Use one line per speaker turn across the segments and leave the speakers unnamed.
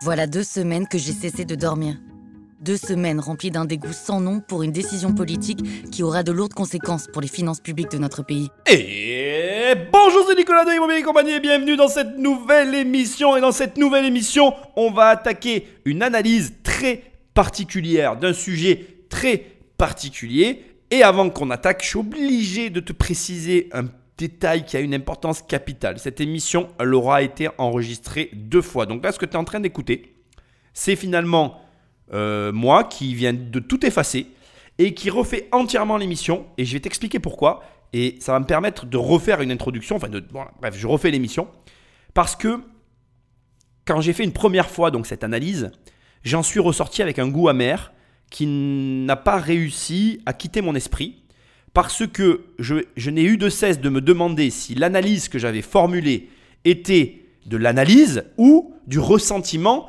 Voilà deux semaines que j'ai cessé de dormir. Deux semaines remplies d'un dégoût sans nom pour une décision politique qui aura de lourdes conséquences pour les finances publiques de notre pays.
Et bonjour, c'est Nicolas de Immobilier compagnie et bienvenue dans cette nouvelle émission. Et dans cette nouvelle émission, on va attaquer une analyse très particulière d'un sujet très particulier. Et avant qu'on attaque, je suis obligé de te préciser un détail qui a une importance capitale. Cette émission, elle aura été enregistrée deux fois. Donc là, ce que tu es en train d'écouter, c'est finalement euh, moi qui viens de tout effacer et qui refait entièrement l'émission. Et je vais t'expliquer pourquoi. Et ça va me permettre de refaire une introduction. Enfin, bref, je refais l'émission. Parce que quand j'ai fait une première fois donc cette analyse, j'en suis ressorti avec un goût amer qui n'a pas réussi à quitter mon esprit parce que je, n'ai eu de cesse de me demander si l'analyse que j'avais formulée était de l'analyse ou du ressentiment,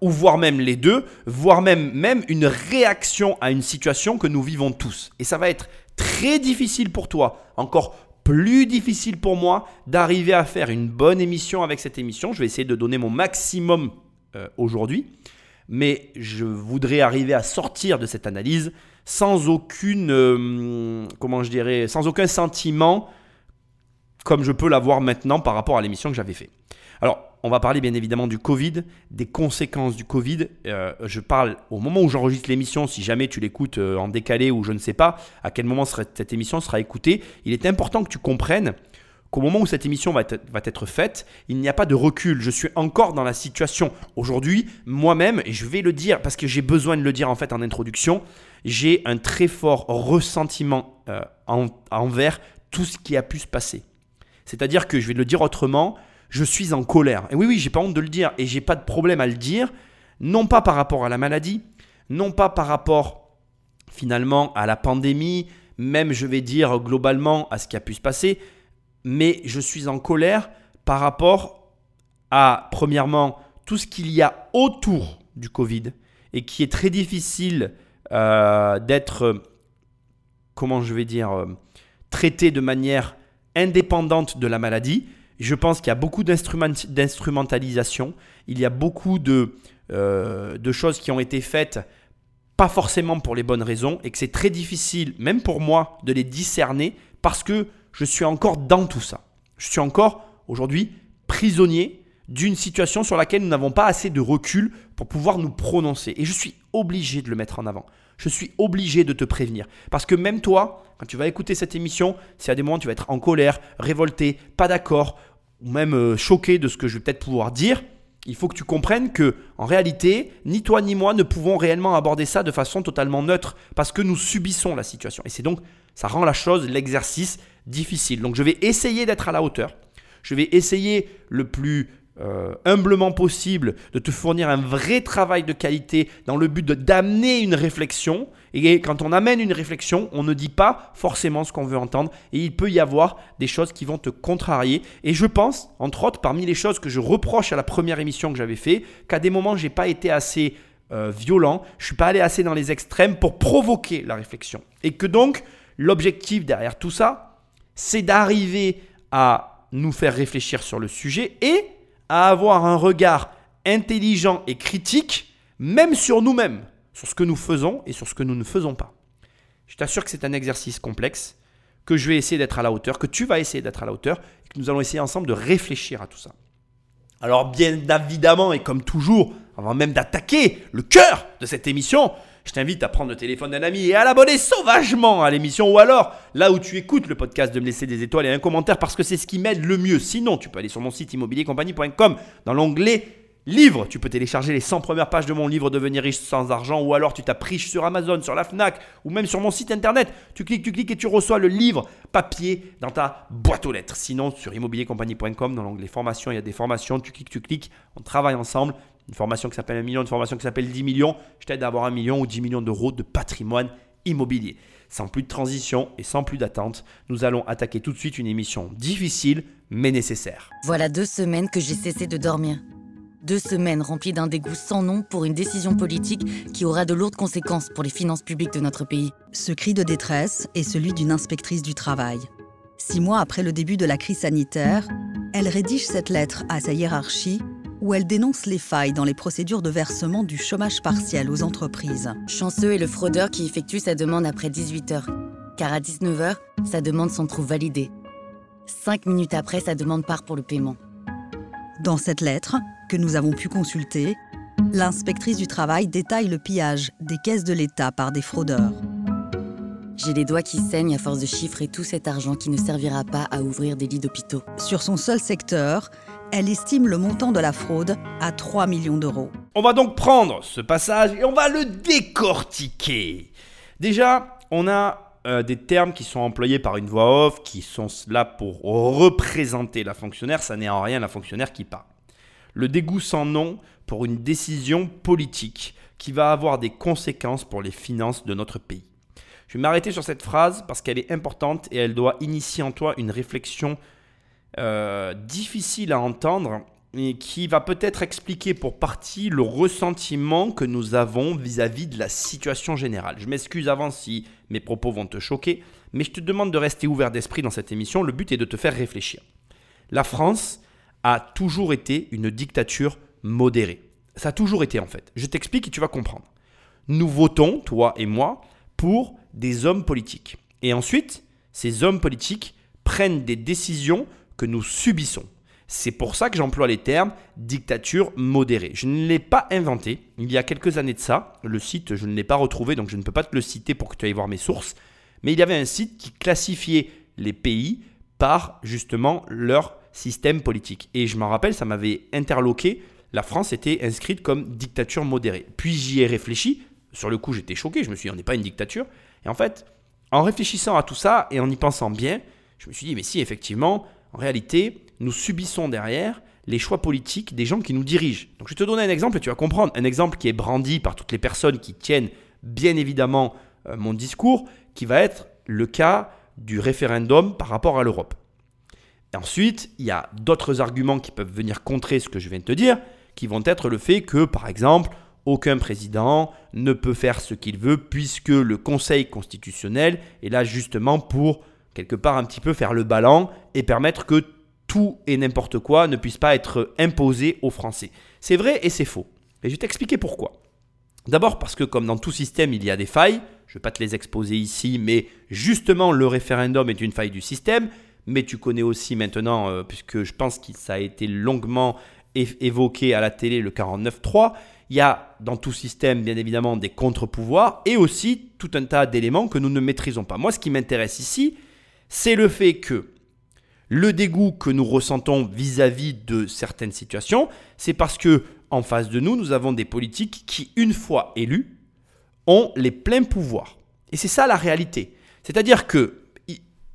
ou voire même les deux, voire même, même une réaction à une situation que nous vivons tous. Et ça va être très difficile pour toi, encore plus difficile pour moi d'arriver à faire une bonne émission avec cette émission. Je vais essayer de donner mon maximum euh, aujourd'hui, mais je voudrais arriver à sortir de cette analyse sans aucune, euh, comment je dirais, sans aucun sentiment comme je peux l'avoir maintenant par rapport à l'émission que j'avais fait. Alors, on va parler bien évidemment du Covid, des conséquences du Covid. Euh, je parle au moment où j'enregistre l'émission, si jamais tu l'écoutes euh, en décalé ou je ne sais pas à quel moment cette émission sera écoutée, il est important que tu comprennes qu'au moment où cette émission va va être faite, il n'y a pas de recul. Je suis encore dans la situation. Aujourd'hui, moi-même, et je vais le dire parce que j'ai besoin de le dire en fait en introduction, j'ai un très fort ressentiment euh, envers tout ce qui a pu se passer. C'est-à-dire que je vais le dire autrement, je suis en colère. Et oui, oui, j'ai pas honte de le dire et j'ai pas de problème à le dire, non pas par rapport à la maladie, non pas par rapport finalement à la pandémie, même je vais dire globalement à ce qui a pu se passer, mais je suis en colère par rapport à, premièrement, tout ce qu'il y a autour du Covid et qui est très difficile euh, d'être, comment je vais dire, euh, traité de manière indépendante de la maladie. Je pense qu'il y a beaucoup d'instrumentalisation, il y a beaucoup euh, de choses qui ont été faites pas forcément pour les bonnes raisons et que c'est très difficile, même pour moi, de les discerner parce que je suis encore dans tout ça. Je suis encore aujourd'hui prisonnier d'une situation sur laquelle nous n'avons pas assez de recul pour pouvoir nous prononcer. Et je suis obligé de le mettre en avant. Je suis obligé de te prévenir. Parce que même toi, quand tu vas écouter cette émission, si à des moments tu vas être en colère, révolté, pas d'accord, ou même euh, choqué de ce que je vais peut-être pouvoir dire, il faut que tu comprennes que, en réalité, ni toi ni moi ne pouvons réellement aborder ça de façon totalement neutre parce que nous subissons la situation. Et c'est donc, ça rend la chose, l'exercice difficile. Donc je vais essayer d'être à la hauteur. Je vais essayer le plus euh, humblement possible de te fournir un vrai travail de qualité dans le but d'amener une réflexion. Et quand on amène une réflexion, on ne dit pas forcément ce qu'on veut entendre. Et il peut y avoir des choses qui vont te contrarier. Et je pense, entre autres, parmi les choses que je reproche à la première émission que j'avais fait, qu'à des moments, j'ai pas été assez euh, violent, je suis pas allé assez dans les extrêmes pour provoquer la réflexion. Et que donc, l'objectif derrière tout ça, c'est d'arriver à nous faire réfléchir sur le sujet et à avoir un regard intelligent et critique, même sur nous-mêmes, sur ce que nous faisons et sur ce que nous ne faisons pas. Je t'assure que c'est un exercice complexe, que je vais essayer d'être à la hauteur, que tu vas essayer d'être à la hauteur, et que nous allons essayer ensemble de réfléchir à tout ça. Alors bien évidemment, et comme toujours, avant même d'attaquer le cœur de cette émission, je t'invite à prendre le téléphone d'un ami et à l'abonner sauvagement à l'émission ou alors là où tu écoutes le podcast de me laisser des étoiles et un commentaire parce que c'est ce qui m'aide le mieux. Sinon, tu peux aller sur mon site immobiliercompagnie.com dans l'onglet Livre, tu peux télécharger les 100 premières pages de mon livre Devenir riche sans argent ou alors tu tapes sur Amazon, sur la Fnac ou même sur mon site internet. Tu cliques, tu cliques et tu reçois le livre papier dans ta boîte aux lettres. Sinon, sur immobiliercompagnie.com, dans l'onglet formation, il y a des formations. Tu cliques, tu cliques, on travaille ensemble une formation qui s'appelle un million, une formation qui s'appelle 10 millions. Je t'aide à avoir un million ou 10 millions d'euros de patrimoine immobilier. Sans plus de transition et sans plus d'attente, nous allons attaquer tout de suite une émission difficile mais nécessaire.
Voilà deux semaines que j'ai cessé de dormir. Deux semaines remplies d'un dégoût sans nom pour une décision politique qui aura de lourdes conséquences pour les finances publiques de notre pays.
Ce cri de détresse est celui d'une inspectrice du travail. Six mois après le début de la crise sanitaire, elle rédige cette lettre à sa hiérarchie où elle dénonce les failles dans les procédures de versement du chômage partiel aux entreprises.
Chanceux est le fraudeur qui effectue sa demande après 18 heures, car à 19 heures, sa demande s'en trouve validée. Cinq minutes après, sa demande part pour le paiement.
Dans cette lettre, que nous avons pu consulter, l'inspectrice du travail détaille le pillage des caisses de l'État par des fraudeurs.
J'ai les doigts qui saignent à force de chiffrer tout cet argent qui ne servira pas à ouvrir des lits d'hôpitaux.
Sur son seul secteur, elle estime le montant de la fraude à 3 millions d'euros.
On va donc prendre ce passage et on va le décortiquer. Déjà, on a euh, des termes qui sont employés par une voix off, qui sont là pour représenter la fonctionnaire. Ça n'est en rien la fonctionnaire qui parle. Le dégoût sans nom pour une décision politique qui va avoir des conséquences pour les finances de notre pays. Je vais m'arrêter sur cette phrase parce qu'elle est importante et elle doit initier en toi une réflexion euh, difficile à entendre et qui va peut-être expliquer pour partie le ressentiment que nous avons vis-à-vis de la situation générale. Je m'excuse avant si mes propos vont te choquer, mais je te demande de rester ouvert d'esprit dans cette émission. Le but est de te faire réfléchir. La France a toujours été une dictature modérée. Ça a toujours été en fait. Je t'explique et tu vas comprendre. Nous votons, toi et moi, pour des hommes politiques. Et ensuite, ces hommes politiques prennent des décisions que nous subissons. C'est pour ça que j'emploie les termes dictature modérée. Je ne l'ai pas inventé. Il y a quelques années de ça, le site, je ne l'ai pas retrouvé, donc je ne peux pas te le citer pour que tu ailles voir mes sources. Mais il y avait un site qui classifiait les pays par justement leur système politique. Et je m'en rappelle, ça m'avait interloqué. La France était inscrite comme dictature modérée. Puis j'y ai réfléchi. Sur le coup, j'étais choqué. Je me suis dit, on n'est pas une dictature. Et en fait, en réfléchissant à tout ça et en y pensant bien, je me suis dit, mais si, effectivement, en réalité, nous subissons derrière les choix politiques des gens qui nous dirigent. Donc je vais te donner un exemple et tu vas comprendre. Un exemple qui est brandi par toutes les personnes qui tiennent bien évidemment euh, mon discours, qui va être le cas du référendum par rapport à l'Europe. Ensuite, il y a d'autres arguments qui peuvent venir contrer ce que je viens de te dire, qui vont être le fait que, par exemple, aucun président ne peut faire ce qu'il veut puisque le Conseil constitutionnel est là justement pour quelque part un petit peu faire le ballon et permettre que tout et n'importe quoi ne puisse pas être imposé aux Français. C'est vrai et c'est faux. Et je vais t'expliquer pourquoi. D'abord parce que comme dans tout système, il y a des failles. Je ne vais pas te les exposer ici, mais justement, le référendum est une faille du système. Mais tu connais aussi maintenant, euh, puisque je pense que ça a été longuement évoqué à la télé, le 49.3, il y a dans tout système, bien évidemment, des contre-pouvoirs et aussi tout un tas d'éléments que nous ne maîtrisons pas. Moi, ce qui m'intéresse ici, c'est le fait que le dégoût que nous ressentons vis-à-vis de certaines situations, c'est parce que en face de nous, nous avons des politiques qui, une fois élus, ont les pleins pouvoirs. Et c'est ça la réalité. C'est-à-dire que,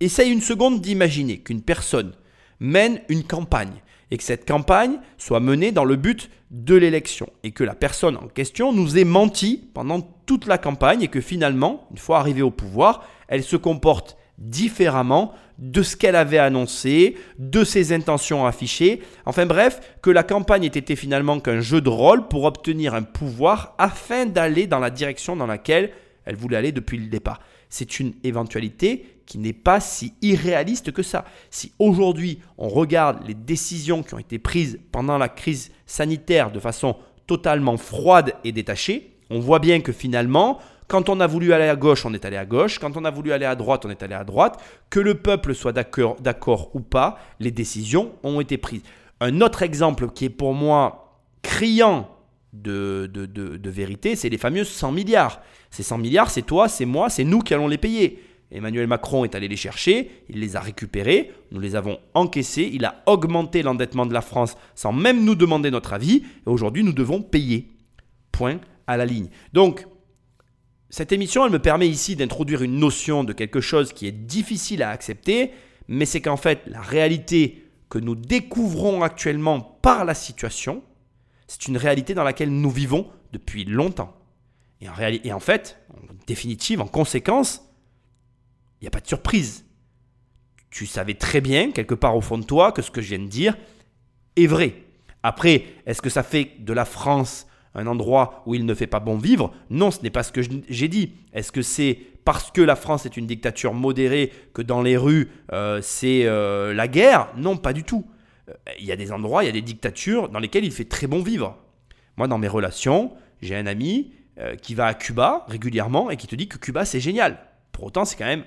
essaye une seconde d'imaginer qu'une personne mène une campagne et que cette campagne soit menée dans le but de l'élection et que la personne en question nous ait menti pendant toute la campagne et que finalement, une fois arrivée au pouvoir, elle se comporte différemment de ce qu'elle avait annoncé, de ses intentions affichées. Enfin bref, que la campagne ait été finalement qu'un jeu de rôle pour obtenir un pouvoir afin d'aller dans la direction dans laquelle elle voulait aller depuis le départ. C'est une éventualité qui n'est pas si irréaliste que ça. Si aujourd'hui on regarde les décisions qui ont été prises pendant la crise sanitaire de façon totalement froide et détachée, on voit bien que finalement, quand on a voulu aller à gauche, on est allé à gauche. Quand on a voulu aller à droite, on est allé à droite. Que le peuple soit d'accord ou pas, les décisions ont été prises. Un autre exemple qui est pour moi criant de, vérité, c'est les fameux 100 milliards. Ces 100 milliards, c'est toi, c'est moi, c'est nous qui allons les payer. Emmanuel Macron est allé les chercher, il les a récupérés, nous les avons encaissés, il a augmenté l'endettement de la France sans même nous demander notre avis, et aujourd'hui nous devons payer. Point à la ligne. Donc, cette émission, elle me permet ici d'introduire une notion de quelque chose qui est difficile à accepter, mais c'est qu'en fait, la réalité que nous découvrons actuellement par la situation, c'est une réalité dans laquelle nous vivons depuis longtemps. Et en, et en fait, en définitive, en conséquence, il n'y a pas de surprise. Tu savais très bien, quelque part au fond de toi, que ce que je viens de dire est vrai. Après, est-ce que ça fait de la France un endroit où il ne fait pas bon vivre. Non, ce n'est pas ce que j'ai dit. Est-ce que c'est parce que la France est une dictature modérée que dans les rues, euh, c'est euh, la guerre? Non, pas du tout. euh, il y a des endroits, il y a des dictatures dans lesquelles il fait très bon vivre. Moi, dans mes relations, j'ai un ami qui va à Cuba régulièrement et qui te dit que Cuba, c'est génial. Pour autant, c'est quand même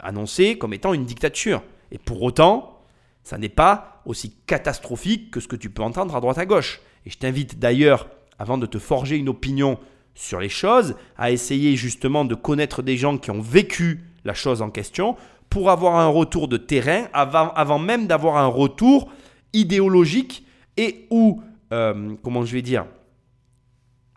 annoncé comme étant une dictature. Et pour autant, ça n'est pas aussi catastrophique que ce que tu peux entendre à droite à gauche. Et je t'invite d'ailleurs, avant de te forger une opinion sur les choses, à essayer justement de connaître des gens qui ont vécu la chose en question pour avoir un retour de terrain avant, même d'avoir un retour idéologique et ou, euh, comment je vais dire,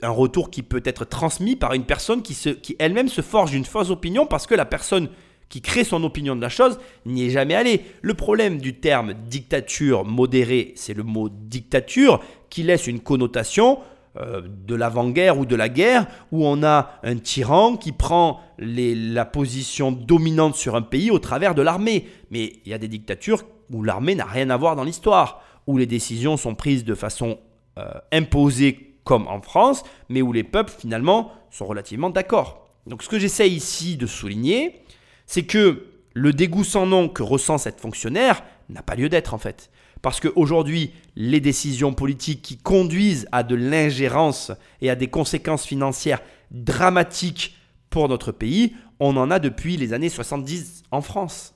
un retour qui peut être transmis par une personne qui, qui elle-même se forge une fausse opinion parce que la personne qui crée son opinion de la chose n'y est jamais allée. Le problème du terme dictature modérée, c'est le mot dictature qui laisse une connotation euh, de l'avant-guerre ou de la guerre, où on a un tyran qui prend la position dominante sur un pays au travers de l'armée. Mais il y a des dictatures où l'armée n'a rien à voir dans l'histoire, où les décisions sont prises de façon euh, imposée comme en France, mais où les peuples finalement sont relativement d'accord. Donc ce que j'essaie ici de souligner, c'est que le dégoût sans nom que ressent cette fonctionnaire n'a pas lieu d'être en fait. Parce qu'aujourd'hui, les décisions politiques qui conduisent à de l'ingérence et à des conséquences financières dramatiques pour notre pays, on en a depuis les années 70 en France.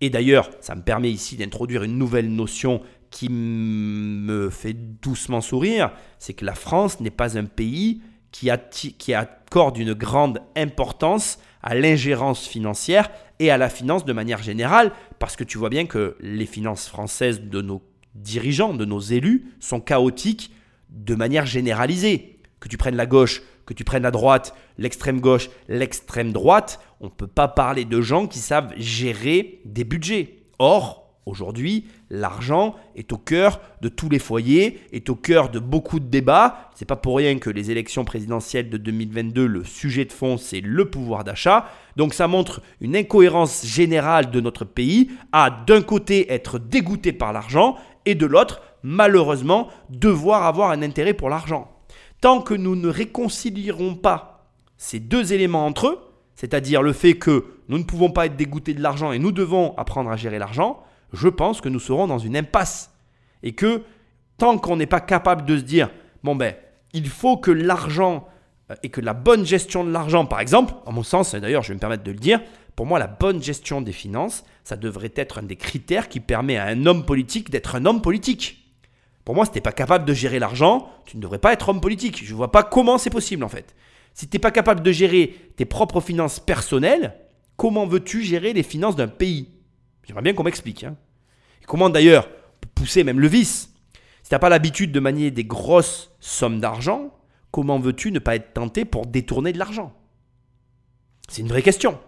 Et d'ailleurs, ça me permet ici d'introduire une nouvelle notion qui me fait doucement sourire, c'est que la France n'est pas un pays qui, accorde une grande importance à l'ingérence financière et à la finance de manière générale, parce que tu vois bien que les finances françaises de nos dirigeants, de nos élus, sont chaotiques de manière généralisée. Que tu prennes la gauche, que tu prennes la droite, l'extrême gauche, l'extrême droite, on ne peut pas parler de gens qui savent gérer des budgets. Or, Aujourd'hui, l'argent est au cœur de tous les foyers, est au cœur de beaucoup de débats. C'est pas pour rien que les élections présidentielles de 2022, le sujet de fond, c'est le pouvoir d'achat. Donc ça montre une incohérence générale de notre pays à d'un côté être dégoûté par l'argent et de l'autre, malheureusement, devoir avoir un intérêt pour l'argent. Tant que nous ne réconcilierons pas ces deux éléments entre eux, c'est-à-dire le fait que nous ne pouvons pas être dégoûtés de l'argent et nous devons apprendre à gérer l'argent, je pense que nous serons dans une impasse. Et que tant qu'on n'est pas capable de se dire, bon ben, il faut que l'argent euh, et que la bonne gestion de l'argent, par exemple, en mon sens, d'ailleurs je vais me permettre de le dire, pour moi la bonne gestion des finances, ça devrait être un des critères qui permet à un homme politique d'être un homme politique. Pour moi, si tu n'es pas capable de gérer l'argent, tu ne devrais pas être homme politique. Je ne vois pas comment c'est possible en fait. Si tu n'es pas capable de gérer tes propres finances personnelles, comment veux-tu gérer les finances d'un pays? J'aimerais bien qu'on m'explique. Hein. Et comment d'ailleurs pousser même le vice Si tu pas l'habitude de manier des grosses sommes d'argent, comment veux-tu ne pas être tenté pour détourner de l'argent? C'est une vraie question.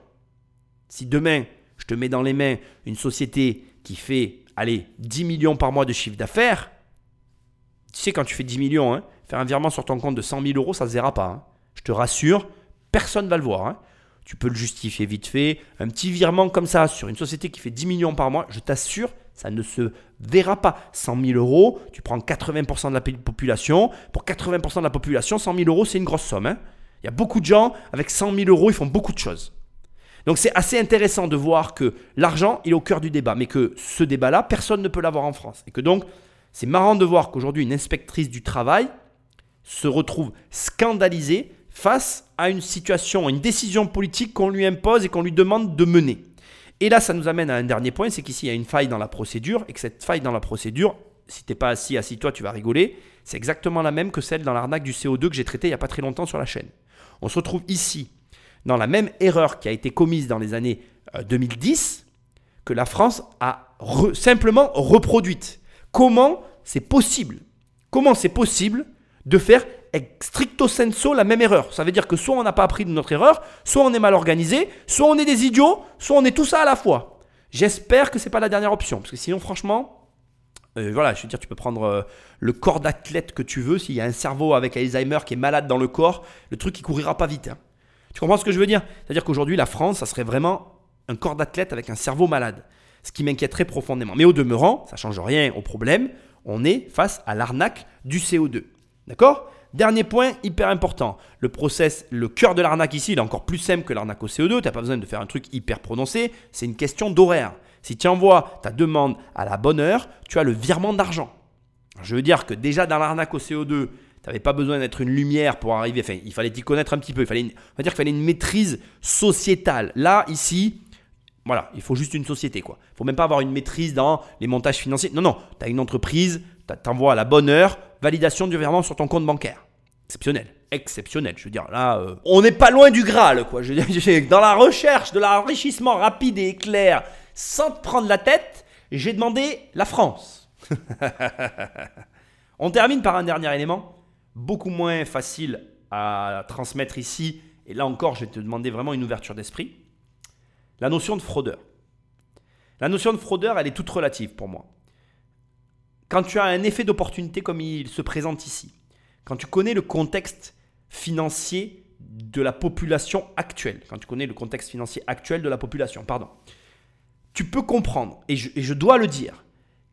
Si demain, je te mets dans les mains une société qui fait, allez, 10 millions par mois de chiffre d'affaires, tu sais, quand tu fais 10 millions, hein, faire un virement sur ton compte de 100 000 euros, ça ne se verra pas. Hein. Je te rassure, personne ne va le voir. Hein tu peux le justifier vite fait. Un petit virement comme ça sur une société qui fait 10 millions par mois, je t'assure, ça ne se verra pas. 100 000 euros, tu prends 80% de la population. Pour 80% de la population, 100 000 euros, c'est une grosse somme. Hein. Il y a beaucoup de gens, avec 100 000 euros, ils font beaucoup de choses. Donc c'est assez intéressant de voir que l'argent, il est au cœur du débat, mais que ce débat-là, personne ne peut l'avoir en France. Et que donc, c'est marrant de voir qu'aujourd'hui, une inspectrice du travail se retrouve scandalisée face à une situation, une décision politique qu'on lui impose et qu'on lui demande de mener. Et là, ça nous amène à un dernier point, c'est qu'ici, il y a une faille dans la procédure, et que cette faille dans la procédure, si tu n'es pas assis, assis-toi, tu vas rigoler, c'est exactement la même que celle dans l'arnaque du CO2 que j'ai traité il n'y a pas très longtemps sur la chaîne. On se retrouve ici dans la même erreur qui a été commise dans les années 2010, euh, que la France a simplement reproduite. Comment c'est possible Comment c'est possible de faire stricto senso la même erreur. Ça veut dire que soit on n'a pas appris de notre erreur, soit on est mal organisé, soit on est des idiots, soit on est tout ça à la fois. J'espère que ce n'est pas la dernière option, parce que sinon franchement, euh, voilà, je veux dire, tu peux prendre euh, le corps d'athlète que tu veux, s'il y a un cerveau avec Alzheimer qui est malade dans le corps, le truc il courira pas vite. Hein. Tu comprends ce que je veux dire? C'est-à-dire qu'aujourd'hui la France, ça serait vraiment un corps d'athlète avec un cerveau malade, ce qui m'inquiéterait profondément. Mais au demeurant, ça change rien au problème, on est face à l'arnaque du CO2. D'accord? Dernier point hyper important, le process, le cœur de l'arnaque ici, il est encore plus simple que l'arnaque au CO2, tu n'as pas besoin de faire un truc hyper prononcé, c'est une question d'horaire. Si tu envoies ta demande à la bonne heure, tu as le virement d'argent. Je veux dire que déjà dans l'arnaque au CO2, tu n'avais pas besoin d'être une lumière pour arriver. Enfin, il fallait t'y connaître un petit peu. Il fallait, va dire fallait une maîtrise sociétale. Là, ici, voilà, il faut juste une société. Il faut même pas avoir une maîtrise dans les montages financiers. Non, non, tu as une entreprise, tu envoies à la bonne heure, validation du virement sur ton compte bancaire. Exceptionnel. Exceptionnel. Je veux dire, là, euh, on n'est pas loin du Graal, quoi. Je veux dire, dans la recherche de l'enrichissement rapide et éclair, sans te prendre la tête, j'ai demandé la France. on termine par un dernier élément, beaucoup moins facile à transmettre ici. Et là encore, je vais te demander vraiment une ouverture d'esprit. La notion de fraudeur. La notion de fraudeur, elle est toute relative pour moi. Quand tu as un effet d'opportunité comme il se présente ici, quand tu connais le contexte financier de la population actuelle, quand tu connais le contexte financier actuel de la population, pardon, tu peux comprendre, et je, dois le dire,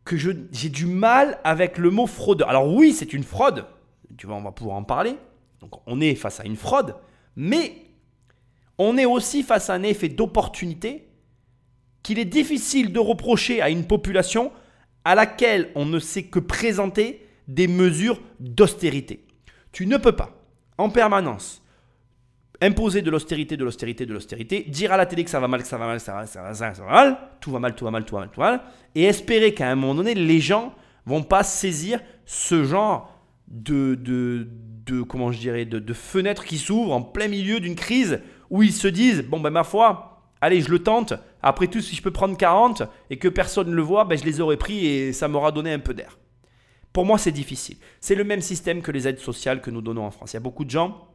que j'ai du mal avec le mot fraudeur. Alors oui, c'est une fraude, tu vois, on va pouvoir en parler, donc on est face à une fraude, mais on est aussi face à un effet d'opportunité qu'il est difficile de reprocher à une population à laquelle on ne sait que présenter des mesures d'austérité. Tu ne peux pas, en permanence, imposer de l'austérité, de l'austérité, de l'austérité, dire à la télé que ça va mal, que ça va mal, ça va mal, ça va mal, ça va mal, tout va mal, tout va mal, tout va mal, tout va mal, et espérer qu'à un moment donné, les gens vont pas saisir ce genre de, de, comment je dirais, de, de fenêtre qui s'ouvre en plein milieu d'une crise où ils se disent, bon ben ma foi, allez, je le tente, après tout, si je peux prendre 40 et que personne ne le voit, ben, je les aurais pris et ça m'aura donné un peu d'air. Pour moi, c'est difficile. C'est le même système que les aides sociales que nous donnons en France. Il y a beaucoup de gens,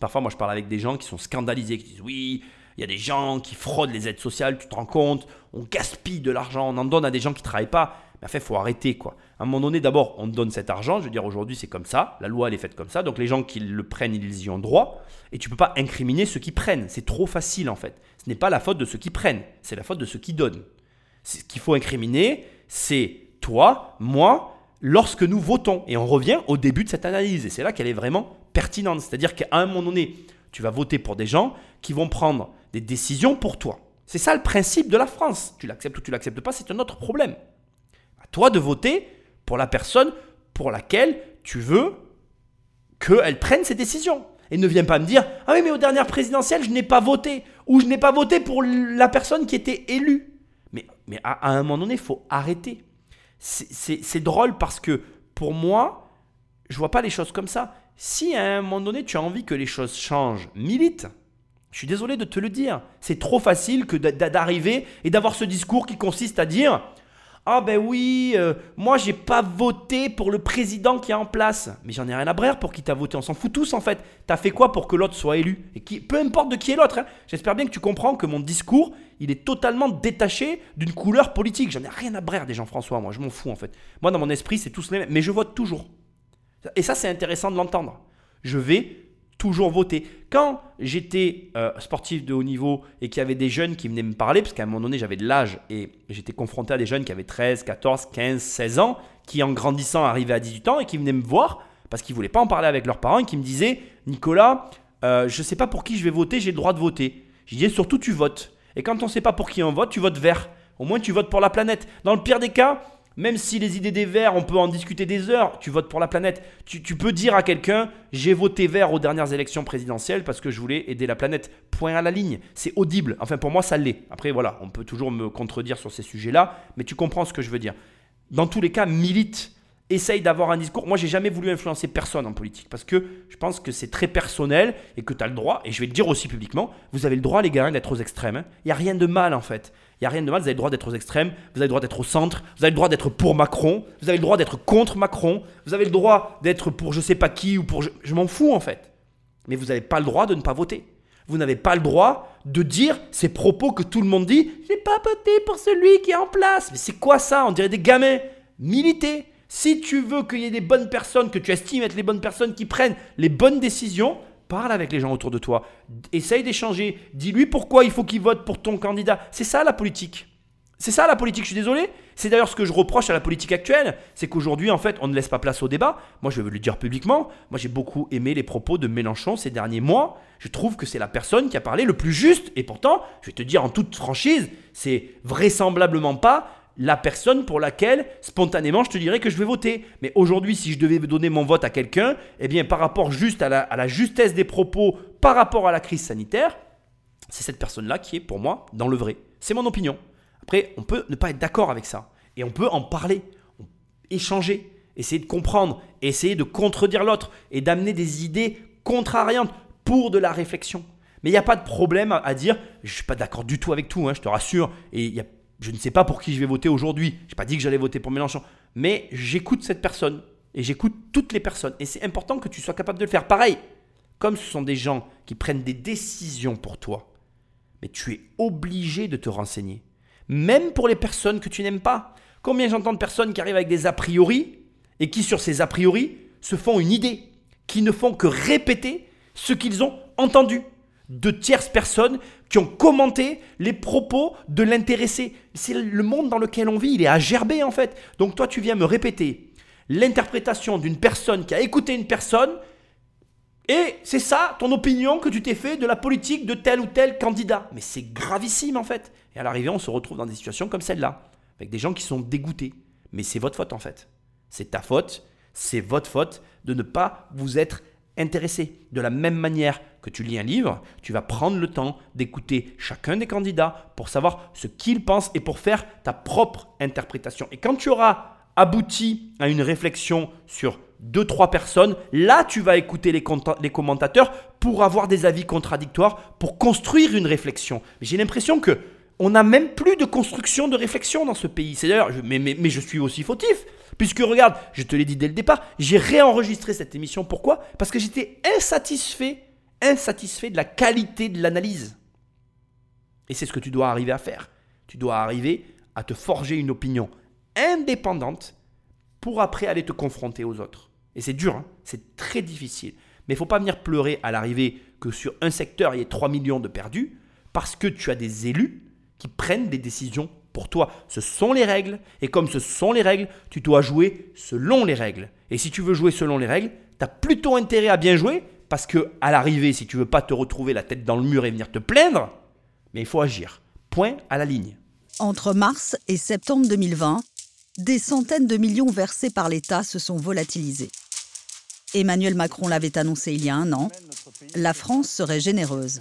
parfois moi je parle avec des gens qui sont scandalisés, qui disent oui, il y a des gens qui fraudent les aides sociales, tu te rends compte, on gaspille de l'argent, on en donne à des gens qui ne travaillent pas. En fait, il faut arrêter quoi. À un moment donné, d'abord, on donne cet argent, je veux dire aujourd'hui c'est comme ça, la loi elle est faite comme ça, donc les gens qui le prennent, ils y ont droit, et tu ne peux pas incriminer ceux qui prennent, c'est trop facile en fait. Ce n'est pas la faute de ceux qui prennent, c'est la faute de ceux qui donnent. Ce qu'il faut incriminer, c'est toi, moi, lorsque nous votons. Et on revient au début de cette analyse, et c'est là qu'elle est vraiment pertinente. C'est-à-dire qu'à un moment donné, tu vas voter pour des gens qui vont prendre des décisions pour toi. C'est ça le principe de la France. Tu l'acceptes ou tu l'acceptes pas, c'est un autre problème. Toi de voter pour la personne pour laquelle tu veux qu'elle prenne ses décisions. Et ne viens pas me dire Ah oui, mais aux dernières présidentielles, je n'ai pas voté. Ou je n'ai pas voté pour la personne qui était élue. Mais, mais à, un moment donné, il faut arrêter. C'est drôle parce que pour moi, je vois pas les choses comme ça. Si à un moment donné, tu as envie que les choses changent, milite. Je suis désolé de te le dire. C'est trop facile que d'arriver et d'avoir ce discours qui consiste à dire ah ben oui, euh, moi j'ai pas voté pour le président qui est en place. Mais j'en ai rien à brère pour qui t'as voté, on s'en fout tous en fait. T'as fait quoi pour que l'autre soit élu Et qui, peu importe de qui est l'autre, hein. j'espère bien que tu comprends que mon discours, il est totalement détaché d'une couleur politique. J'en ai rien à brère des Jean-François, moi je m'en fous en fait. Moi dans mon esprit c'est tous les mêmes, mais je vote toujours. Et ça c'est intéressant de l'entendre. Je vais toujours voter. Quand j'étais euh, sportif de haut niveau et qu'il y avait des jeunes qui venaient me parler, parce qu'à un moment donné j'avais de l'âge et j'étais confronté à des jeunes qui avaient 13, 14, 15, 16 ans, qui en grandissant arrivaient à 18 ans et qui venaient me voir parce qu'ils ne voulaient pas en parler avec leurs parents et qui me disaient Nicolas, euh, je ne sais pas pour qui je vais voter, j'ai le droit de voter. Je disais surtout tu votes. Et quand on ne sait pas pour qui on vote, tu votes vert. Au moins tu votes pour la planète. Dans le pire des cas, même si les idées des verts, on peut en discuter des heures, tu votes pour la planète. Tu, peux dire à quelqu'un, j'ai voté vert aux dernières élections présidentielles parce que je voulais aider la planète. Point à la ligne. C'est audible. Enfin, pour moi, ça l'est. Après, voilà, on peut toujours me contredire sur ces sujets-là, mais tu comprends ce que je veux dire. Dans tous les cas, milite. Essaye d'avoir un discours. Moi, j'ai jamais voulu influencer personne en politique parce que je pense que c'est très personnel et que tu as le droit, et je vais le dire aussi publiquement, vous avez le droit, les gars, d'être aux extrêmes. Hein. Il n'y a rien de mal en fait. Il n'y a rien de mal, vous avez le droit d'être aux extrêmes, vous avez le droit d'être au centre, vous avez le droit d'être pour Macron, vous avez le droit d'être contre Macron, vous avez le droit d'être pour je sais pas qui ou pour je, m'en fous en fait. Mais vous n'avez pas le droit de ne pas voter. Vous n'avez pas le droit de dire ces propos que tout le monde dit J'ai pas voté pour celui qui est en place. Mais c'est quoi ça? On dirait des gamins. Militer. Si tu veux qu'il y ait des bonnes personnes, que tu estimes être les bonnes personnes qui prennent les bonnes décisions, Parle avec les gens autour de toi. Essaye d'échanger. Dis-lui pourquoi il faut qu'il vote pour ton candidat. C'est ça la politique. C'est ça la politique, je suis désolé. C'est d'ailleurs ce que je reproche à la politique actuelle, c'est qu'aujourd'hui, en fait, on ne laisse pas place au débat. Moi, je vais le dire publiquement, moi j'ai beaucoup aimé les propos de Mélenchon ces derniers mois. Je trouve que c'est la personne qui a parlé le plus juste, et pourtant, je vais te dire en toute franchise, c'est vraisemblablement pas la personne pour laquelle, spontanément, je te dirais que je vais voter. Mais aujourd'hui, si je devais donner mon vote à quelqu'un, eh bien, par rapport juste à la, justesse des propos, par rapport à la crise sanitaire, c'est cette personne-là qui est pour moi dans le vrai. C'est mon opinion. Après, on peut ne pas être d'accord avec ça. Et on peut en parler, échanger, essayer de comprendre, essayer de contredire l'autre et d'amener des idées contrariantes pour de la réflexion. Mais il n'y a pas de problème à dire, je ne suis pas d'accord du tout avec tout, hein, je te rassure, et y a, je ne sais pas pour qui je vais voter aujourd'hui. Je n'ai pas dit que j'allais voter pour Mélenchon, mais j'écoute cette personne, et j'écoute toutes les personnes, et c'est important que tu sois capable de le faire. Pareil, comme ce sont des gens qui prennent des décisions pour toi, mais tu es obligé de te renseigner même pour les personnes que tu n'aimes pas. Combien j'entends de personnes qui arrivent avec des a priori et qui, sur ces a priori, se font une idée, qui ne font que répéter ce qu'ils ont entendu de tierces personnes qui ont commenté les propos de l'intéressé. C'est le monde dans lequel on vit, il est à gerber en fait. Donc toi, tu viens me répéter l'interprétation d'une personne qui a écouté une personne et c'est ça ton opinion que tu t'es fait de la politique de tel ou tel candidat. Mais c'est gravissime en fait. Et à l'arrivée, on se retrouve dans des situations comme celle-là, avec des gens qui sont dégoûtés. Mais c'est votre faute en fait. C'est ta faute, c'est votre faute de ne pas vous être intéressé. De la même manière que tu lis un livre, tu vas prendre le temps d'écouter chacun des candidats pour savoir ce qu'ils pensent et pour faire ta propre interprétation. Et quand tu auras abouti à une réflexion sur deux, trois personnes, là tu vas écouter les, commentateurs pour avoir des avis contradictoires, pour construire une réflexion. Mais j'ai l'impression que on n'a même plus de construction de réflexion dans ce pays. C'est d'ailleurs, mais, mais, je suis aussi fautif. Puisque regarde, je te l'ai dit dès le départ, j'ai réenregistré cette émission. Pourquoi? Parce que j'étais insatisfait, insatisfait de la qualité de l'analyse. Et c'est ce que tu dois arriver à faire. Tu dois arriver à te forger une opinion indépendante pour après aller te confronter aux autres. Et c'est dur, hein c'est très difficile. Mais il faut pas venir pleurer à l'arrivée que sur un secteur, il y ait 3 millions de perdus, parce que tu as des élus qui prennent des décisions pour toi. Ce sont les règles, et comme ce sont les règles, tu dois jouer selon les règles. Et si tu veux jouer selon les règles, tu as plutôt intérêt à bien jouer, parce que à l'arrivée, si tu veux pas te retrouver la tête dans le mur et venir te plaindre, mais il faut agir. Point à la ligne.
Entre mars et septembre 2020, des centaines de millions versés par l'État se sont volatilisés. Emmanuel Macron l'avait annoncé il y a un an, la France serait généreuse.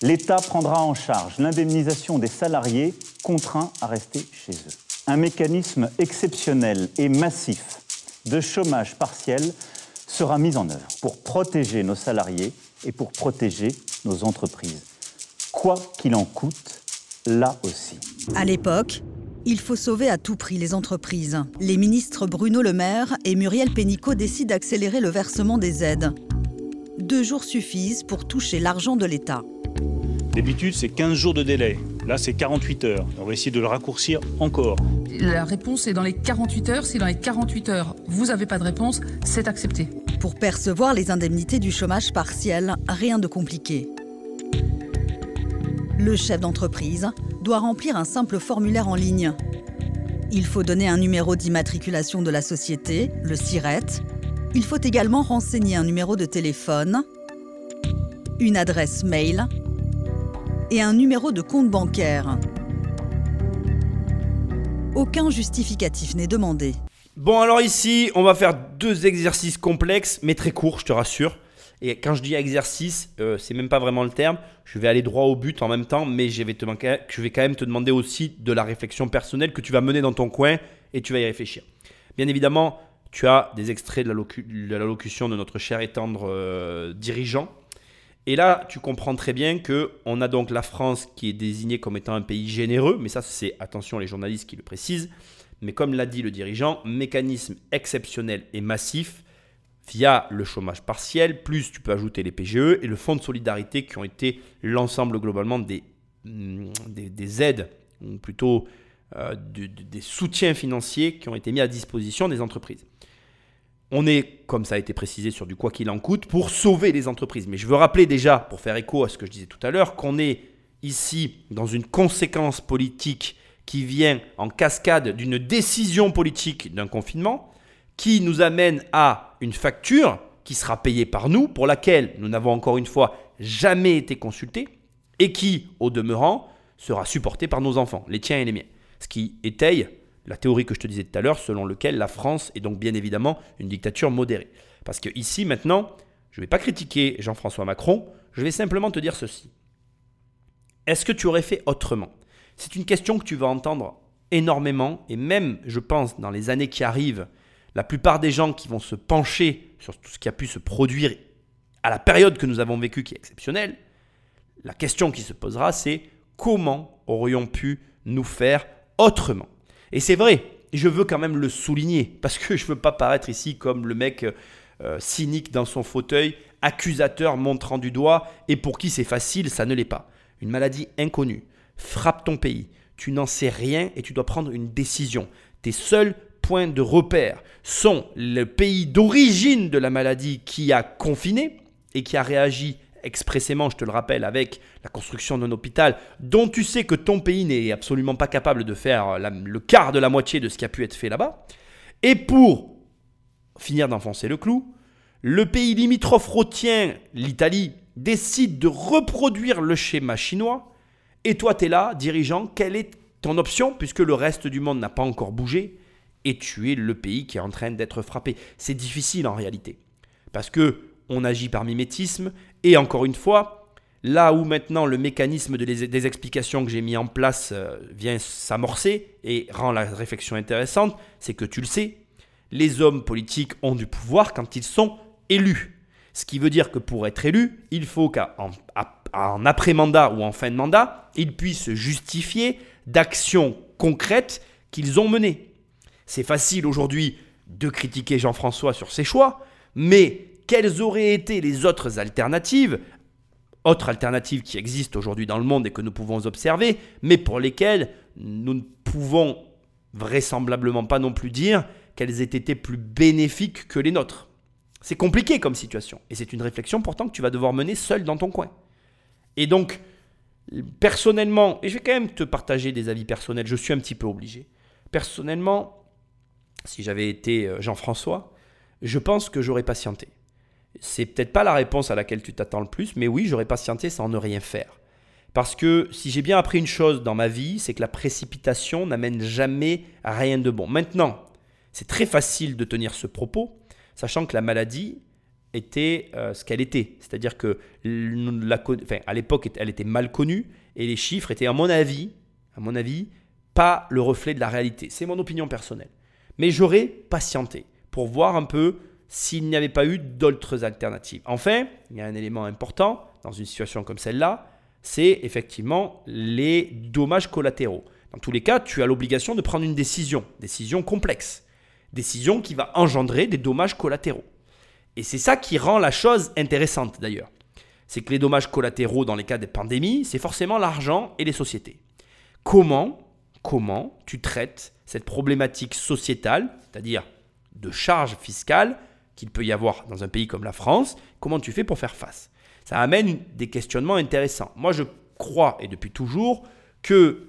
L'État prendra en charge l'indemnisation des salariés contraints à rester chez eux. Un mécanisme exceptionnel et massif de chômage partiel sera mis en œuvre pour protéger nos salariés et pour protéger nos entreprises. Quoi qu'il en coûte, là aussi.
À l'époque, il faut sauver à tout prix les entreprises. Les ministres Bruno Le Maire et Muriel Pénicaud décident d'accélérer le versement des aides. Deux jours suffisent pour toucher l'argent de l'État.
D'habitude, c'est 15 jours de délai. Là, c'est 48 heures. On va essayer de le raccourcir encore.
La réponse est dans les 48 heures. Si dans les 48 heures, vous n'avez pas de réponse, c'est accepté.
Pour percevoir les indemnités du chômage partiel, rien de compliqué. Le chef d'entreprise doit remplir un simple formulaire en ligne. Il faut donner un numéro d'immatriculation de la société, le SIRET. Il faut également renseigner un numéro de téléphone, une adresse mail et un numéro de compte bancaire. Aucun justificatif n'est demandé.
Bon alors ici, on va faire deux exercices complexes, mais très courts, je te rassure. Et quand je dis exercice, euh, c'est même pas vraiment le terme. Je vais aller droit au but en même temps, mais je vais, te je vais quand même te demander aussi de la réflexion personnelle que tu vas mener dans ton coin et tu vas y réfléchir. Bien évidemment, tu as des extraits de la, locution de notre cher et tendre euh, dirigeant. Et là, tu comprends très bien que on a donc la France qui est désignée comme étant un pays généreux, mais ça, c'est attention les journalistes qui le précisent. Mais comme l'a dit le dirigeant, mécanisme exceptionnel et massif via le chômage partiel, plus tu peux ajouter les PGE et le fonds de solidarité qui ont été l'ensemble globalement des, mm, des, aides, ou plutôt euh, des soutiens financiers qui ont été mis à disposition des entreprises. On est, comme ça a été précisé, sur du quoi qu'il en coûte pour sauver les entreprises. Mais je veux rappeler déjà, pour faire écho à ce que je disais tout à l'heure, qu'on est ici dans une conséquence politique qui vient en cascade d'une décision politique d'un confinement, qui nous amène à une facture qui sera payée par nous, pour laquelle nous n'avons encore une fois jamais été consultés, et qui, au demeurant, sera supportée par nos enfants, les tiens et les miens. Ce qui étaye la théorie que je te disais tout à l'heure, selon laquelle la France est donc bien évidemment une dictature modérée. Parce que ici, maintenant, je ne vais pas critiquer Jean-François Macron, je vais simplement te dire ceci. Est-ce que tu aurais fait autrement? C'est une question que tu vas entendre énormément, et même, je pense, dans les années qui arrivent, la plupart des gens qui vont se pencher sur tout ce qui a pu se produire à la période que nous avons vécue qui est exceptionnelle, la question qui se posera, c'est comment aurions pu nous faire autrement? Et c'est vrai, je veux quand même le souligner, parce que je ne veux pas paraître ici comme le mec euh, cynique dans son fauteuil, accusateur montrant du doigt, et pour qui c'est facile, ça ne l'est pas. Une maladie inconnue frappe ton pays, tu n'en sais rien et tu dois prendre une décision. Tes seuls points de repère sont le pays d'origine de la maladie qui a confiné et qui a réagi expressément, je te le rappelle, avec la construction d'un hôpital dont tu sais que ton pays n'est absolument pas capable de faire le quart de la moitié de ce qui a pu être fait là-bas. Et pour finir d'enfoncer le clou, le pays limitrophe retient, l'Italie, décide de reproduire le schéma chinois. Et toi, tu es là, dirigeant, quelle est ton option puisque le reste du monde n'a pas encore bougé et tu es le pays qui est en train d'être frappé. C'est difficile en réalité parce que on agit par mimétisme et encore une fois, là où maintenant le mécanisme des explications que j'ai mis en place euh, vient s'amorcer et rend la réflexion intéressante, c'est que tu le sais, les hommes politiques ont du pouvoir quand ils sont élus. Ce qui veut dire que pour être élu, il faut qu'en après-mandat ou en fin de mandat, ils puissent justifier d'actions concrètes qu'ils ont menées. C'est facile aujourd'hui de critiquer Jean-François sur ses choix, mais quelles auraient été les autres alternatives Autres alternatives qui existent aujourd'hui dans le monde et que nous pouvons observer, mais pour lesquelles nous ne pouvons vraisemblablement pas non plus dire qu'elles aient été plus bénéfiques que les nôtres. C'est compliqué comme situation. Et c'est une réflexion pourtant que tu vas devoir mener seul dans ton coin. Et donc, personnellement, et je vais quand même te partager des avis personnels, je suis un petit peu obligé. Personnellement, si j'avais été euh, Jean-François, je pense que j'aurais patienté. C'est peut-être pas la réponse à laquelle tu t'attends le plus, mais oui, j'aurais patienté sans ne rien faire. Parce que si j'ai bien appris une chose dans ma vie, c'est que la précipitation n'amène jamais à rien de bon. Maintenant, c'est très facile de tenir ce propos, sachant que la maladie était euh, ce qu'elle était. C'est-à-dire que à l'époque, elle était mal connue et les chiffres étaient, à mon avis, à mon avis, pas le reflet de la réalité. C'est mon opinion personnelle. Mais j'aurais patienté pour voir un peu s'il n'y avait pas eu d'autres alternatives. Enfin, il y a un élément important dans une situation comme celle-là, c'est effectivement les dommages collatéraux. Dans tous les cas, tu as l'obligation de prendre une décision, décision complexe, décision qui va engendrer des dommages collatéraux. Et c'est ça qui rend la chose intéressante d'ailleurs. C'est que les dommages collatéraux dans les cas des pandémies, c'est forcément l'argent et les sociétés. Comment, comment tu traites cette problématique sociétale, c'est-à-dire de charges fiscales, qu'il peut y avoir dans un pays comme la France, comment tu fais pour faire face? Ça amène des questionnements intéressants. Moi, je crois, et depuis toujours, que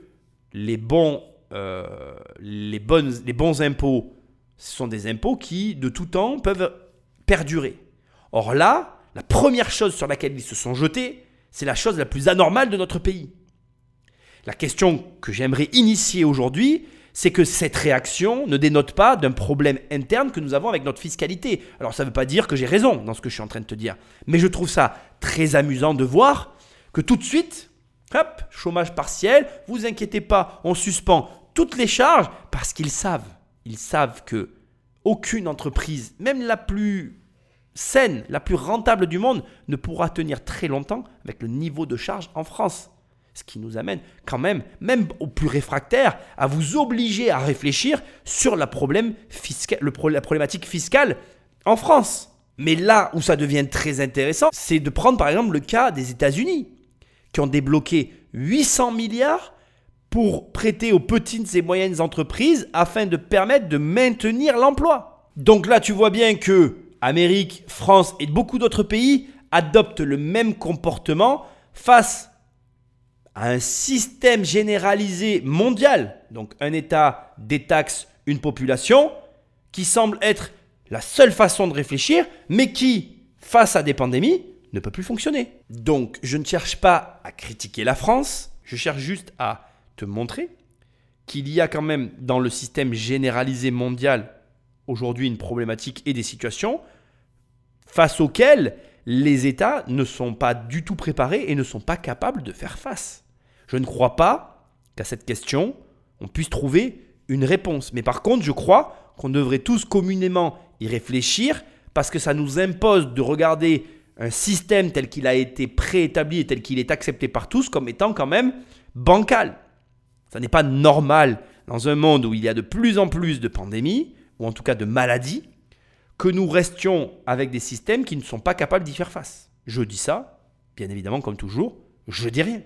les bons, euh, les, bonnes, les bons impôts, ce sont des impôts qui, de tout temps, peuvent perdurer. Or là, la première chose sur laquelle ils se sont jetés, c'est la chose la plus anormale de notre pays. La question que j'aimerais initier aujourd'hui, c'est que cette réaction ne dénote pas d'un problème interne que nous avons avec notre fiscalité. Alors ça ne veut pas dire que j'ai raison dans ce que je suis en train de te dire, mais je trouve ça très amusant de voir que tout de suite, hop, chômage partiel, vous inquiétez pas, on suspend toutes les charges parce qu'ils savent, ils savent que aucune entreprise, même la plus saine, la plus rentable du monde, ne pourra tenir très longtemps avec le niveau de charge en France. Ce qui nous amène quand même, même aux plus réfractaires, à vous obliger à réfléchir sur la, problème la problématique fiscale en France. Mais là où ça devient très intéressant, c'est de prendre par exemple le cas des États-Unis, qui ont débloqué 800 milliards pour prêter aux petites et moyennes entreprises afin de permettre de maintenir l'emploi. Donc là, tu vois bien que Amérique, France et beaucoup d'autres pays adoptent le même comportement face à un système généralisé mondial, donc un État détaxe une population, qui semble être la seule façon de réfléchir, mais qui, face à des pandémies, ne peut plus fonctionner. Donc, je ne cherche pas à critiquer la France, je cherche juste à te montrer qu'il y a quand même dans le système généralisé mondial aujourd'hui une problématique et des situations face auxquelles les États ne sont pas du tout préparés et ne sont pas capables de faire face. Je ne crois pas qu'à cette question, on puisse trouver une réponse. Mais par contre, je crois qu'on devrait tous communément y réfléchir parce que ça nous impose de regarder un système tel qu'il a été préétabli et tel qu'il est accepté par tous comme étant quand même bancal. Ça n'est pas normal dans un monde où il y a de plus en plus de pandémies, ou en tout cas de maladies, que nous restions avec des systèmes qui ne sont pas capables d'y faire face. Je dis ça, bien évidemment, comme toujours, je dis rien.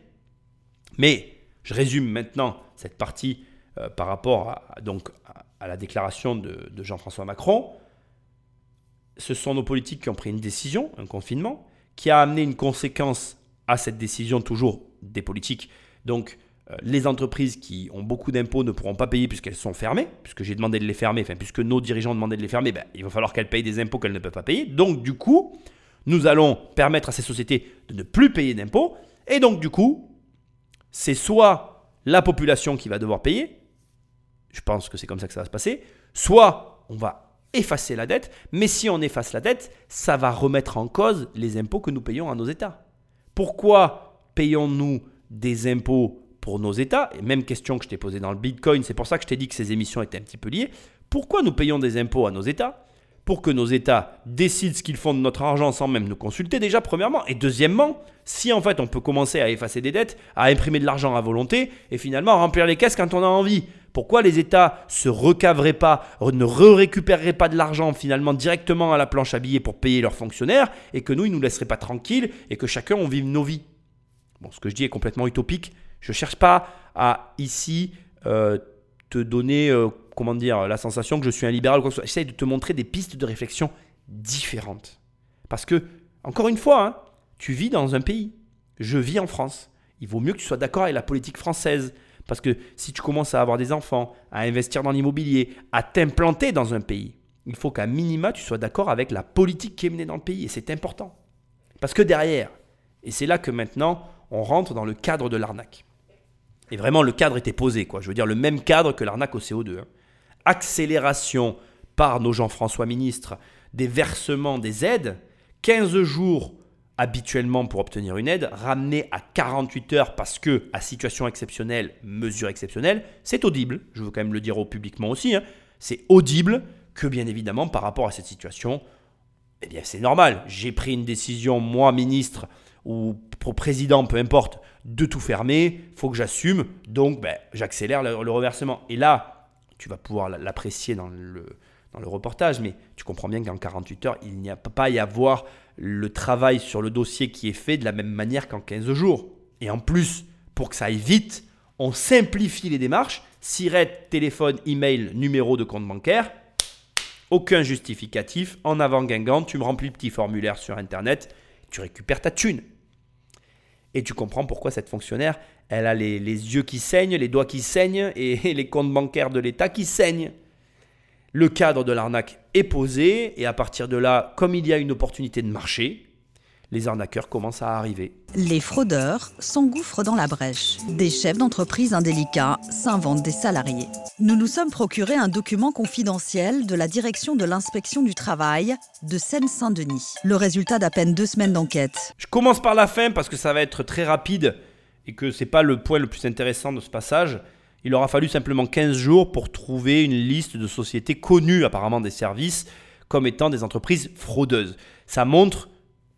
Mais je résume maintenant cette partie euh, par rapport à, donc, à, la déclaration de, de Jean-François Macron. Ce sont nos politiques qui ont pris une décision, un confinement, qui a amené une conséquence à cette décision, toujours des politiques. Donc, les entreprises qui ont beaucoup d'impôts ne pourront pas payer puisqu'elles sont fermées, puisque j'ai demandé de les fermer, puisque nos dirigeants ont demandé de les fermer, ben, il va falloir qu'elles payent des impôts qu'elles ne peuvent pas payer. Donc, du coup, nous allons permettre à ces sociétés de ne plus payer d'impôts. Et donc, du coup, c'est soit la population qui va devoir payer, je pense que c'est comme ça que ça va se passer, soit on va effacer la dette, mais si on efface la dette, ça va remettre en cause les impôts que nous payons à nos États. Pourquoi payons-nous des impôts pour nos États, et même question que je t'ai posée dans le Bitcoin, c'est pour ça que je t'ai dit que ces émissions étaient un petit peu liées, pourquoi nous payons des impôts à nos États Pour que nos États décident ce qu'ils font de notre argent sans même nous consulter déjà, premièrement. Et deuxièmement, si en fait on peut commencer à effacer des dettes, à imprimer de l'argent à volonté, et finalement remplir les caisses quand on a envie. Pourquoi les États se recaveraient pas, ne récupéreraient pas de l'argent finalement directement à la planche à billets pour payer leurs fonctionnaires, et que nous, ils nous laisseraient pas tranquilles, et que chacun, on vive nos vies? Bon, ce que je dis est complètement utopique, je ne cherche pas à ici euh, te donner, euh, comment dire, la sensation que je suis un libéral ou quoi que ce soit. J'essaie de te montrer des pistes de réflexion différentes. Parce que, encore une fois, hein, tu vis dans un pays. Je vis en France. Il vaut mieux que tu sois d'accord avec la politique française. Parce que si tu commences à avoir des enfants, à investir dans l'immobilier, à t'implanter dans un pays, il faut qu'à minima, tu sois d'accord avec la politique qui est menée dans le pays. Et c'est important. Parce que derrière, et c'est là que maintenant, on rentre dans le cadre de l'arnaque. Et vraiment, le cadre était posé, quoi. Je veux dire, le même cadre que l'arnaque au CO2. Hein. Accélération par nos Jean-François ministres des versements des aides, 15 jours habituellement pour obtenir une aide, ramené à 48 heures parce que, à situation exceptionnelle, mesure exceptionnelle, c'est audible. Je veux quand même le dire au publiquement aussi. Hein. C'est audible que, bien évidemment, par rapport à cette situation, eh bien, c'est normal. J'ai pris une décision, moi, ministre, ou président, peu importe, de tout fermer, faut que j'assume, donc ben, j'accélère le, reversement. Et là, tu vas pouvoir l'apprécier dans le, dans le reportage, mais tu comprends bien qu'en 48 heures, il n'y a pas y avoir le travail sur le dossier qui est fait de la même manière qu'en 15 jours. Et en plus, pour que ça aille vite, on simplifie les démarches. SIRET, téléphone, email, numéro de compte bancaire. Aucun justificatif. En avant Guingamp, tu me remplis le petit formulaire sur Internet. Tu récupères ta thune. Et tu comprends pourquoi cette fonctionnaire, elle a les, yeux qui saignent, les doigts qui saignent et les comptes bancaires de l'État qui saignent. Le cadre de l'arnaque est posé et à partir de là, comme il y a une opportunité de marché, les arnaqueurs commencent à arriver.
Les fraudeurs s'engouffrent dans la brèche. Des chefs d'entreprise indélicats s'inventent des salariés. Nous nous sommes procuré un document confidentiel de la direction de l'inspection du travail de Seine-Saint-Denis. Le résultat d'à peine deux semaines d'enquête.
Je commence par la fin parce que ça va être très rapide et que c'est pas le point le plus intéressant de ce passage. Il aura fallu simplement 15 jours pour trouver une liste de sociétés connues apparemment des services comme étant des entreprises fraudeuses. Ça montre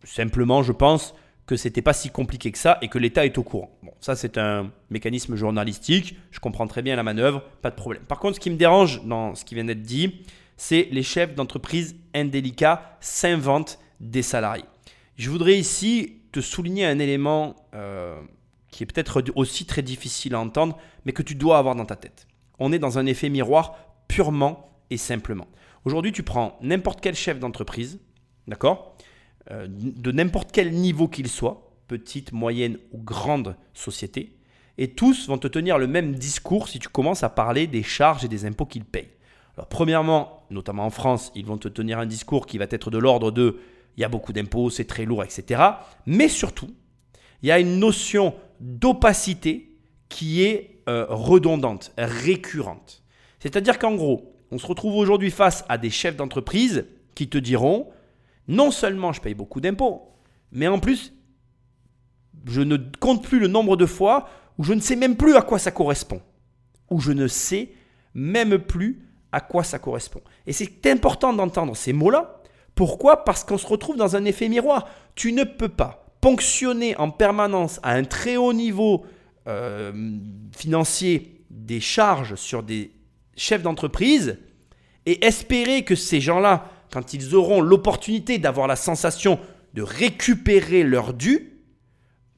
simplement, je pense, que c'était pas si compliqué que ça et que l'État est au courant. Bon, ça c'est un mécanisme journalistique, je comprends très bien la manœuvre, pas de problème. Par contre, ce qui me dérange dans ce qui vient d'être dit, c'est les chefs d'entreprise indélicats s'inventent des salariés. Je voudrais ici te souligner un élément euh, qui est peut-être aussi très difficile à entendre, mais que tu dois avoir dans ta tête. On est dans un effet miroir purement et simplement. Aujourd'hui, tu prends n'importe quel chef d'entreprise, d'accord? Euh, de n'importe quel niveau qu'il soit, petite, moyenne ou grande société, et tous vont te tenir le même discours si tu commences à parler des charges et des impôts qu'ils payent. Premièrement, notamment en France, ils vont te tenir un discours qui va être de l'ordre de il y a beaucoup d'impôts, c'est très lourd, etc. Mais surtout, il y a une notion d'opacité qui est euh, redondante, récurrente. C'est-à-dire qu'en gros, on se retrouve aujourd'hui face à des chefs d'entreprise qui te diront non seulement je paye beaucoup d'impôts, mais en plus, je ne compte plus le nombre de fois où je ne sais même plus à quoi ça correspond. Où je ne sais même plus à quoi ça correspond. Et c'est important d'entendre ces mots-là. Pourquoi? Parce qu'on se retrouve dans un effet miroir. Tu ne peux pas ponctionner en permanence à un très haut niveau euh, financier des charges sur des chefs d'entreprise et espérer que ces gens-là, quand ils auront l'opportunité d'avoir la sensation de récupérer leur dû,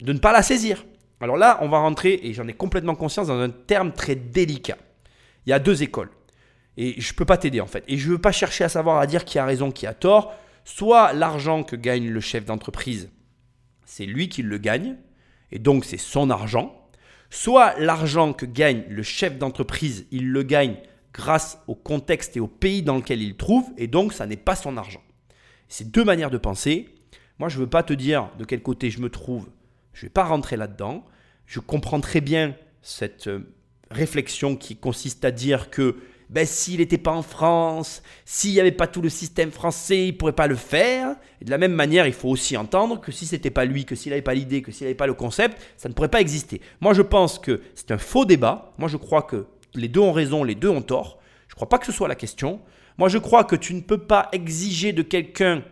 de ne pas la saisir. Alors là, on va rentrer, et j'en ai complètement conscience, dans un terme très délicat. Il y a deux écoles. Et je ne peux pas t'aider en fait. Et je ne veux pas chercher à savoir dire qui a raison, qui a tort. Soit l'argent que gagne le chef d'entreprise, c'est lui qui le gagne, et donc c'est son argent. Soit l'argent que gagne le chef d'entreprise, il le gagne grâce au contexte et au pays dans lequel il trouve, et donc ça n'est pas son argent. C'est deux manières de penser. Moi, je ne veux pas te dire de quel côté je me trouve je ne vais pas rentrer là-dedans. Je comprends très bien cette euh, réflexion qui consiste à dire que ben, s'il n'était pas en France, s'il n'y avait pas tout le système français, il ne pourrait pas le faire. Et de la même manière, il faut aussi entendre que si ce n'était pas lui, que s'il n'avait pas l'idée, que s'il n'avait pas le concept, ça ne pourrait pas exister. Moi, je pense que c'est un faux débat. Moi, je crois que les deux ont raison, les deux ont tort. Je ne crois pas que ce soit la question. Moi, je crois que tu ne peux pas exiger de quelqu'un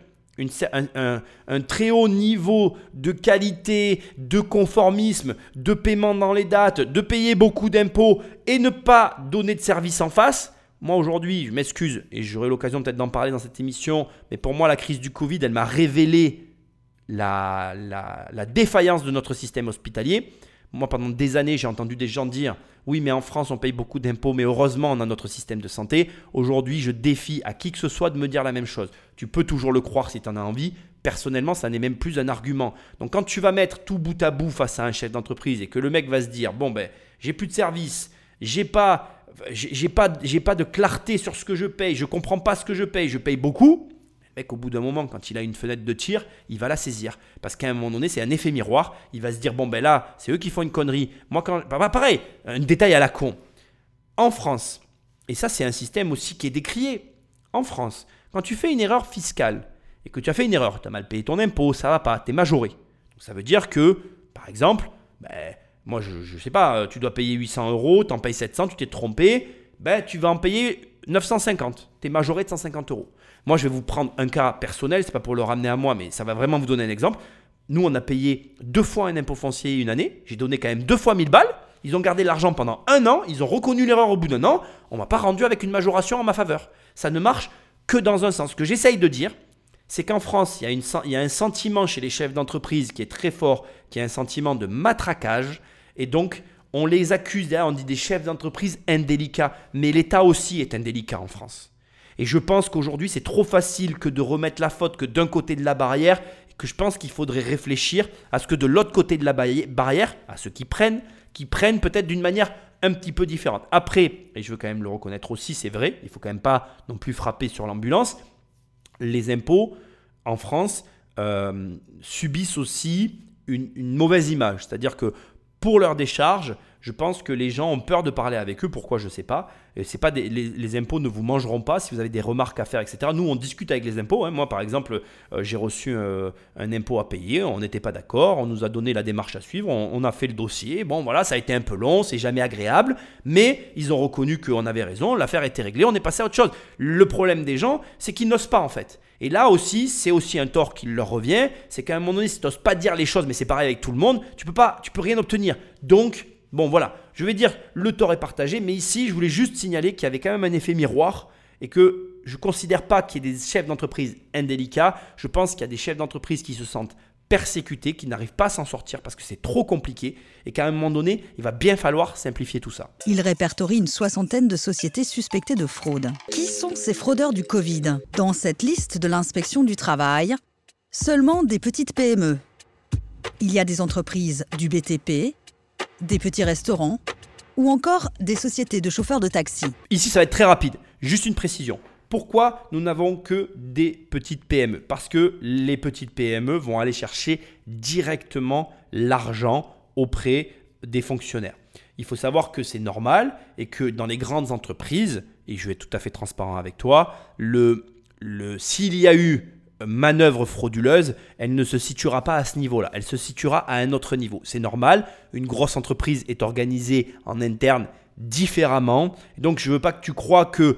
un, très haut niveau de qualité, de conformisme, de paiement dans les dates, de payer beaucoup d'impôts et ne pas donner de service en face. Moi aujourd'hui, je m'excuse et j'aurai l'occasion peut-être d'en parler dans cette émission, mais pour moi la crise du Covid, elle m'a révélé la, la défaillance de notre système hospitalier. Moi, pendant des années, j'ai entendu des gens dire Oui, mais en France, on paye beaucoup d'impôts, mais heureusement, on a notre système de santé. Aujourd'hui, je défie à qui que ce soit de me dire la même chose. Tu peux toujours le croire si tu en as envie. Personnellement, ça n'est même plus un argument. Donc, quand tu vas mettre tout bout à bout face à un chef d'entreprise et que le mec va se dire Bon, ben, j'ai plus de service, j'ai pas. J'ai pas, pas de clarté sur ce que je paye, je comprends pas ce que je paye, je paye beaucoup mec, au bout d'un moment, quand il a une fenêtre de tir, il va la saisir. Parce qu'à un moment donné, c'est un effet miroir. Il va se dire, bon, ben là, c'est eux qui font une connerie. Moi, quand. Bah, bah, pareil, un détail à la con. En France, et ça, c'est un système aussi qui est décrié. En France, quand tu fais une erreur fiscale et que tu as fait une erreur, tu as mal payé ton impôt, ça va pas, tu es majoré. ça veut dire que, par exemple, ben, moi, je ne sais pas, tu dois payer 800 euros, tu en payes 700, tu t'es trompé, ben, tu vas en payer 950. Tu es majoré de 150 euros. Moi, je vais vous prendre un cas personnel, c'est pas pour le ramener à moi, mais ça va vraiment vous donner un exemple. Nous, on a payé deux fois un impôt foncier une année. J'ai donné quand même deux fois 1000 balles. Ils ont gardé l'argent pendant un an. Ils ont reconnu l'erreur au bout d'un an. On m'a pas rendu avec une majoration en ma faveur. Ça ne marche que dans un sens. Ce que j'essaye de dire, c'est qu'en France, il y, a un sentiment chez les chefs d'entreprise qui est très fort, qui est un sentiment de matraquage. Et donc, on les accuse, on dit des chefs d'entreprise indélicats. Mais l'État aussi est indélicat en France. Et je pense qu'aujourd'hui, c'est trop facile que de remettre la faute que d'un côté de la barrière, que je pense qu'il faudrait réfléchir à ce que de l'autre côté de la barrière, à ceux qui prennent, qui prennent peut-être d'une manière un petit peu différente. Après, et je veux quand même le reconnaître aussi, c'est vrai, il faut quand même pas non plus frapper sur l'ambulance, les impôts en France euh, subissent aussi une, une mauvaise image. C'est-à-dire que pour leur décharge, je pense que les gens ont peur de parler avec eux. Pourquoi Je ne sais pas. C'est pas les, impôts ne vous mangeront pas si vous avez des remarques à faire, etc. Nous, on discute avec les impôts. Hein. Moi, par exemple, euh, j'ai reçu euh, un impôt à payer. On n'était pas d'accord. On nous a donné la démarche à suivre. On, a fait le dossier. Bon, voilà, ça a été un peu long. C'est jamais agréable. Mais ils ont reconnu qu'on avait raison. L'affaire était réglée. On est passé à autre chose. Le problème des gens, c'est qu'ils n'osent pas, en fait. Et là aussi, c'est aussi un tort qui leur revient. C'est qu'à un moment donné, si tu n'oses pas dire les choses, mais c'est pareil avec tout le monde, tu peux peux rien obtenir. Donc, Bon, voilà, je vais dire le tort est partagé, mais ici, je voulais juste signaler qu'il y avait quand même un effet miroir et que je ne considère pas qu'il y ait des chefs d'entreprise indélicats. Je pense qu'il y a des chefs d'entreprise qui se sentent persécutés, qui n'arrivent pas à s'en sortir parce que c'est trop compliqué et qu'à un moment donné, il va bien falloir simplifier tout ça.
Il répertorie une soixantaine de sociétés suspectées de fraude. Qui sont ces fraudeurs du Covid? Dans cette liste de l'inspection du travail, seulement des petites PME. Il y a des entreprises du BTP, des petits restaurants ou encore des sociétés de chauffeurs de taxi.
Ici, ça va être très rapide. Juste une précision. Pourquoi nous n'avons que des petites PME Parce que les petites PME vont aller chercher directement l'argent auprès des fonctionnaires. Il faut savoir que c'est normal et que dans les grandes entreprises, et je vais être tout à fait transparent avec toi, le, le, s'il y a eu manœuvre frauduleuse, elle ne se situera pas à ce niveau-là, elle se situera à un autre niveau. C'est normal, une grosse entreprise est organisée en interne différemment, donc je ne veux pas que tu crois que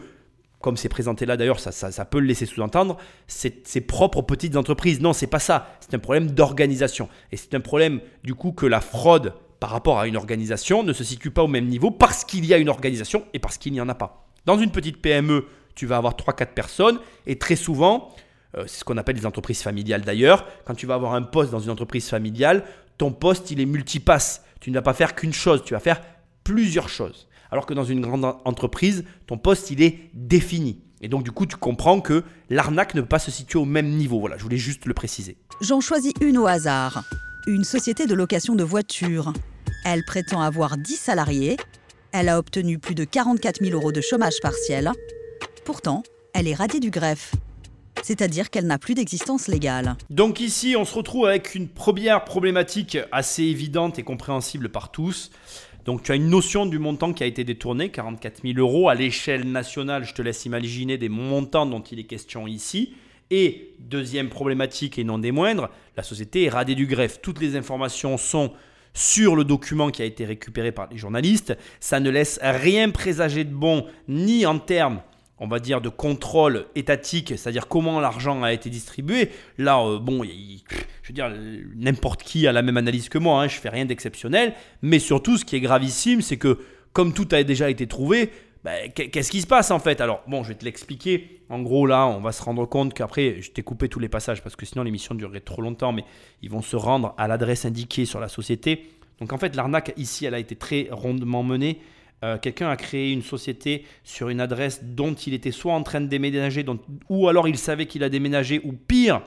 comme c'est présenté là d'ailleurs, ça, ça, peut le laisser sous-entendre, c'est ses propres petites entreprises. Non, c'est pas ça. C'est un problème d'organisation. Et c'est un problème du coup que la fraude par rapport à une organisation ne se situe pas au même niveau parce qu'il y a une organisation et parce qu'il n'y en a pas. Dans une petite PME, tu vas avoir 3-4 personnes et très souvent, c'est ce qu'on appelle les entreprises familiales d'ailleurs, quand tu vas avoir un poste dans une entreprise familiale, ton poste il est multipasse. Tu ne vas pas faire qu'une chose, tu vas faire plusieurs choses. Alors que dans une grande entreprise, ton poste il est défini. Et donc du coup, tu comprends que l'arnaque ne peut pas se situer au même niveau. Voilà, je voulais juste le préciser.
J'en choisis une au hasard. Une société de location de voitures. Elle prétend avoir 10 salariés. Elle a obtenu plus de 44 000 euros de chômage partiel. Pourtant, elle est radiée du greffe. C'est-à-dire qu'elle n'a plus d'existence légale.
Donc ici, on se retrouve avec une première problématique assez évidente et compréhensible par tous. Donc tu as une notion du montant qui a été détourné, 44 000 euros à l'échelle nationale. Je te laisse imaginer des montants dont il est question ici. Et deuxième problématique et non des moindres, la société est radée du greffe. Toutes les informations sont sur le document qui a été récupéré par les journalistes. Ça ne laisse rien présager de bon, ni en termes on va dire, de contrôle étatique, c'est-à-dire comment l'argent a été distribué. Là, euh, bon, je veux dire, n'importe qui a la même analyse que moi, hein, je fais rien d'exceptionnel. Mais surtout, ce qui est gravissime, c'est que comme tout a déjà été trouvé, bah, qu'est-ce qui se passe en fait? Alors, bon, je vais te l'expliquer. En gros, là, on va se rendre compte qu'après, je t'ai coupé tous les passages parce que sinon l'émission durerait trop longtemps, mais ils vont se rendre à l'adresse indiquée sur la société. Donc, en fait, l'arnaque ici, elle a été très rondement menée. Euh, quelqu'un a créé une société sur une adresse dont il était soit en train de déménager, ou alors il savait qu'il a déménagé, ou pire,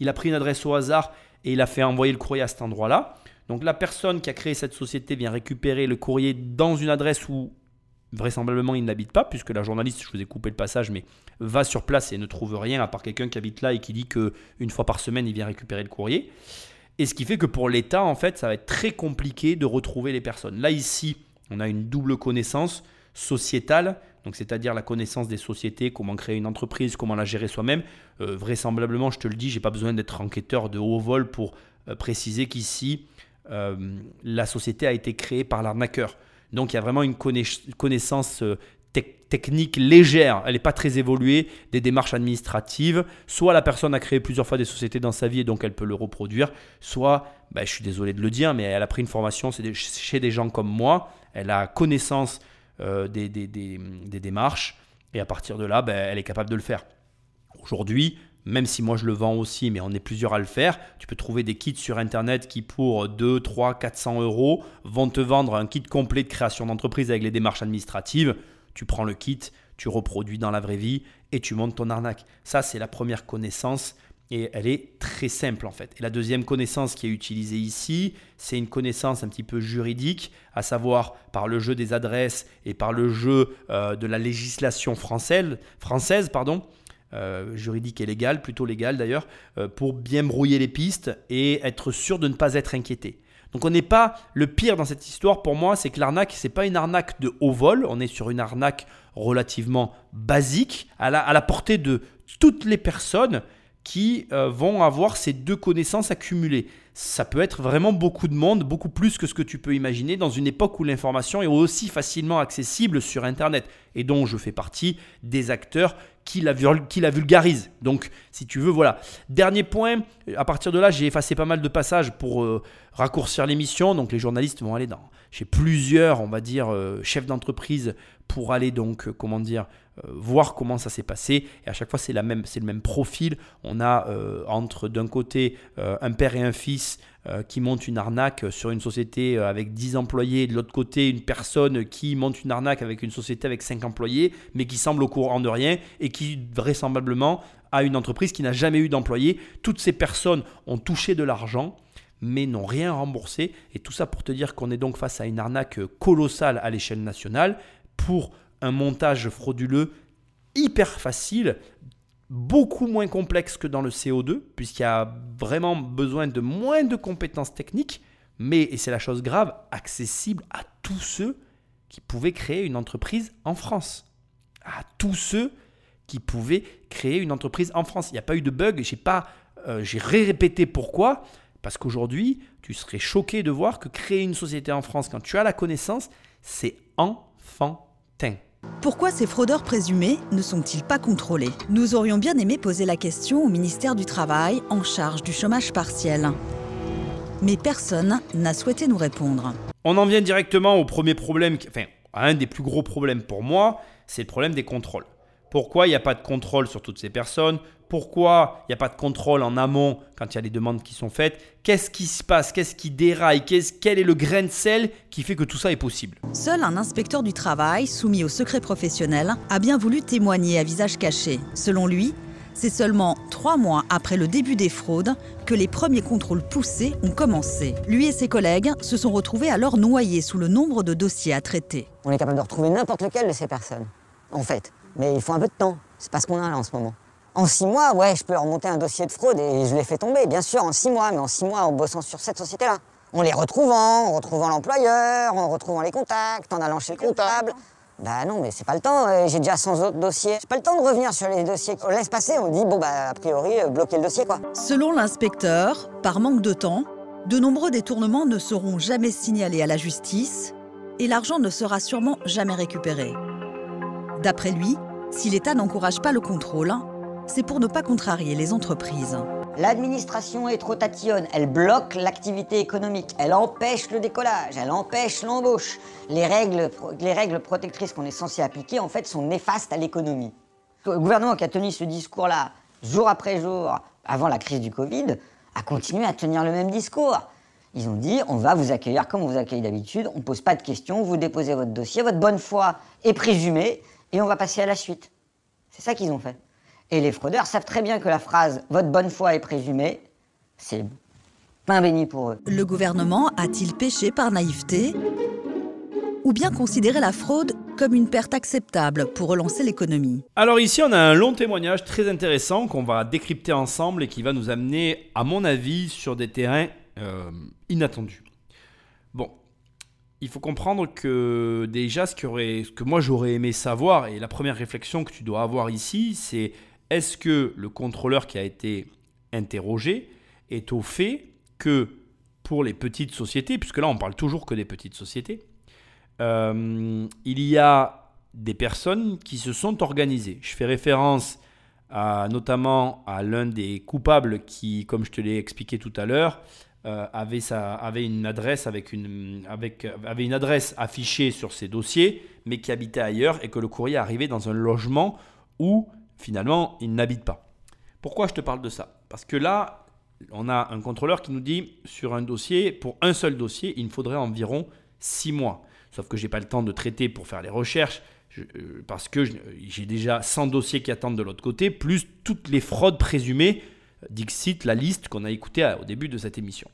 il a pris une adresse au hasard et il a fait envoyer le courrier à cet endroit-là. Donc la personne qui a créé cette société vient récupérer le courrier dans une adresse où vraisemblablement il n'habite pas, puisque la journaliste, je vous ai coupé le passage, mais va sur place et ne trouve rien à part quelqu'un qui habite là et qui dit qu'une fois par semaine il vient récupérer le courrier. Et ce qui fait que pour l'État, en fait, ça va être très compliqué de retrouver les personnes. Là, ici, on a une double connaissance sociétale, donc c'est-à-dire la connaissance des sociétés, comment créer une entreprise, comment la gérer soi-même. Euh, vraisemblablement, je te le dis, j'ai pas besoin d'être enquêteur de haut vol pour euh, préciser qu'ici, euh, la société a été créée par l'arnaqueur. Donc il y a vraiment une connaissance technique légère, elle n'est pas très évoluée, des démarches administratives. Soit la personne a créé plusieurs fois des sociétés dans sa vie et donc elle peut le reproduire, soit, ben, je suis désolé de le dire, mais elle a pris une formation chez des gens comme moi, elle a connaissance euh, des, démarches et à partir de là, ben, elle est capable de le faire. Aujourd'hui, même si moi je le vends aussi, mais on est plusieurs à le faire, tu peux trouver des kits sur Internet qui pour 2, 3, 400 euros vont te vendre un kit complet de création d'entreprise avec les démarches administratives. Tu prends le kit, tu reproduis dans la vraie vie et tu montes ton arnaque. Ça, c'est la première connaissance et elle est très simple en fait. Et la deuxième connaissance qui est utilisée ici, c'est une connaissance un petit peu juridique, à savoir par le jeu des adresses et par le jeu euh, de la législation française, pardon, euh, juridique et légale, plutôt légale d'ailleurs, euh, pour bien brouiller les pistes et être sûr de ne pas être inquiété. Donc on n'est pas le pire dans cette histoire pour moi, c'est que l'arnaque c'est pas une arnaque de haut vol, on est sur une arnaque relativement basique à la, à la portée de toutes les personnes qui euh, vont avoir ces deux connaissances accumulées. Ça peut être vraiment beaucoup de monde, beaucoup plus que ce que tu peux imaginer dans une époque où l'information est aussi facilement accessible sur Internet et dont je fais partie des acteurs qui la, vulgarisent. Donc, si tu veux, voilà. Dernier point, à partir de là, j'ai effacé pas mal de passages pour euh, raccourcir l'émission. Donc, les journalistes vont aller chez plusieurs, on va dire, euh, chefs d'entreprise pour aller donc, comment dire, euh, voir comment ça s'est passé. Et à chaque fois, c'est, le même profil. On a euh, entre d'un côté euh, un père et un fils qui montent une arnaque sur une société avec 10 employés. De l'autre côté, une personne qui monte une arnaque avec une société avec 5 employés, mais qui semble au courant de rien et qui vraisemblablement a une entreprise qui n'a jamais eu d'employés. Toutes ces personnes ont touché de l'argent mais n'ont rien remboursé. Et tout ça pour te dire qu'on est donc face à une arnaque colossale à l'échelle nationale pour un montage frauduleux hyper facile, beaucoup moins complexe que dans le CO2, puisqu'il y a vraiment besoin de moins de compétences techniques, mais, et c'est la chose grave, accessible à tous ceux qui pouvaient créer une entreprise en France. À tous ceux qui pouvaient créer une entreprise en France. Il n'y a pas eu de bug, j'ai pas, euh, j'ai répété pourquoi, parce qu'aujourd'hui, tu serais choqué de voir que créer une société en France quand tu as la connaissance, c'est
Pourquoi ces fraudeurs présumés ne sont-ils pas contrôlés? Nous aurions bien aimé poser la question au ministère du Travail en charge du chômage partiel. Mais personne n'a souhaité nous répondre.
On en vient directement au premier problème, enfin, à un des plus gros problèmes pour moi, c'est le problème des contrôles. Pourquoi il n'y a pas de contrôle sur toutes ces personnes? Pourquoi il n'y a pas de contrôle en amont quand il y a les demandes qui sont faites Qu'est-ce qui se passe? Qu'est-ce qui déraille? Quel est le grain de sel qui fait que tout ça est possible?
Seul un inspecteur du travail, soumis au secret professionnel, a bien voulu témoigner à visage caché. Selon lui, c'est seulement trois mois après le début des fraudes que les premiers contrôles poussés ont commencé. Lui et ses collègues se sont retrouvés alors noyés sous le nombre de dossiers à traiter.
On est capable de retrouver n'importe lequel de ces personnes, en fait. Mais il faut un peu de temps. C'est pas ce qu'on a là en ce moment. En six mois, ouais, je peux remonter un dossier de fraude et je l'ai fait tomber, bien sûr, en six mois, mais en six mois en bossant sur cette société-là. En les retrouvant, en retrouvant l'employeur, en retrouvant les contacts, en allant chez le comptable. Bah non, mais c'est pas le temps, euh, j'ai déjà 100 autres dossiers. J'ai pas le temps de revenir sur les dossiers. On laisse passer, on dit, bon bah a priori, euh, bloquer le dossier quoi.
Selon l'inspecteur, par manque de temps, de nombreux détournements ne seront jamais signalés à la justice et l'argent ne sera sûrement jamais récupéré. D'après lui, si l'État n'encourage pas le contrôle, c'est pour ne pas contrarier les entreprises.
L'administration est trop tatillonne, elle bloque l'activité économique, elle empêche le décollage, elle empêche l'embauche. Les règles, les règles protectrices qu'on est censé appliquer, en fait, sont néfastes à l'économie. Le gouvernement qui a tenu ce discours-là, jour après jour, avant la crise du Covid, a continué à tenir le même discours. Ils ont dit on va vous accueillir comme on vous accueille d'habitude, on ne pose pas de questions, vous déposez votre dossier, votre bonne foi est présumée, et on va passer à la suite. C'est ça qu'ils ont fait. Et les fraudeurs savent très bien que la phrase votre bonne foi est présumée, c'est pain béni pour eux.
Le gouvernement a-t-il péché par naïveté Ou bien considérer la fraude comme une perte acceptable pour relancer l'économie?
Alors ici, on a un long témoignage très intéressant qu'on va décrypter ensemble et qui va nous amener, à mon avis, sur des terrains euh, inattendus. Bon, il faut comprendre que déjà, ce, ce que moi j'aurais aimé savoir, et la première réflexion que tu dois avoir ici, c'est est-ce que le contrôleur qui a été interrogé est au fait que pour les petites sociétés, puisque là on parle toujours que des petites sociétés, euh, il y a des personnes qui se sont organisées. Je fais référence notamment à l'un des coupables qui, comme je te l'ai expliqué tout à l'heure, euh, une adresse avait une adresse affichée sur ses dossiers, mais qui habitait ailleurs et que le courrier arrivait dans un logement où finalement, il n'habite pas. Pourquoi je te parle de ça? Parce que là, on a un contrôleur qui nous dit sur un dossier, pour un seul dossier, il me faudrait environ 6 mois. Sauf que je n'ai pas le temps de traiter pour faire les recherches, euh, parce que j'ai déjà 100 dossiers qui attendent de l'autre côté, plus toutes les fraudes présumées, Dixit, la liste qu'on a écoutée au début de cette émission.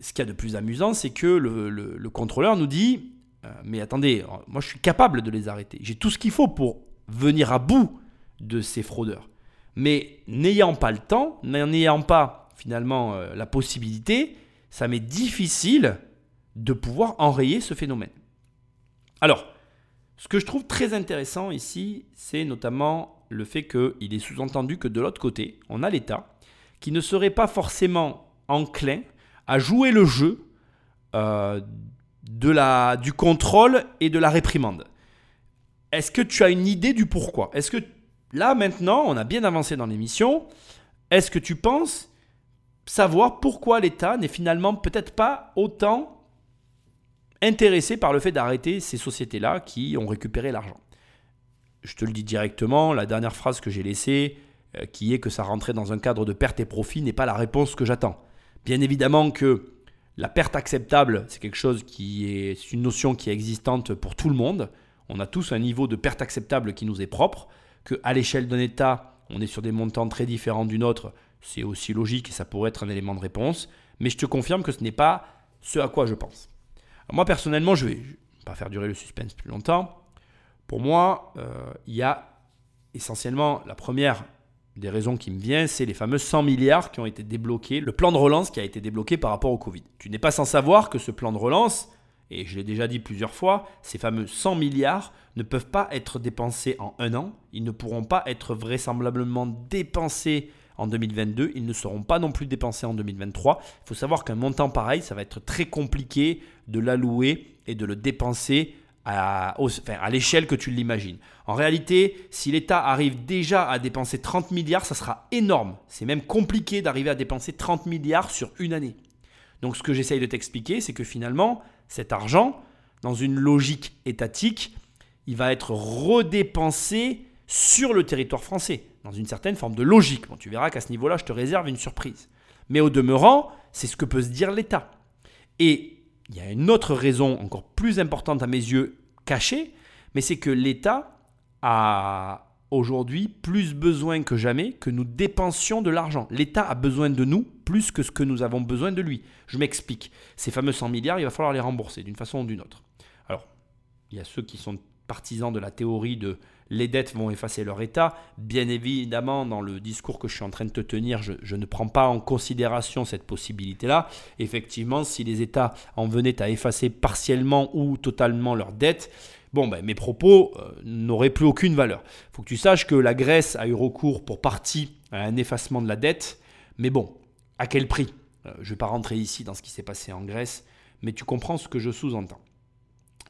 Ce qu'il y a de plus amusant, c'est que le, contrôleur nous dit, euh, mais attendez, moi je suis capable de les arrêter, j'ai tout ce qu'il faut pour venir à bout de ces fraudeurs. Mais n'ayant pas le temps, n'ayant pas finalement euh, la possibilité, ça m'est difficile de pouvoir enrayer ce phénomène. Alors, ce que je trouve très intéressant ici, c'est notamment le fait qu'il est sous-entendu que de l'autre côté, on a l'État qui ne serait pas forcément enclin à jouer le jeu euh, de la, du contrôle et de la réprimande. Est-ce que tu as une idée du pourquoi? Est-ce que Là, maintenant, on a bien avancé dans l'émission. Est-ce que tu penses savoir pourquoi l'État n'est finalement peut-être pas autant intéressé par le fait d'arrêter ces sociétés-là qui ont récupéré l'argent? Je te le dis directement, la dernière phrase que j'ai laissée, euh, qui est que ça rentrait dans un cadre de perte et profit, n'est pas la réponse que j'attends. Bien évidemment que la perte acceptable, c'est quelque chose qui est une notion qui est existante pour tout le monde. On a tous un niveau de perte acceptable qui nous est propre qu'à l'échelle d'un État, on est sur des montants très différents d'une autre, c'est aussi logique et ça pourrait être un élément de réponse. Mais je te confirme que ce n'est pas ce à quoi je pense. moi, personnellement, je vais, vais pas faire durer le suspense plus longtemps. Pour moi, euh, il y a essentiellement la première des raisons qui me vient, c'est les fameux 100 milliards qui ont été débloqués, le plan de relance qui a été débloqué par rapport au Covid. Tu n'es pas sans savoir que ce plan de relance, et je l'ai déjà dit plusieurs fois, ces fameux 100 milliards ne peuvent pas être dépensés en un an, ils ne pourront pas être vraisemblablement dépensés en 2022, ils ne seront pas non plus dépensés en 2023. Il faut savoir qu'un montant pareil, ça va être très compliqué de l'allouer et de le dépenser à, à l'échelle que tu l'imagines. En réalité, si l'État arrive déjà à dépenser 30 milliards, ça sera énorme. C'est même compliqué d'arriver à dépenser 30 milliards sur une année. Donc ce que j'essaye de t'expliquer, c'est que finalement, cet argent, dans une logique étatique, il va être redépensé sur le territoire français, dans une certaine forme de logique. Bon, tu verras qu'à ce niveau-là, je te réserve une surprise. Mais au demeurant, c'est ce que peut se dire l'État. Et il y a une autre raison encore plus importante à mes yeux cachée, mais c'est que l'État a aujourd'hui plus besoin que jamais que nous dépensions de l'argent. L'État a besoin de nous plus que ce que nous avons besoin de lui. Je m'explique. Ces fameux 100 milliards, il va falloir les rembourser d'une façon ou d'une autre. Alors, il y a ceux qui sont partisans de la théorie de les dettes vont effacer leur état. Bien évidemment, dans le discours que je suis en train de te tenir, je, ne prends pas en considération cette possibilité-là. Effectivement, si les États en venaient à effacer partiellement ou totalement leurs dettes, bon, ben, mes propos euh, n'auraient plus aucune valeur. Il faut que tu saches que la Grèce a eu recours pour partie à un effacement de la dette, mais bon, à quel prix? Euh, Je ne vais pas rentrer ici dans ce qui s'est passé en Grèce, mais tu comprends ce que je sous-entends.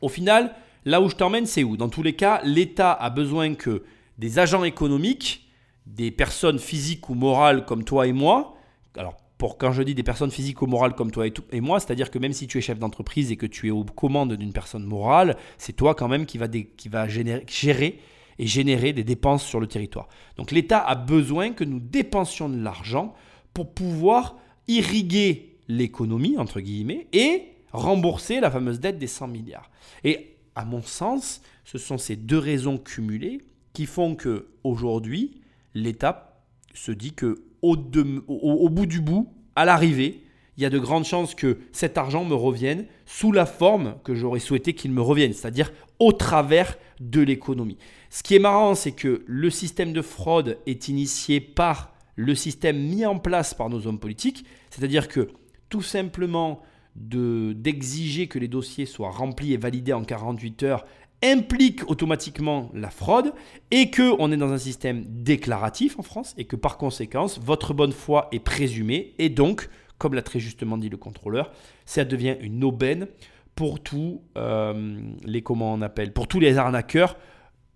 Au final, Là où je t'emmène, c'est où? Dans tous les cas, l'État a besoin que des agents économiques, des personnes physiques ou morales comme toi et moi, alors pour quand je dis des personnes physiques ou morales comme toi et, moi, c'est-à-dire que même si tu es chef d'entreprise et que tu es aux commandes d'une personne morale, c'est toi quand même qui va, gérer et générer des dépenses sur le territoire. Donc l'État a besoin que nous dépensions de l'argent pour pouvoir irriguer l'économie, entre guillemets, et rembourser la fameuse dette des 100 milliards. Et à mon sens, ce sont ces deux raisons cumulées qui font que aujourd'hui, l'État se dit que au, bout du bout, à l'arrivée, il y a de grandes chances que cet argent me revienne sous la forme que j'aurais souhaité qu'il me revienne, c'est-à-dire au travers de l'économie. Ce qui est marrant, c'est que le système de fraude est initié par le système mis en place par nos hommes politiques, c'est-à-dire que tout simplement d'exiger que les dossiers soient remplis et validés en 48 heures implique automatiquement la fraude et que on est dans un système déclaratif en France et que par conséquence votre bonne foi est présumée et donc comme l'a très justement dit le contrôleur ça devient une aubaine pour tous euh, les comment on appelle pour tous les arnaqueurs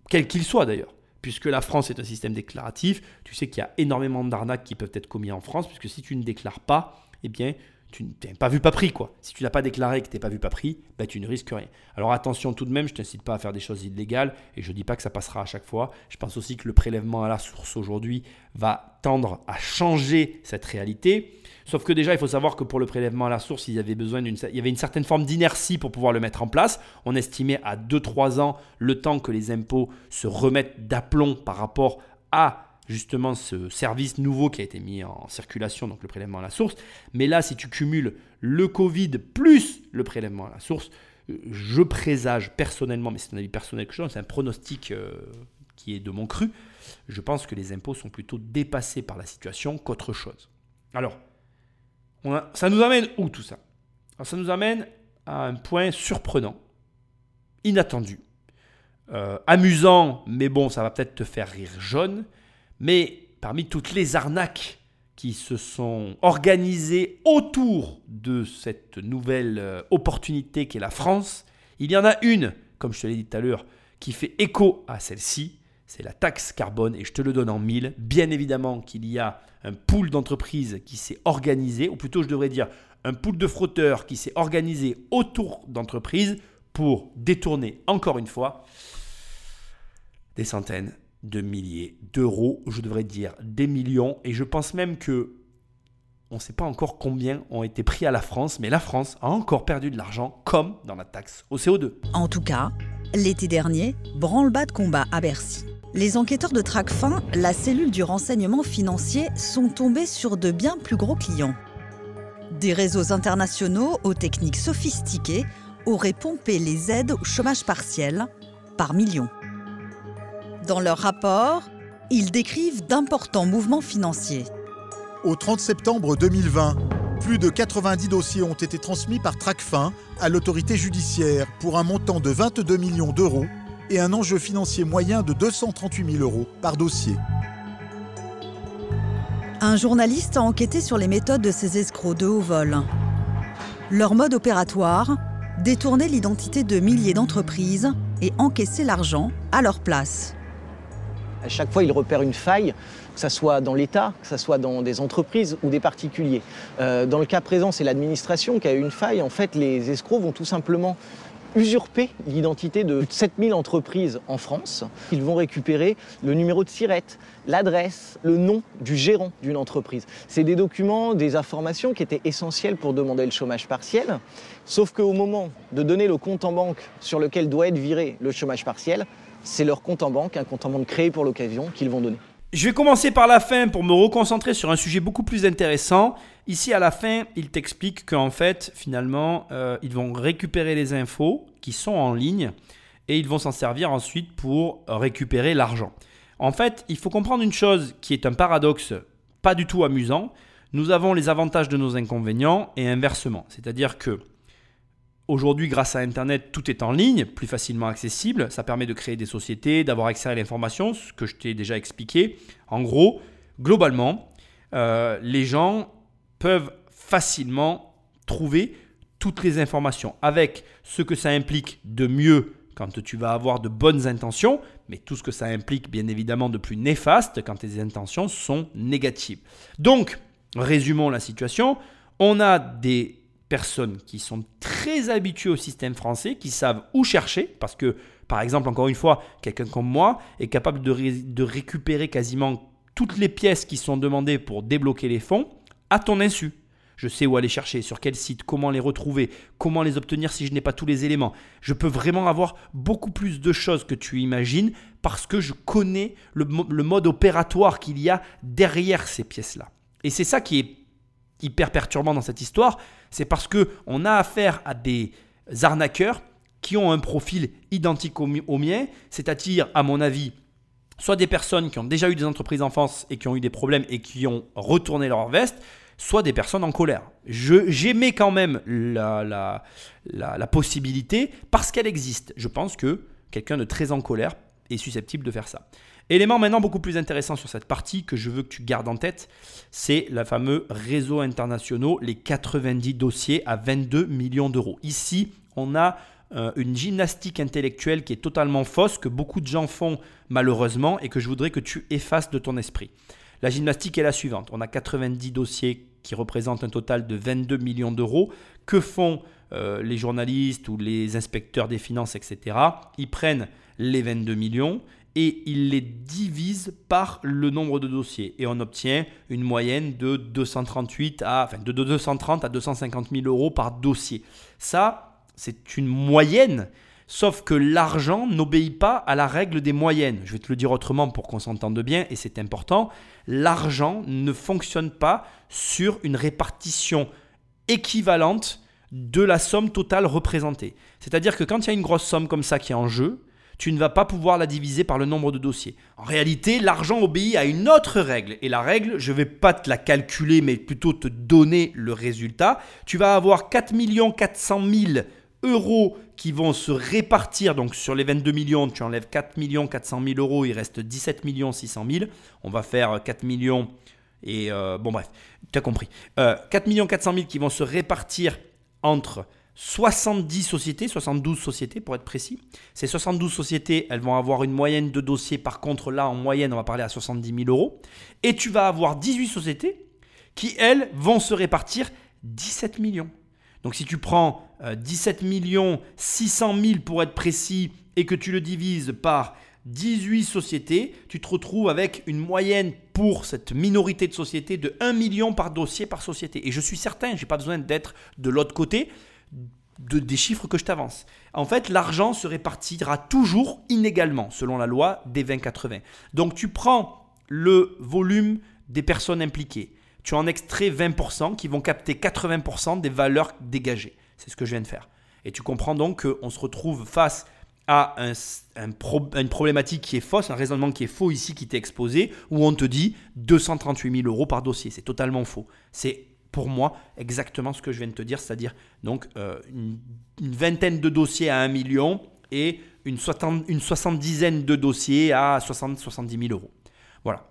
quels qu'ils soient d'ailleurs. Puisque la France est un système déclaratif tu sais qu'il y a énormément d'arnaques qui peuvent être commises en France puisque si tu ne déclares pas eh bien tu n'es pas vu, pas pris, quoi. Si tu n'as pas déclaré que tu n'es pas vu, pas pris, bah, tu ne risques rien. Alors attention tout de même, je ne t'incite pas à faire des choses illégales et je ne dis pas que ça passera à chaque fois. Je pense aussi que le prélèvement à la source aujourd'hui va tendre à changer cette réalité. Sauf que déjà, il faut savoir que pour le prélèvement à la source, il y avait besoin d'une, il y avait une certaine forme d'inertie pour pouvoir le mettre en place. On estimait à 2-3 ans le temps que les impôts se remettent d'aplomb par rapport à justement ce service nouveau qui a été mis en circulation, donc le prélèvement à la source. Mais là, si tu cumules le Covid plus le prélèvement à la source, je présage personnellement, mais c'est un avis personnel que je donne, c'est un pronostic euh, qui est de mon cru, je pense que les impôts sont plutôt dépassés par la situation qu'autre chose. Alors, ça nous amène où tout ça? Ça nous amène à un point surprenant, inattendu, euh, amusant, mais bon, ça va peut-être te faire rire jaune, mais parmi toutes les arnaques qui se sont organisées autour de cette nouvelle euh, opportunité qu'est la France, il y en a une, comme je te l'ai dit tout à l'heure, qui fait écho à celle-ci, c'est la taxe carbone, et je te le donne en mille. Bien évidemment qu'il y a un pool d'entreprises qui s'est organisé, ou plutôt je devrais dire un pool de frotteurs qui s'est organisé autour d'entreprises pour détourner encore une fois des centaines de milliers d'euros, je devrais dire des millions, et je pense même que on ne sait pas encore combien ont été pris à la France, mais la France a encore perdu de l'argent, comme dans la taxe au CO2.
En tout cas, l'été dernier, branle-bas de combat à Bercy. Les enquêteurs de Tracfin, la cellule du renseignement financier, sont tombés sur de bien plus gros clients. Des réseaux internationaux aux techniques sophistiquées auraient pompé les aides au chômage partiel par millions. Dans leur rapport, ils décrivent d'importants mouvements financiers.
Au 30 septembre 2020, plus de 90 dossiers ont été transmis par Tracfin à l'autorité judiciaire pour un montant de 22 millions d'euros et un enjeu financier moyen de 238 000 euros par dossier.
Un journaliste a enquêté sur les méthodes de ces escrocs de haut vol. Leur mode opératoire détourner l'identité de milliers d'entreprises et encaisser l'argent à leur place.
À chaque fois, ils repèrent une faille, que ce soit dans l'État, que ce soit dans des entreprises ou des particuliers. Euh, dans le cas présent, c'est l'administration qui a eu une faille. En fait, les escrocs vont tout simplement usurper l'identité de 7000 entreprises en France. Ils vont récupérer le numéro de SIRET, l'adresse, le nom du gérant d'une entreprise. C'est des documents, des informations qui étaient essentielles pour demander le chômage partiel. Sauf qu'au moment de donner le compte en banque sur lequel doit être viré le chômage partiel, c'est leur compte en banque, un compte en banque créé pour l'occasion, qu'ils vont donner.
Je vais commencer par la fin pour me reconcentrer sur un sujet beaucoup plus intéressant. Ici, à la fin, il t'explique qu'en fait, finalement, euh, ils vont récupérer les infos qui sont en ligne et ils vont s'en servir ensuite pour récupérer l'argent. En fait, il faut comprendre une chose qui est un paradoxe pas du tout amusant. Nous avons les avantages de nos inconvénients et inversement. C'est-à-dire que Aujourd'hui, grâce à Internet, tout est en ligne, plus facilement accessible. Ça permet de créer des sociétés, d'avoir accès à l'information, ce que je t'ai déjà expliqué. En gros, globalement, euh, les gens peuvent facilement trouver toutes les informations avec ce que ça implique de mieux quand tu vas avoir de bonnes intentions, mais tout ce que ça implique bien évidemment de plus néfaste quand tes intentions sont négatives. Donc, résumons la situation. On a des personnes qui sont très habituées au système français, qui savent où chercher, parce que, par exemple, encore une fois, quelqu'un comme moi est capable de, récupérer quasiment toutes les pièces qui sont demandées pour débloquer les fonds à ton insu. Je sais où aller chercher, sur quel site, comment les retrouver, comment les obtenir si je n'ai pas tous les éléments. Je peux vraiment avoir beaucoup plus de choses que tu imagines parce que je connais le, le mode opératoire qu'il y a derrière ces pièces-là. Et c'est ça qui est hyper perturbant dans cette histoire, c'est parce que on a affaire à des arnaqueurs qui ont un profil identique au, mien, c'est-à-dire, à mon avis, soit des personnes qui ont déjà eu des entreprises en France et qui ont eu des problèmes et qui ont retourné leur veste, soit des personnes en colère. J'aimais quand même la, la, la possibilité parce qu'elle existe. Je pense que quelqu'un de très en colère est susceptible de faire ça. Élément maintenant beaucoup plus intéressant sur cette partie que je veux que tu gardes en tête, c'est le fameux réseau international, les 90 dossiers à 22 millions d'euros. Ici, on a euh, une gymnastique intellectuelle qui est totalement fausse, que beaucoup de gens font malheureusement et que je voudrais que tu effaces de ton esprit. La gymnastique est la suivante. On a 90 dossiers qui représentent un total de 22 millions d'euros. Que font euh, les journalistes ou les inspecteurs des finances, etc. Ils prennent les 22 millions et il les divise par le nombre de dossiers. Et on obtient une moyenne de 238 à, enfin de 230 à 250 000 euros par dossier. Ça, c'est une moyenne. Sauf que l'argent n'obéit pas à la règle des moyennes. Je vais te le dire autrement pour qu'on s'entende bien, et c'est important. L'argent ne fonctionne pas sur une répartition équivalente de la somme totale représentée. C'est-à-dire que quand il y a une grosse somme comme ça qui est en jeu, tu ne vas pas pouvoir la diviser par le nombre de dossiers. En réalité, l'argent obéit à une autre règle. Et la règle, je ne vais pas te la calculer, mais plutôt te donner le résultat. Tu vas avoir 4 400 000 euros qui vont se répartir. Donc sur les 22 millions, tu enlèves 4 400 000 euros, il reste 17 600 000. On va faire 4 millions et euh, bon bref, tu as compris. Euh, 4 400 000 qui vont se répartir entre 70 sociétés, 72 sociétés pour être précis. Ces 72 sociétés, elles vont avoir une moyenne de dossiers. Par contre, là, en moyenne, on va parler à 70 000 euros. Et tu vas avoir 18 sociétés qui, elles, vont se répartir 17 millions. Donc si tu prends 17 euh, millions 600 000 pour être précis et que tu le divises par 18 sociétés, tu te retrouves avec une moyenne pour cette minorité de sociétés de 1 million par dossier par société. Et je suis certain, je n'ai pas besoin d'être de l'autre côté, de, des chiffres que je t'avance. En fait, l'argent se répartira toujours inégalement selon la loi des 20-80. Donc tu prends le volume des personnes impliquées, tu en extrais 20% qui vont capter 80% des valeurs dégagées. C'est ce que je viens de faire. Et tu comprends donc qu'on se retrouve face à une problématique qui est fausse, un raisonnement qui est faux ici qui t'est exposé, où on te dit 238 000 euros par dossier. C'est totalement faux. C'est pour moi exactement ce que je viens de te dire, c'est-à-dire donc euh, une, vingtaine de dossiers à 1 million et une, soixante, une soixante-dizaine de dossiers à 60-70 000 euros. Voilà.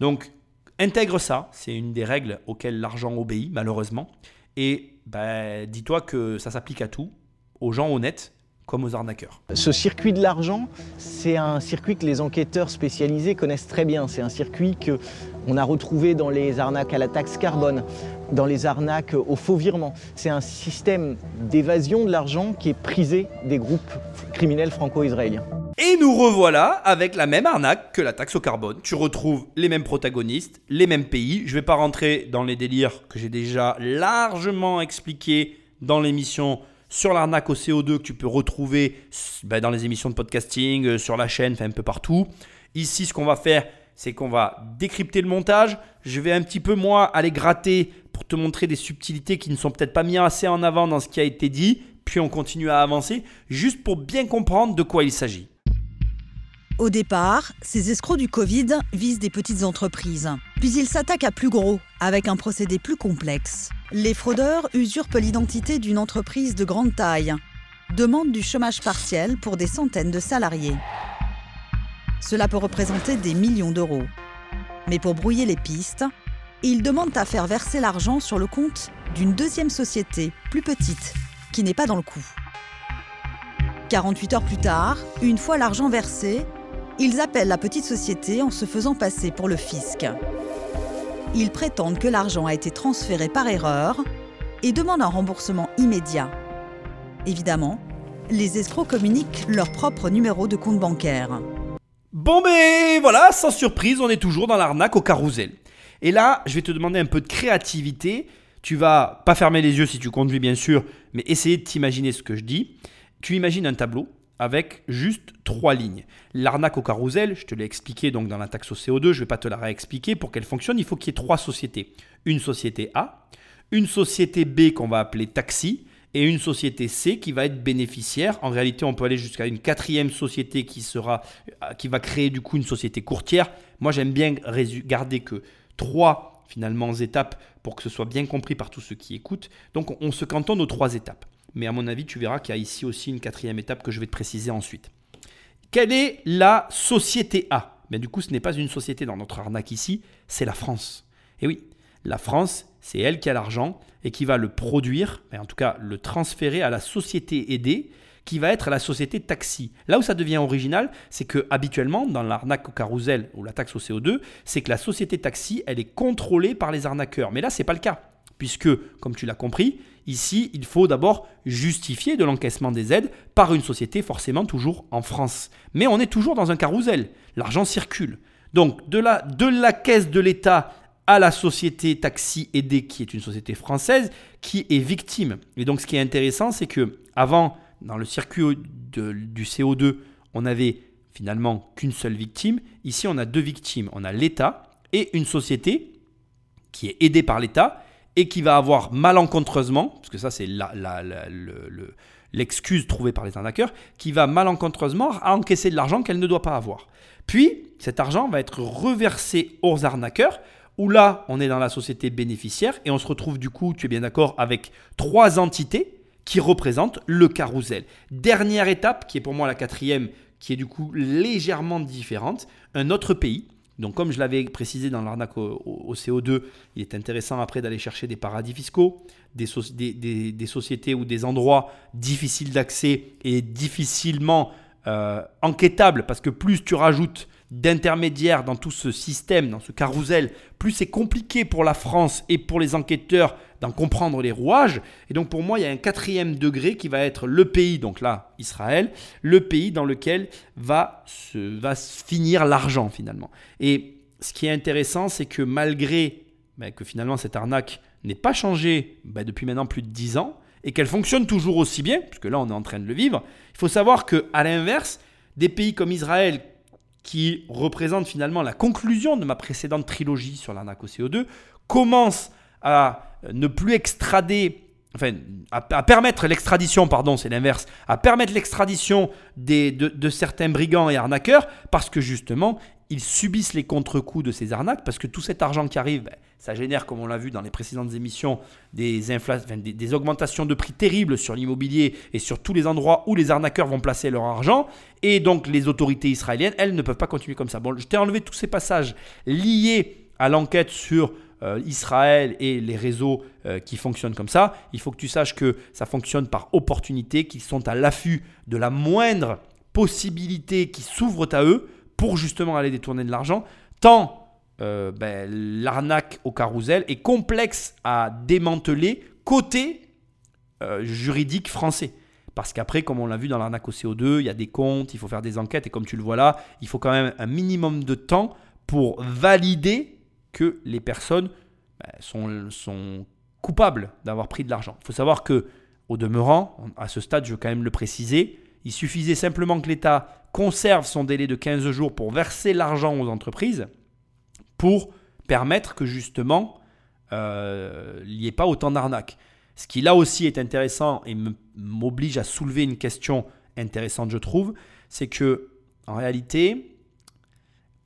Donc intègre ça, c'est une des règles auxquelles l'argent obéit malheureusement. Et ben, dis-toi que ça s'applique à tout, aux gens honnêtes comme aux arnaqueurs.
Ce circuit de l'argent, c'est un circuit que les enquêteurs spécialisés connaissent très bien. C'est un circuit que on a retrouvé dans les arnaques à la taxe carbone, dans les arnaques au faux virement. C'est un système d'évasion de l'argent qui est prisé des groupes criminels franco-israéliens.
Et nous revoilà avec la même arnaque que la taxe au carbone. Tu retrouves les mêmes protagonistes, les mêmes pays. Je ne vais pas rentrer dans les délires que j'ai déjà largement expliqués dans l'émission sur l'arnaque au CO2 que tu peux retrouver ben, dans les émissions de podcasting, euh, sur la chaîne, un peu partout. Ici, ce qu'on va faire, c'est qu'on va décrypter le montage. Je vais un petit peu, moi, aller gratter pour te montrer des subtilités qui ne sont peut-être pas mises assez en avant dans ce qui a été dit. Puis on continue à avancer, juste pour bien comprendre de quoi il s'agit.
Au départ, ces escrocs du Covid visent des petites entreprises. Puis ils s'attaquent à plus gros, avec un procédé plus complexe. Les fraudeurs usurpent l'identité d'une entreprise de grande taille, demandent du chômage partiel pour des centaines de salariés. Cela peut représenter des millions d'euros. Mais pour brouiller les pistes, ils demandent à faire verser l'argent sur le compte d'une deuxième société, plus petite, qui n'est pas dans le coup. 48 heures plus tard, une fois l'argent versé, ils appellent la petite société en se faisant passer pour le fisc. Ils prétendent que l'argent a été transféré par erreur et demandent un remboursement immédiat. Évidemment, les escrocs communiquent leur propre numéro de compte bancaire.
Bon ben voilà, sans surprise, on est toujours dans l'arnaque au carrousel. Et là, je vais te demander un peu de créativité. Tu vas pas fermer les yeux si tu conduis bien sûr, mais essayer de t'imaginer ce que je dis. Tu imagines un tableau avec juste trois lignes. L'arnaque au carrousel, je te l'ai expliqué dans la taxe au CO2, je ne vais pas te la réexpliquer. Pour qu'elle fonctionne, il faut qu'il y ait trois sociétés. Une société A, une société B qu'on va appeler taxi, et une société C qui va être bénéficiaire. En réalité, on peut aller jusqu'à une quatrième société qui, euh, qui va créer du coup une société courtière. Moi, j'aime bien garder que trois finalement étapes pour que ce soit bien compris par tous ceux qui écoutent. Donc, on se cantonne aux trois étapes mais à mon avis, tu verras qu'il y a ici aussi une quatrième étape que je vais te préciser ensuite. Quelle est la société A? Mais Du coup, ce n'est pas une société dans notre arnaque ici, c'est la France. Et oui, la France, c'est elle qui a l'argent et qui va le produire, en tout cas le transférer à la société aidée, qui va être la société taxi. Là où ça devient original, c'est que habituellement, dans l'arnaque au carrousel ou la taxe au CO2, c'est que la société taxi, elle est contrôlée par les arnaqueurs. Mais là, ce n'est pas le cas puisque, comme tu l'as compris, ici, il faut d'abord justifier de l'encaissement des aides par une société forcément toujours en France. Mais on est toujours dans un carrousel, l'argent circule. Donc, de la, de la caisse de l'État à la société taxi aidée, qui est une société française, qui est victime. Et donc, ce qui est intéressant, c'est que avant, dans le circuit du CO2, on n'avait finalement qu'une seule victime. Ici, on a deux victimes. On a l'État et une société qui est aidée par l'État et qui va avoir malencontreusement, parce que ça c'est l'excuse trouvée par les arnaqueurs, qui va malencontreusement encaisser de l'argent qu'elle ne doit pas avoir. Puis cet argent va être reversé aux arnaqueurs, où là on est dans la société bénéficiaire et on se retrouve du coup, tu es bien d'accord, avec trois entités qui représentent le carrousel. Dernière étape, qui est pour moi la quatrième, qui est du coup légèrement différente, un autre pays donc comme je l'avais précisé dans l'arnaque au, CO2, il est intéressant après d'aller chercher des paradis fiscaux, des, sociétés ou des endroits difficiles d'accès et difficilement euh, enquêtables, parce que plus tu rajoutes d'intermédiaires dans tout ce système, dans ce carrousel, plus c'est compliqué pour la France et pour les enquêteurs d'en comprendre les rouages. Et donc pour moi, il y a un quatrième degré qui va être le pays, donc là, Israël, le pays dans lequel va se, va finir l'argent finalement. Et ce qui est intéressant, c'est que malgré ben, que finalement cette arnaque n'ait pas changé ben, depuis maintenant plus de 10 ans, et qu'elle fonctionne toujours aussi bien, puisque là on est en train de le vivre, il faut savoir que à l'inverse, des pays comme Israël qui représente finalement la conclusion de ma précédente trilogie sur l'arnaque au CO2, commence à ne plus extrader enfin, à, permettre l'extradition, pardon, c'est l'inverse, à permettre l'extradition de, certains brigands et arnaqueurs, parce que justement, ils subissent les contre-coups de ces arnaques, parce que tout cet argent qui arrive, ben, ça génère, comme on l'a vu dans les précédentes émissions, des, des, des augmentations de prix terribles sur l'immobilier et sur tous les endroits où les arnaqueurs vont placer leur argent. Et donc les autorités israéliennes, elles ne peuvent pas continuer comme ça. Bon, je t'ai enlevé tous ces passages liés à l'enquête sur euh, Israël et les réseaux euh, qui fonctionnent comme ça, il faut que tu saches que ça fonctionne par opportunité, qu'ils sont à l'affût de la moindre possibilité qui s'ouvre à eux pour justement aller détourner de l'argent, tant euh, ben, l'arnaque au carrousel est complexe à démanteler côté juridique français. Parce qu'après, comme on l'a vu dans l'arnaque au CO2, il y a des comptes, il faut faire des enquêtes, et comme tu le vois là, il faut quand même un minimum de temps pour valider que les personnes bah, sont, sont coupables d'avoir pris de l'argent. Il faut savoir que, au demeurant, à ce stade, je veux quand même le préciser, il suffisait simplement que l'État conserve son délai de 15 jours pour verser l'argent aux entreprises pour permettre que justement euh, il n'y ait pas autant d'arnaques. Ce qui là aussi est intéressant et m'oblige à soulever une question intéressante, je trouve, c'est que en réalité,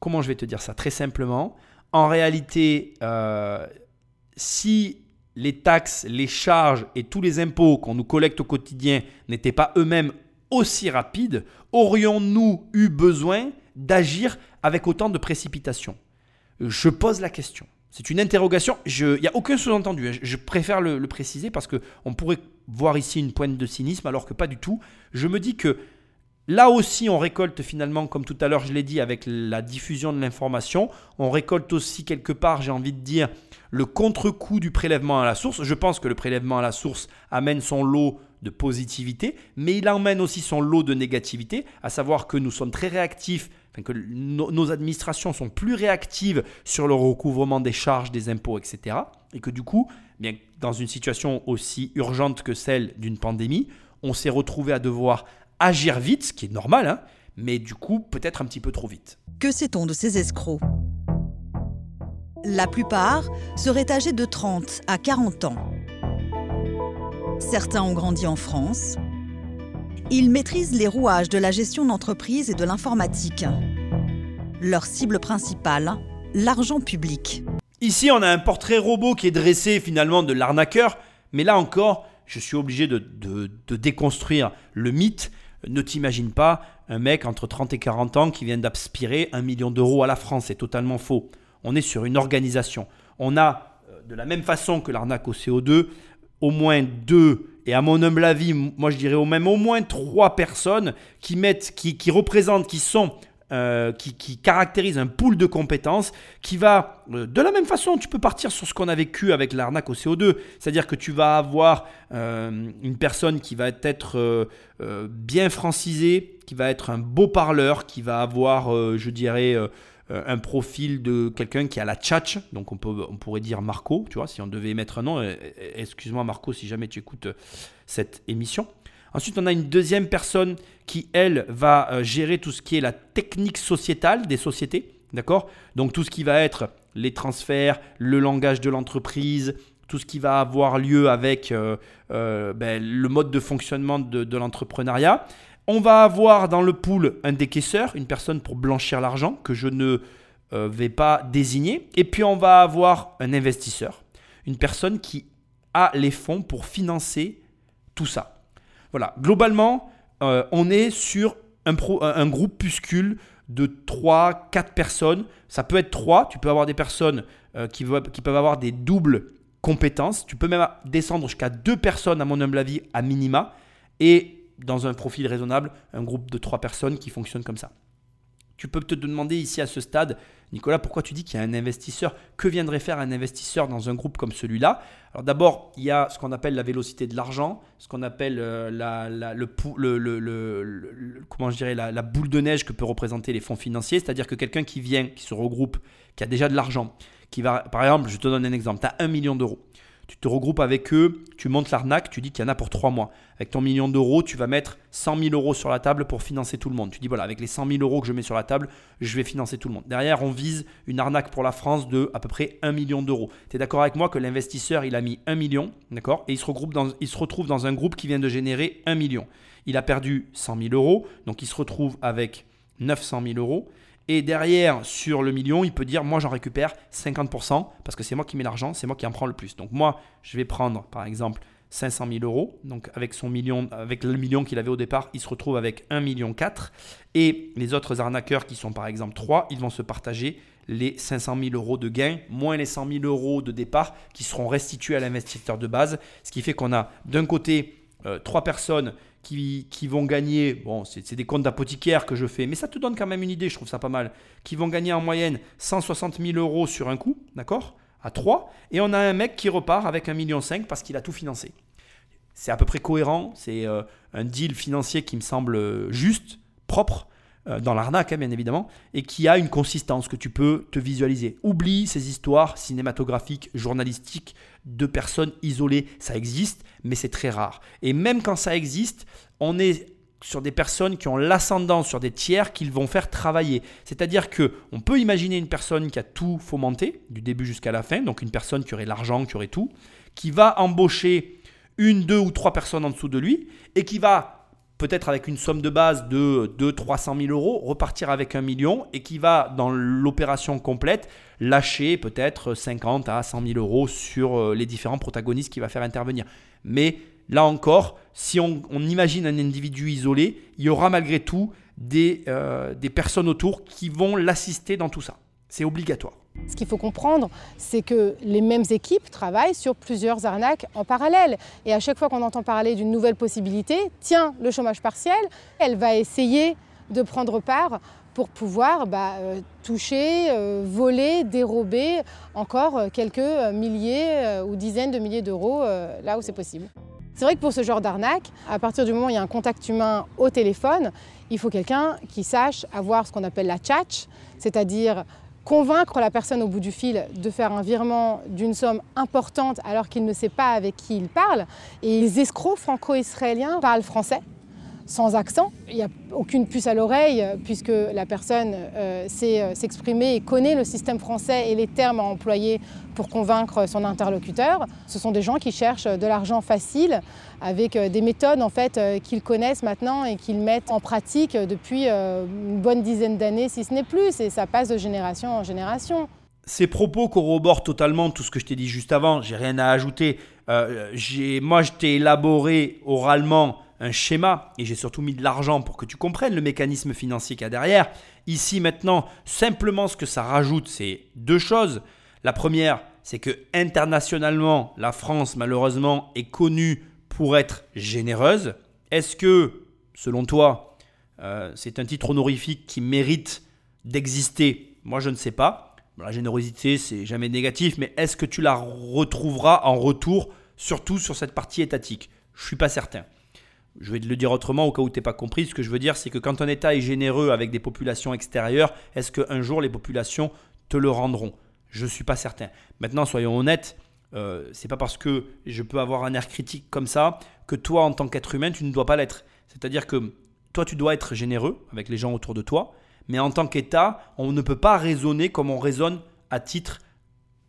comment je vais te dire ça très simplement, en réalité, euh, si les taxes, les charges et tous les impôts qu'on nous collecte au quotidien n'étaient pas eux-mêmes aussi rapides, aurions-nous eu besoin d'agir avec autant de précipitation? Je pose la question. C'est une interrogation. Il n'y a aucun sous-entendu. Hein. Je, préfère le, le préciser parce qu'on pourrait voir ici une pointe de cynisme alors que pas du tout. Je me dis que Là aussi, on récolte finalement, comme tout à l'heure je l'ai dit, avec la diffusion de l'information, on récolte aussi quelque part, j'ai envie de dire, le contre-coup du prélèvement à la source. Je pense que le prélèvement à la source amène son lot de positivité, mais il emmène aussi son lot de négativité, à savoir que nous sommes très réactifs, que nos administrations sont plus réactives sur le recouvrement des charges, des impôts, etc. Et que du coup, bien, dans une situation aussi urgente que celle d'une pandémie, on s'est retrouvé à devoir agir vite, ce qui est normal, hein, mais du coup peut-être un petit peu trop vite.
Que sait-on de ces escrocs? La plupart seraient âgés de 30 à 40 ans. Certains ont grandi en France. Ils maîtrisent les rouages de la gestion d'entreprise et de l'informatique. Leur cible principale, l'argent public.
Ici, on a un portrait robot qui est dressé finalement de l'arnaqueur, mais là encore, je suis obligé de, de déconstruire le mythe ne t'imagine pas un mec entre 30 et 40 ans qui vient d'aspirer un million d'euros à la France. C'est totalement faux. On est sur une organisation. On a, euh, de la même façon que l'arnaque au CO2, au moins deux, et à mon humble avis, moi je dirais au même au moins trois personnes qui mettent, qui, qui représentent, qui sont euh, qui, caractérise un pool de compétences qui va, euh, de la même façon, tu peux partir sur ce qu'on a vécu avec l'arnaque au CO2, c'est-à-dire que tu vas avoir euh, une personne qui va être bien francisée, qui va être un beau parleur, qui va avoir, je dirais, un profil de quelqu'un qui a la tchatch, donc on, peut, on pourrait dire Marco, tu vois, si on devait mettre un nom, excuse-moi Marco si jamais tu écoutes cette émission. Ensuite, on a une deuxième personne qui, elle, va euh, gérer tout ce qui est la technique sociétale des sociétés. D'accord? Donc tout ce qui va être les transferts, le langage de l'entreprise, tout ce qui va avoir lieu avec euh, euh, ben, le mode de fonctionnement de, l'entrepreneuriat. On va avoir dans le pool un décaisseur, une personne pour blanchir l'argent que je ne vais pas désigner. Et puis on va avoir un investisseur, une personne qui a les fonds pour financer tout ça. Voilà, globalement, euh, on est sur un, pro, un, groupuscule de 3, 4 personnes. Ça peut être 3, tu peux avoir des personnes euh, qui, qui, peuvent avoir des doubles compétences. Tu peux même descendre jusqu'à 2 personnes, à mon humble avis, à minima. Et dans un profil raisonnable, un groupe de 3 personnes qui fonctionne comme ça. Tu peux te demander ici à ce stade, Nicolas, pourquoi tu dis qu'il y a un investisseur? Que viendrait faire un investisseur dans un groupe comme celui-là? Alors d'abord, il y a ce qu'on appelle la vélocité de l'argent, ce qu'on appelle euh, la, comment je dirais, la, boule de neige que peut représenter les fonds financiers, c'est-à-dire que quelqu'un qui vient, qui se regroupe, qui a déjà de l'argent, qui va, par exemple, je te donne un exemple, tu as un million d'euros. Tu te regroupes avec eux, tu montes l'arnaque, tu dis qu'il y en a pour trois mois. Avec ton million d'euros, tu vas mettre 100 000 euros sur la table pour financer tout le monde. Tu dis voilà, avec les 100 000 euros que je mets sur la table, je vais financer tout le monde. Derrière, on vise une arnaque pour la France de à peu près 1 million d'euros. Tu es d'accord avec moi que l'investisseur, il a mis 1 million, d'accord? Et il se, regroupe dans, il se retrouve dans un groupe qui vient de générer 1 million. Il a perdu 100 000 euros, donc il se retrouve avec 900 000 euros. Et derrière, sur le million, il peut dire moi j'en récupère 50% parce que c'est moi qui mets l'argent, c'est moi qui en prends le plus. Donc moi, je vais prendre par exemple 500 000 euros. Donc avec son million, avec le million qu'il avait au départ, il se retrouve avec 1 million 4. Et les autres arnaqueurs qui sont par exemple 3, ils vont se partager les 500 000 euros de gain moins les 100 000 euros de départ qui seront restitués à l'investisseur de base. Ce qui fait qu'on a d'un côté euh, trois personnes qui, vont gagner, bon, c'est des comptes d'apothicaire que je fais, mais ça te donne quand même une idée, je trouve ça pas mal, qui vont gagner en moyenne 160 000 euros sur un coup, d'accord À 3, et on a un mec qui repart avec 1,5 million parce qu'il a tout financé. C'est à peu près cohérent, c'est euh, un deal financier qui me semble euh, juste, propre, euh, dans l'arnaque, hein, bien évidemment, et qui a une consistance que tu peux te visualiser. Oublie ces histoires cinématographiques, journalistiques de personnes isolées. Ça existe, mais c'est très rare. Et même quand ça existe, on est sur des personnes qui ont l'ascendant sur des tiers qu'ils vont faire travailler. C'est-à-dire que on peut imaginer une personne qui a tout fomenté du début jusqu'à la fin, donc une personne qui aurait l'argent, qui aurait tout, qui va embaucher une, deux ou trois personnes en dessous de lui et qui va peut-être avec une somme de base de 200-300 000 euros, repartir avec un million et qui va, dans l'opération complète, lâcher peut-être 50 à 100 000 euros sur euh, les différents protagonistes qu'il va faire intervenir. Mais là encore, si on, imagine un individu isolé, il y aura malgré tout des, euh, des personnes autour qui vont l'assister dans tout ça. C'est obligatoire.
Ce qu'il faut comprendre, c'est que les mêmes équipes travaillent sur plusieurs arnaques en parallèle. Et à chaque fois qu'on entend parler d'une nouvelle possibilité, tiens, le chômage partiel, elle va essayer de prendre part pour pouvoir bah, euh, toucher, euh, voler, dérober encore euh, quelques milliers ou dizaines de milliers d'euros là où c'est possible. C'est vrai que pour ce genre d'arnaque, à partir du moment où il y a un contact humain au téléphone, il faut quelqu'un qui sache avoir ce qu'on appelle la tchatch, c'est-à-dire convaincre la personne au bout du fil de faire un virement d'une somme importante alors qu'il ne sait pas avec qui il parle. Et les escrocs franco-israéliens parlent français sans accent. Il n'y a aucune puce à l'oreille puisque la personne euh, sait euh, s'exprimer et connaît le système français et les termes à employer pour convaincre son interlocuteur. Ce sont des gens qui cherchent de l'argent facile avec euh, des méthodes en fait qu'ils connaissent maintenant et qu'ils mettent en pratique depuis une bonne dizaine d'années si ce n'est plus et ça passe de génération en génération.
Ces propos corroborent totalement tout ce que je t'ai dit juste avant, j'ai rien à ajouter. moi je t'ai élaboré oralement un schéma et j'ai surtout mis de l'argent pour que tu comprennes le mécanisme financier qu'il y a derrière. Ici maintenant, simplement ce que ça rajoute, c'est deux choses. La première, c'est que internationalement, la France malheureusement est connue pour être généreuse. Est-ce que, selon toi, euh, c'est un titre honorifique qui mérite d'exister? Moi, je ne sais pas. La générosité, c'est jamais négatif, mais est-ce que tu la retrouveras en retour, surtout sur cette partie étatique? Je ne suis pas certain. Je vais le dire autrement au cas où tu n'es pas compris. Ce que je veux dire, c'est que quand un État est généreux avec des populations extérieures, est-ce qu'un jour les populations te le rendront? Je ne suis pas certain. Maintenant, soyons honnêtes, euh, c'est pas parce que je peux avoir un air critique comme ça que toi, en tant qu'être humain, tu ne dois pas l'être. C'est-à-dire que toi, tu dois être généreux avec les gens autour de toi, mais en tant qu'État, on ne peut pas raisonner comme on raisonne à titre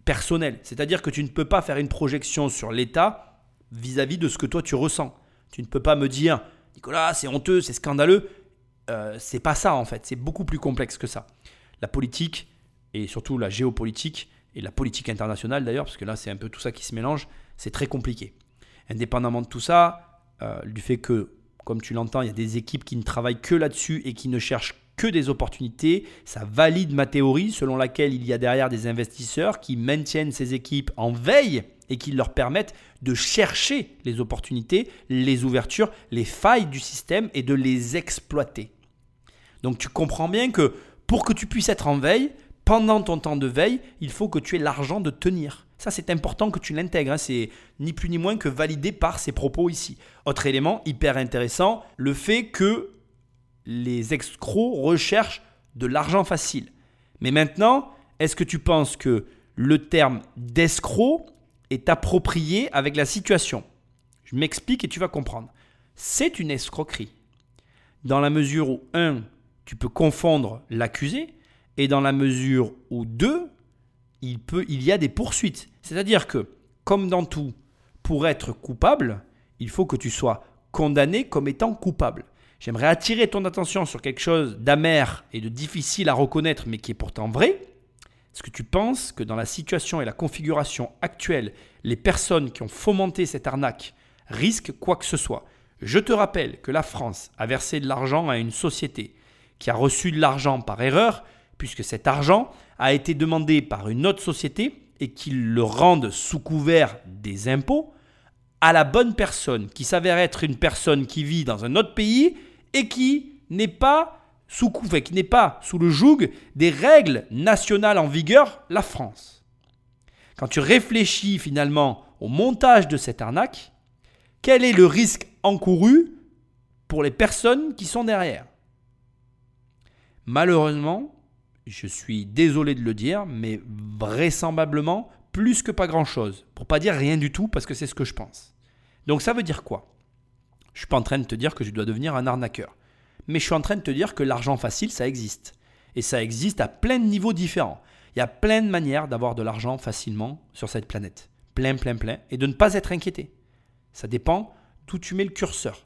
personnel. C'est-à-dire que tu ne peux pas faire une projection sur l'État vis-à-vis de ce que toi tu ressens. Tu ne peux pas me dire, Nicolas, c'est honteux, c'est scandaleux. Euh, c'est pas ça en fait, c'est beaucoup plus complexe que ça. La politique, et surtout la géopolitique, et la politique internationale d'ailleurs, parce que là c'est un peu tout ça qui se mélange, c'est très compliqué. Indépendamment de tout ça, euh, du fait que, comme tu l'entends, il y a des équipes qui ne travaillent que là-dessus et qui ne cherchent que des opportunités, ça valide ma théorie selon laquelle il y a derrière des investisseurs qui maintiennent ces équipes en veille et qui leur permettent de chercher les opportunités, les ouvertures, les failles du système et de les exploiter. Donc tu comprends bien que pour que tu puisses être en veille, pendant ton temps de veille, il faut que tu aies l'argent de tenir. Ça, c'est important que tu l'intègres. Hein. C'est ni plus ni moins que validé par ces propos ici. Autre élément hyper intéressant, le fait que les escrocs recherchent de l'argent facile. Mais maintenant, est-ce que tu penses que le terme d'escroc est approprié avec la situation? Je m'explique et tu vas comprendre. C'est une escroquerie. Dans la mesure où, un, tu peux confondre l'accusé, et dans la mesure où, deux, il, peut, il y a des poursuites. C'est-à-dire que, comme dans tout, pour être coupable, il faut que tu sois condamné comme étant coupable. J'aimerais attirer ton attention sur quelque chose d'amer et de difficile à reconnaître, mais qui est pourtant vrai. Est-ce que tu penses que dans la situation et la configuration actuelle, les personnes qui ont fomenté cette arnaque risquent quoi que ce soit? Je te rappelle que la France a versé de l'argent à une société qui a reçu de l'argent par erreur, puisque cet argent a été demandé par une autre société et qu'ils le rendent sous couvert des impôts à la bonne personne, qui s'avère être une personne qui vit dans un autre pays et qui n'est pas sous couvert, qui n'est pas sous le joug des règles nationales en vigueur, la France. Quand tu réfléchis finalement au montage de cette arnaque, quel est le risque encouru pour les personnes qui sont derrière? Malheureusement, je suis désolé de le dire, mais vraisemblablement plus que pas grand-chose. Pour pas dire rien du tout, parce que c'est ce que je pense. Donc ça veut dire quoi? Je suis pas en train de te dire que je dois devenir un arnaqueur. Mais je suis en train de te dire que l'argent facile, ça existe. Et ça existe à plein de niveaux différents. Il y a plein de manières d'avoir de l'argent facilement sur cette planète. Plein, plein, plein. Et de ne pas être inquiété. Ça dépend d'où tu mets le curseur.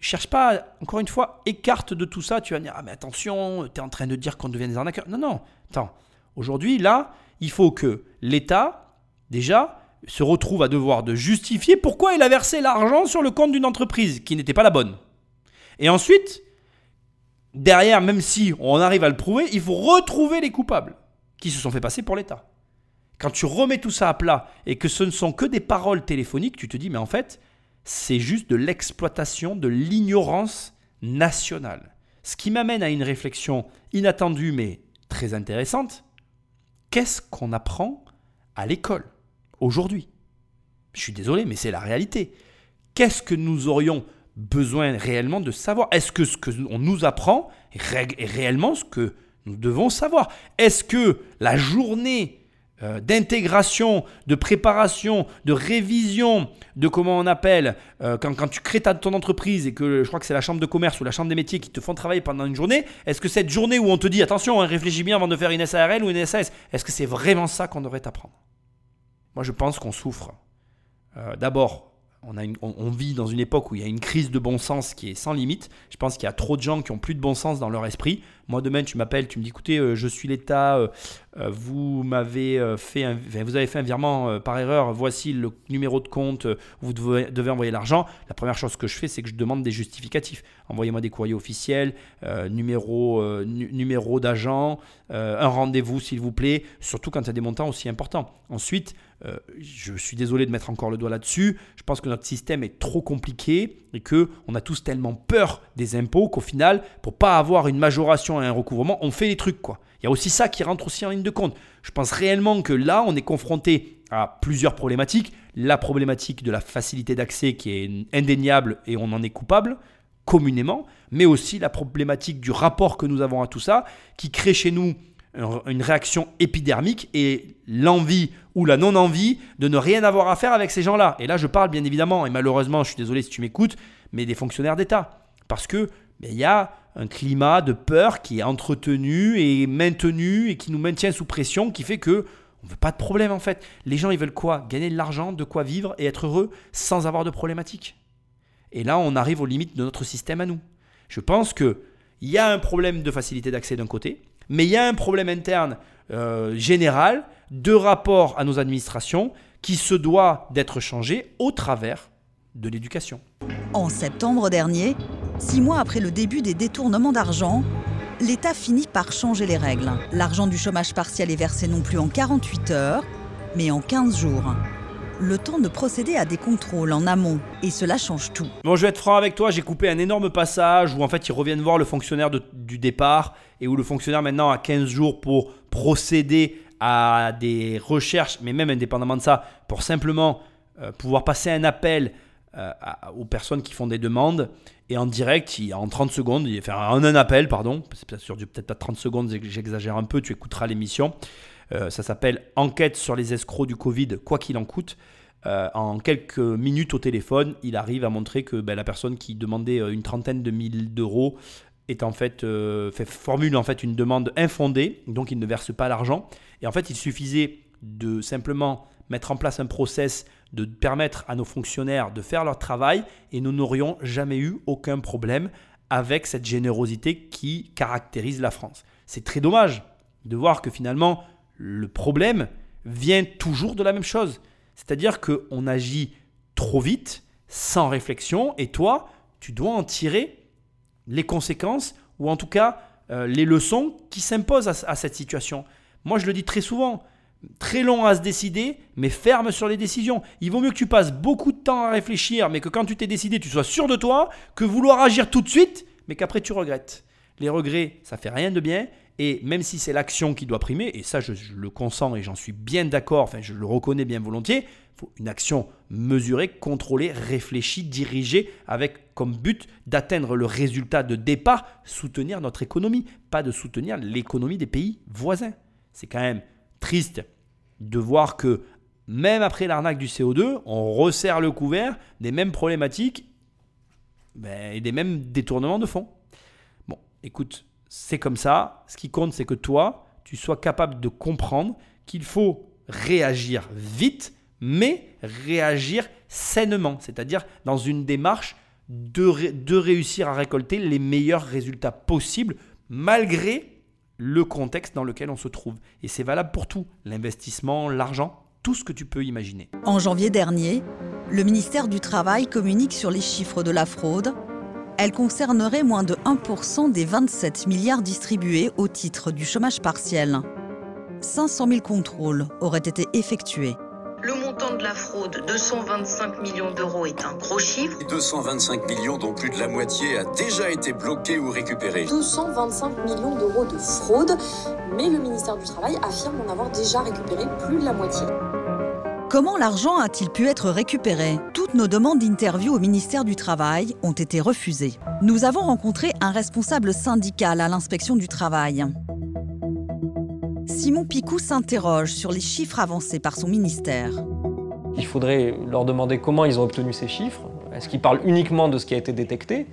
Cherche pas, encore une fois, écarte de tout ça. Tu vas dire, ah mais attention, tu es en train de dire qu'on devient des arnaqueurs. Non, non, attends. Aujourd'hui, là, il faut que l'État, déjà, se retrouve à devoir de justifier pourquoi il a versé l'argent sur le compte d'une entreprise qui n'était pas la bonne. Et ensuite, derrière, même si on arrive à le prouver, il faut retrouver les coupables qui se sont fait passer pour l'État. Quand tu remets tout ça à plat et que ce ne sont que des paroles téléphoniques, tu te dis, mais en fait, c'est juste de l'exploitation de l'ignorance nationale. Ce qui m'amène à une réflexion inattendue mais très intéressante. Qu'est-ce qu'on apprend à l'école? Aujourd'hui. Je suis désolé, mais c'est la réalité. Qu'est-ce que nous aurions besoin réellement de savoir? Est-ce que ce qu'on nous apprend est réellement ce que nous devons savoir? Est-ce que la journée euh, d'intégration, de préparation, de révision, de comment on appelle, euh, quand, quand, tu crées ta, ton entreprise et que je crois que c'est la chambre de commerce ou la chambre des métiers qui te font travailler pendant une journée, est-ce que cette journée où on te dit attention, hein, réfléchis bien avant de faire une SARL ou une SAS, est-ce que c'est vraiment ça qu'on devrait t'apprendre? Moi je pense qu'on souffre. Euh, d'abord, on, vit dans une époque où il y a une crise de bon sens qui est sans limite. Je pense qu'il y a trop de gens qui ont plus de bon sens dans leur esprit. Moi, demain, tu m'appelles, tu me dis écoutez, euh, je suis l'État, euh, vous m'avez fait, un, vous avez fait un virement par erreur, voici le numéro de compte, vous devez, devez envoyer l'argent. La première chose que je fais, c'est que je demande des justificatifs. Envoyez-moi des courriers officiels, numéro, numéro d'agent, un rendez-vous, s'il vous plaît, surtout quand il y a des montants aussi importants. Ensuite, je suis désolé de mettre encore le doigt là-dessus. Je pense que notre système est trop compliqué et que on a tous tellement peur des impôts qu'au final, pour pas avoir une majoration et un recouvrement, on fait les trucs quoi. Il y a aussi ça qui rentre aussi en ligne de compte. Je pense réellement que là, on est confronté à plusieurs problématiques. La problématique de la facilité d'accès qui est indéniable et on en est coupable communément, mais aussi la problématique du rapport que nous avons à tout ça qui crée chez nous une réaction épidermique et l'envie ou la non-envie de ne rien avoir à faire avec ces gens-là. Et là, je parle bien évidemment, et malheureusement, je suis désolé si tu m'écoutes, mais des fonctionnaires d'État. Parce que ben, il y a un climat de peur qui est entretenu et maintenu et qui nous maintient sous pression, qui fait que on veut pas de problème en fait. Les gens, ils veulent quoi? Gagner de l'argent, de quoi vivre et être heureux sans avoir de problématiques. Et là, on arrive aux limites de notre système à nous. Je pense que il y a un problème de facilité d'accès d'un côté, mais il y a un problème interne euh, général de rapport à nos administrations qui se doit d'être changé au travers de l'éducation.
En septembre dernier, six mois après le début des détournements d'argent, l'État finit par changer les règles. L'argent du chômage partiel est versé non plus en 48 heures, mais en 15 jours le temps de procéder à des contrôles en amont. Et cela change tout.
Bon, je vais être franc avec toi, j'ai coupé un énorme passage où en fait ils reviennent voir le fonctionnaire du départ et où le fonctionnaire maintenant a 15 jours pour procéder à des recherches, mais même indépendamment de ça, pour simplement euh, pouvoir passer un appel euh, aux personnes qui font des demandes. Et en direct, en 30 secondes, il fait un, un appel, pardon, c'est peut-être peut pas 30 secondes, j'exagère un peu, tu écouteras l'émission. Euh, ça s'appelle Enquête sur les escrocs du Covid, quoi qu'il en coûte. euh, en quelques minutes au téléphone, il arrive à montrer que ben, la personne qui demandait euh, une trentaine de mille d'euros est en fait, fait, formule en fait une demande infondée, donc il ne verse pas l'argent. Et en fait, il suffisait de simplement mettre en place un process de permettre à nos fonctionnaires de faire leur travail et nous n'aurions jamais eu aucun problème avec cette générosité qui caractérise la France. C'est très dommage de voir que finalement le problème vient toujours de la même chose. C'est-à-dire qu'on agit trop vite, sans réflexion, et toi, tu dois en tirer les conséquences, ou en tout cas euh, les leçons qui s'imposent à, à cette situation. Moi, je le dis très souvent, très long à se décider, mais ferme sur les décisions. Il vaut mieux que tu passes beaucoup de temps à réfléchir, mais que quand tu t'es décidé, tu sois sûr de toi, que vouloir agir tout de suite, mais qu'après tu regrettes. Les regrets, ça fait rien de bien. Et même si c'est l'action qui doit primer, et ça je, le consens et j'en suis bien d'accord, enfin je le reconnais bien volontiers, faut une action mesurée, contrôlée, réfléchie, dirigée, avec comme but d'atteindre le résultat de départ, soutenir notre économie, pas de soutenir l'économie des pays voisins. C'est quand même triste de voir que même après l'arnaque du CO2, on resserre le couvert des mêmes problématiques ben, et des mêmes détournements de fonds. Bon, écoute, c'est comme ça. Ce qui compte, c'est que toi, tu sois capable de comprendre qu'il faut réagir vite, mais réagir sainement, c'est-à-dire dans une démarche de, réussir à récolter les meilleurs résultats possibles, malgré le contexte dans lequel on se trouve. Et c'est valable pour tout, l'investissement, l'argent, tout ce que tu peux imaginer.
En janvier dernier, le ministère du Travail communique sur les chiffres de la fraude elle concernerait moins de 1% des 27 milliards distribués au titre du chômage partiel. 500 000 contrôles auraient été effectués.
Le montant de la fraude, 225 millions d'euros, est un gros chiffre.
225 millions dont plus de la moitié a déjà été bloqué ou récupéré.
225 millions d'euros de fraude, mais le ministère du Travail affirme en avoir déjà récupéré plus de la moitié.
Comment l'argent a-t-il pu être récupéré? Toutes nos demandes d'interview au ministère du Travail ont été refusées. Nous avons rencontré un responsable syndical à l'inspection du travail. Simon Picou s'interroge sur les chiffres avancés par son ministère.
Il faudrait leur demander comment ils ont obtenu ces chiffres. Est-ce qu'ils parlent uniquement de ce qui a été détecté?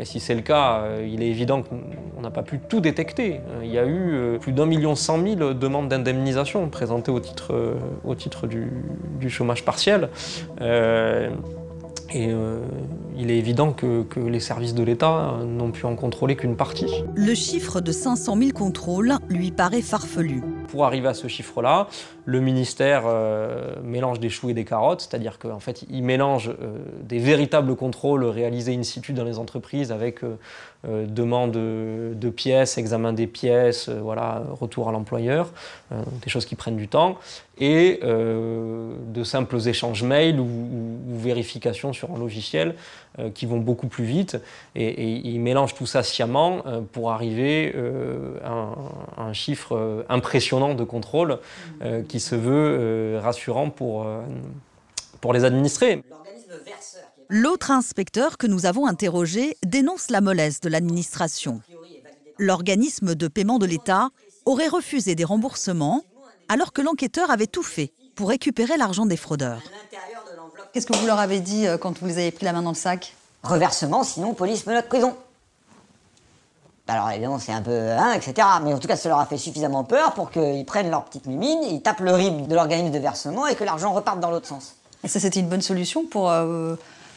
Mais si c'est le cas, euh, il est évident qu'on n'a pas pu tout détecter. Euh, il y a eu euh, plus d'un million cent mille demandes d'indemnisation présentées au titre, au titre du, du chômage partiel. Et euh, il est évident que, que les services de l'État n'ont pu en contrôler qu'une partie.
Le chiffre de 500 000 contrôles lui paraît farfelu.
Pour arriver à ce chiffre-là, le ministère euh, mélange des choux et des carottes, c'est-à-dire qu'en fait, il mélange euh, des véritables contrôles réalisés in situ dans les entreprises avec euh, demande de, pièces, examen des pièces, voilà, retour à l'employeur, des choses qui prennent du temps, et de simples échanges mail ou, ou, ou vérifications sur un logiciel qui vont beaucoup plus vite. Et, et il mélange tout ça sciemment pour arriver à un, à un chiffre impressionnant de contrôle qui se veut rassurant pour, pour les administrés.
L'autre inspecteur que nous avons interrogé dénonce la mollesse de l'administration. L'organisme de paiement de l'État aurait refusé des remboursements alors que l'enquêteur avait tout fait pour récupérer l'argent des fraudeurs.
Qu'est-ce que vous leur avez dit euh, quand vous les avez pris la main dans le sac?
Reversement, sinon police, menotte, prison. Alors évidemment c'est un peu, hein, etc. Mais en tout cas ça leur a fait suffisamment peur pour qu'ils prennent leur petite mimine, ils tapent le RIB de l'organisme de versement et que l'argent reparte dans l'autre sens.
Et ça c'était une bonne solution pour, euh,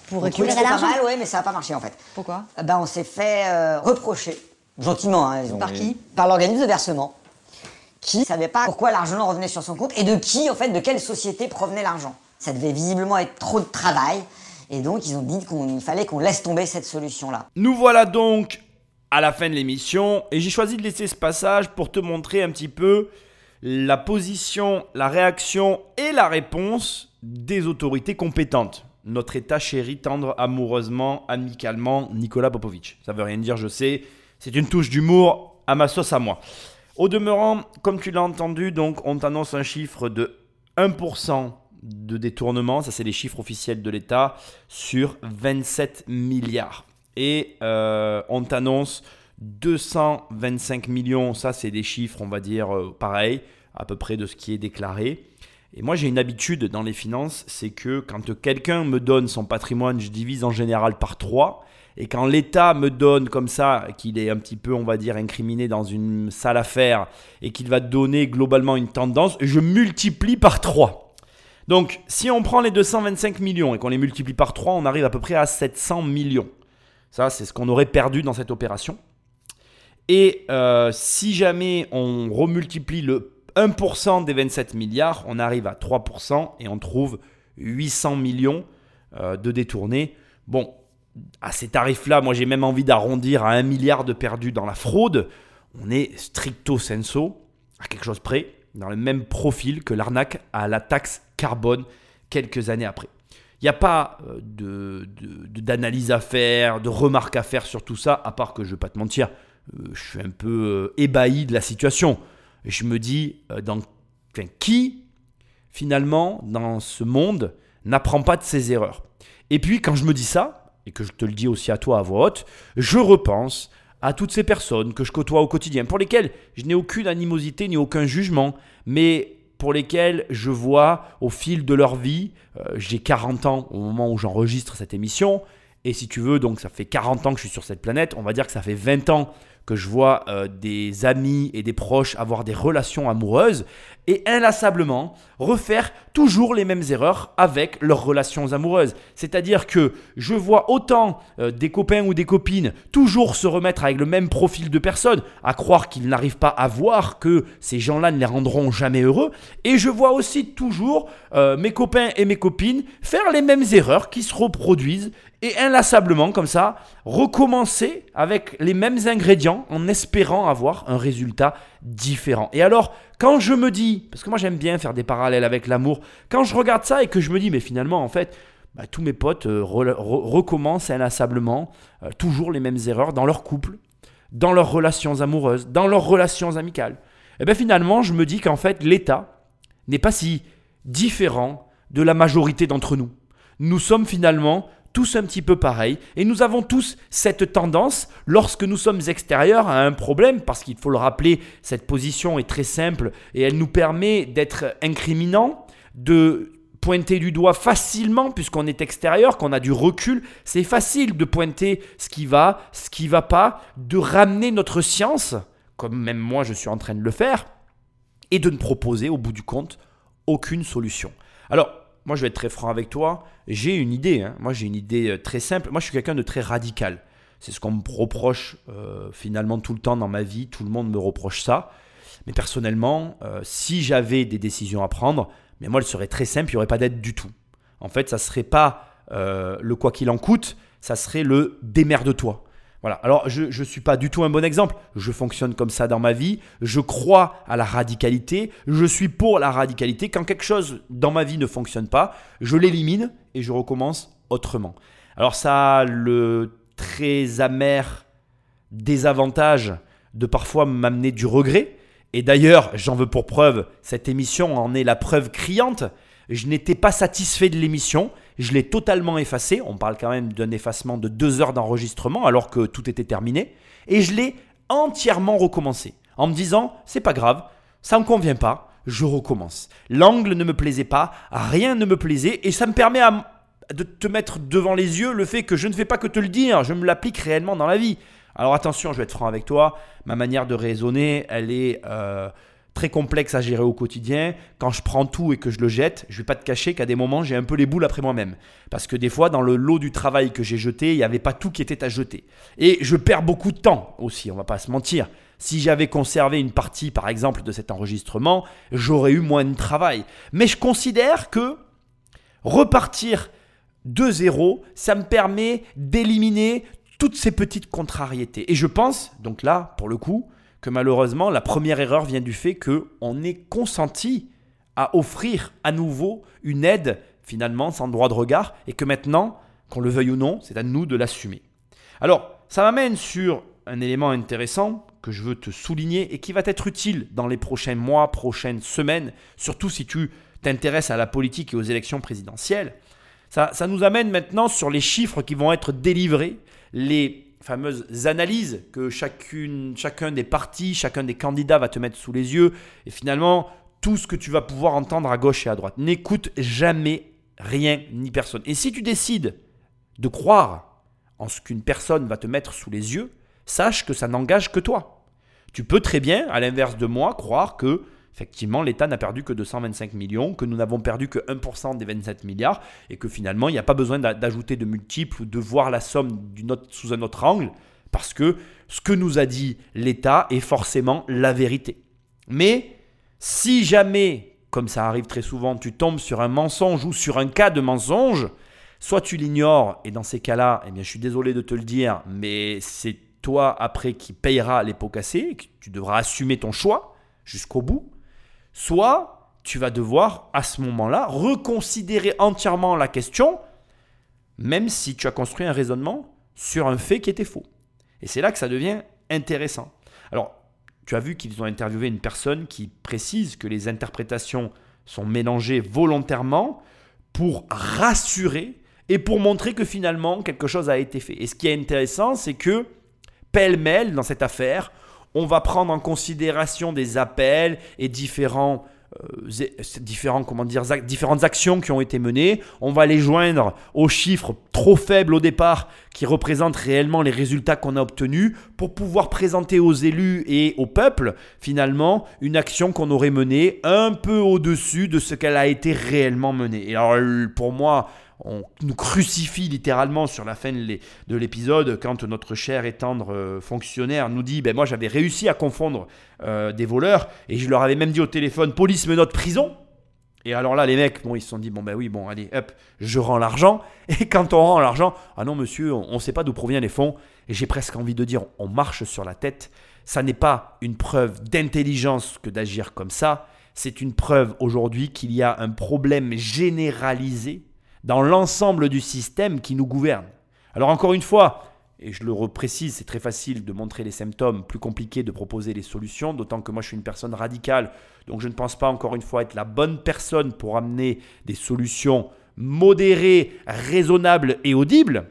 pour récupérer
oui,
l'argent
pas mal, ouais, mais ça n'a pas marché en fait.
Pourquoi?
Ben, On s'est fait euh, reprocher, gentiment. Hein,
Par ont... qui?
Par l'organisme de versement, qui ne savait pas pourquoi l'argent revenait sur son compte et de qui, en fait, de quelle société provenait l'argent. Ça devait visiblement être trop de travail. Et donc, ils ont dit qu'il fallait qu'on laisse tomber cette solution-là.
Nous voilà donc à la fin de l'émission et j'ai choisi de laisser ce passage pour te montrer un petit peu la position, la réaction et la réponse des autorités compétentes. Notre État chérit tendre amoureusement, amicalement Nicolas Popovic. Ça veut rien dire, je sais. C'est une touche d'humour à ma sauce à moi. Au demeurant, comme tu l'as entendu, donc on t'annonce un chiffre de 1% de détournement, ça c'est les chiffres officiels de l'État, sur 27 milliards. Et euh, on t'annonce 225 millions, ça c'est des chiffres, on va dire, euh, pareil, à peu près de ce qui est déclaré. Et moi, j'ai une habitude dans les finances, c'est que quand quelqu'un me donne son patrimoine, je divise en général par 3. Et quand l'État me donne comme ça, qu'il est un petit peu, on va dire, incriminé dans une sale affaire, et qu'il va donner globalement une tendance, je multiplie par 3. Donc, si on prend les 225 millions et qu'on les multiplie par 3, on arrive à peu près à 700 millions. Ça, c'est ce qu'on aurait perdu dans cette opération. Et euh, si jamais on remultiplie le 1% des 27 milliards, on arrive à 3% et on trouve 800 millions euh, de détournés. Bon, à ces tarifs-là, moi j'ai même envie d'arrondir à 1 milliard de perdus dans la fraude. On est stricto sensu, à quelque chose près, dans le même profil que l'arnaque à la taxe carbone quelques années après. Il n'y a pas euh, d'analyse de, à faire, de remarques à faire sur tout ça, à part que je ne vais pas te mentir, euh, je suis un peu ébahi de la situation je me dis, euh, dans, qui, finalement, dans ce monde, n'apprend pas de ses erreurs? Et puis, quand je me dis ça, et que je te le dis aussi à toi à voix haute, je repense à toutes ces personnes que je côtoie au quotidien, pour lesquelles je n'ai aucune animosité ni aucun jugement, mais pour lesquelles je vois au fil de leur vie, euh, j'ai 40 ans au moment où j'enregistre cette émission, et si tu veux, donc ça fait 40 ans que je suis sur cette planète, on va dire que ça fait 20 ans que je vois euh, des amis et des proches avoir des relations amoureuses et inlassablement refaire toujours les mêmes erreurs avec leurs relations amoureuses. C'est-à-dire que je vois autant euh, des copains ou des copines toujours se remettre avec le même profil de personne, à croire qu'ils n'arrivent pas à voir que ces gens-là ne les rendront jamais heureux, et je vois aussi toujours euh, mes copains et mes copines faire les mêmes erreurs qui se reproduisent et inlassablement comme ça, recommencer avec les mêmes ingrédients en espérant avoir un résultat différent. Et alors, quand je me dis, parce que moi j'aime bien faire des parallèles avec l'amour, quand je regarde ça et que je me dis, mais finalement, en fait, bah, tous mes potes euh, recommencent inlassablement euh, toujours les mêmes erreurs dans leur couple, dans leurs relations amoureuses, dans leurs relations amicales. Et bien finalement, je me dis qu'en fait, l'État n'est pas si différent de la majorité d'entre nous. Nous sommes finalement tous un petit peu pareil. Et nous avons tous cette tendance, lorsque nous sommes extérieurs à un problème, parce qu'il faut le rappeler, cette position est très simple et elle nous permet d'être incriminant, de pointer du doigt facilement puisqu'on est extérieur, qu'on a du recul. C'est facile de pointer ce qui va, ce qui va pas, de ramener notre science, comme même moi je suis en train de le faire, et de ne proposer au bout du compte aucune solution. Alors, moi je vais être très franc avec toi, j'ai une idée. Hein. Moi j'ai une idée euh, très simple. Moi je suis quelqu'un de très radical. C'est ce qu'on me reproche euh, finalement tout le temps dans ma vie. Tout le monde me reproche ça. Mais personnellement, euh, si j'avais des décisions à prendre, mais moi, elles seraient très simples, il n'y aurait pas d'aide du tout. En fait, ça ne serait pas le quoi qu'il en coûte, ça serait le démerde-toi. Voilà. Alors, je ne suis pas du tout un bon exemple. Je fonctionne comme ça dans ma vie. Je crois à la radicalité. Je suis pour la radicalité. Quand quelque chose dans ma vie ne fonctionne pas, je l'élimine et je recommence autrement. Alors, ça a le très amer désavantage de parfois m'amener du regret. Et d'ailleurs, j'en veux pour preuve, cette émission en est la preuve criante. Je n'étais pas satisfait de l'émission je l'ai totalement effacé. On parle quand même d'un effacement de deux heures d'enregistrement alors que tout était terminé. Et je l'ai entièrement recommencé en me disant c'est pas grave, ça me convient pas, je recommence. L'angle ne me plaisait pas, rien ne me plaisait et ça me permet de te mettre devant les yeux le fait que je ne fais pas que te le dire, je me l'applique réellement dans la vie. Alors attention, je vais être franc avec toi, ma manière de raisonner, elle est euh, très complexe à gérer au quotidien. Quand je prends tout et que je le jette, je vais pas te cacher qu'à des moments, j'ai un peu les boules après moi-même. Parce que des fois, dans le lot du travail que j'ai jeté, il n'y avait pas tout qui était à jeter. Et je perds beaucoup de temps aussi, on va pas se mentir. Si j'avais conservé une partie, par exemple, de cet enregistrement, j'aurais eu moins de travail. Mais je considère que repartir de zéro, ça me permet d'éliminer toutes ces petites contrariétés. Et je pense, donc là, pour le coup, que malheureusement, la première erreur vient du fait qu'on est consenti à offrir à nouveau une aide, finalement, sans droit de regard, et que maintenant, qu'on le veuille ou non, c'est à nous de l'assumer. Alors, ça m'amène sur un élément intéressant que je veux te souligner et qui va être utile dans les prochains mois, prochaines semaines, surtout si tu t'intéresses à la politique et aux élections présidentielles. Ça, ça nous amène maintenant sur les chiffres qui vont être délivrés, les fameuses analyses que chacune, chacun des partis, chacun des candidats va te mettre sous les yeux. Et finalement, tout ce que tu vas pouvoir entendre à gauche et à droite. N'écoute jamais rien ni personne. Et si tu décides de croire en ce qu'une personne va te mettre sous les yeux, sache que ça n'engage que toi. Tu peux très bien, à l'inverse de moi, croire que effectivement l'État n'a perdu que 225 millions, que nous n'avons perdu que 1% des 27 milliards, et que finalement il n'y a pas besoin d'ajouter de multiples ou de voir la somme sous un autre angle, parce que ce que nous a dit l'État est forcément la vérité. Mais si jamais, comme ça arrive très souvent, tu tombes sur un mensonge ou sur un cas de mensonge, soit tu l'ignores, et dans ces cas-là, eh bien, je suis désolé de te le dire, mais c'est toi après qui payera les pots cassés, tu devras assumer ton choix jusqu'au bout, soit tu vas devoir à ce moment-là reconsidérer entièrement la question, même si tu as construit un raisonnement sur un fait qui était faux. Et c'est là que ça devient intéressant. Alors, tu as vu qu'ils ont interviewé une personne qui précise que les interprétations sont mélangées volontairement pour rassurer et pour montrer que finalement quelque chose a été fait. Et ce qui est intéressant, c'est que pêle-mêle dans cette affaire, on va prendre en considération des appels et différents euh, différents, comment dire, différentes actions qui ont été menées. On va les joindre aux chiffres trop faibles au départ qui représentent réellement les résultats qu'on a obtenus pour pouvoir présenter aux élus et au peuple finalement une action qu'on aurait menée un peu au-dessus de ce qu'elle a été réellement menée. Et pour moi, on nous crucifie littéralement sur la fin de l'épisode quand notre cher et tendre euh, fonctionnaire nous dit ben moi j'avais réussi à confondre euh, des voleurs et je leur avais même dit au téléphone police me note prison. Et alors là les mecs bon ils se sont dit bon ben oui bon allez hop je rends l'argent. Et quand on rend l'argent ah non monsieur on ne sait pas d'où proviennent les fonds et j'ai presque envie de dire on marche sur la tête. Ça n'est pas une preuve d'intelligence que d'agir comme ça. C'est une preuve aujourd'hui qu'il y a un problème généralisé dans l'ensemble du système qui nous gouverne. Alors encore une fois, et je le reprécise, c'est très facile de montrer les symptômes, plus compliqué de proposer les solutions, d'autant que moi je suis une personne radicale, donc je ne pense pas encore une fois être la bonne personne pour amener des solutions modérées, raisonnables et audibles.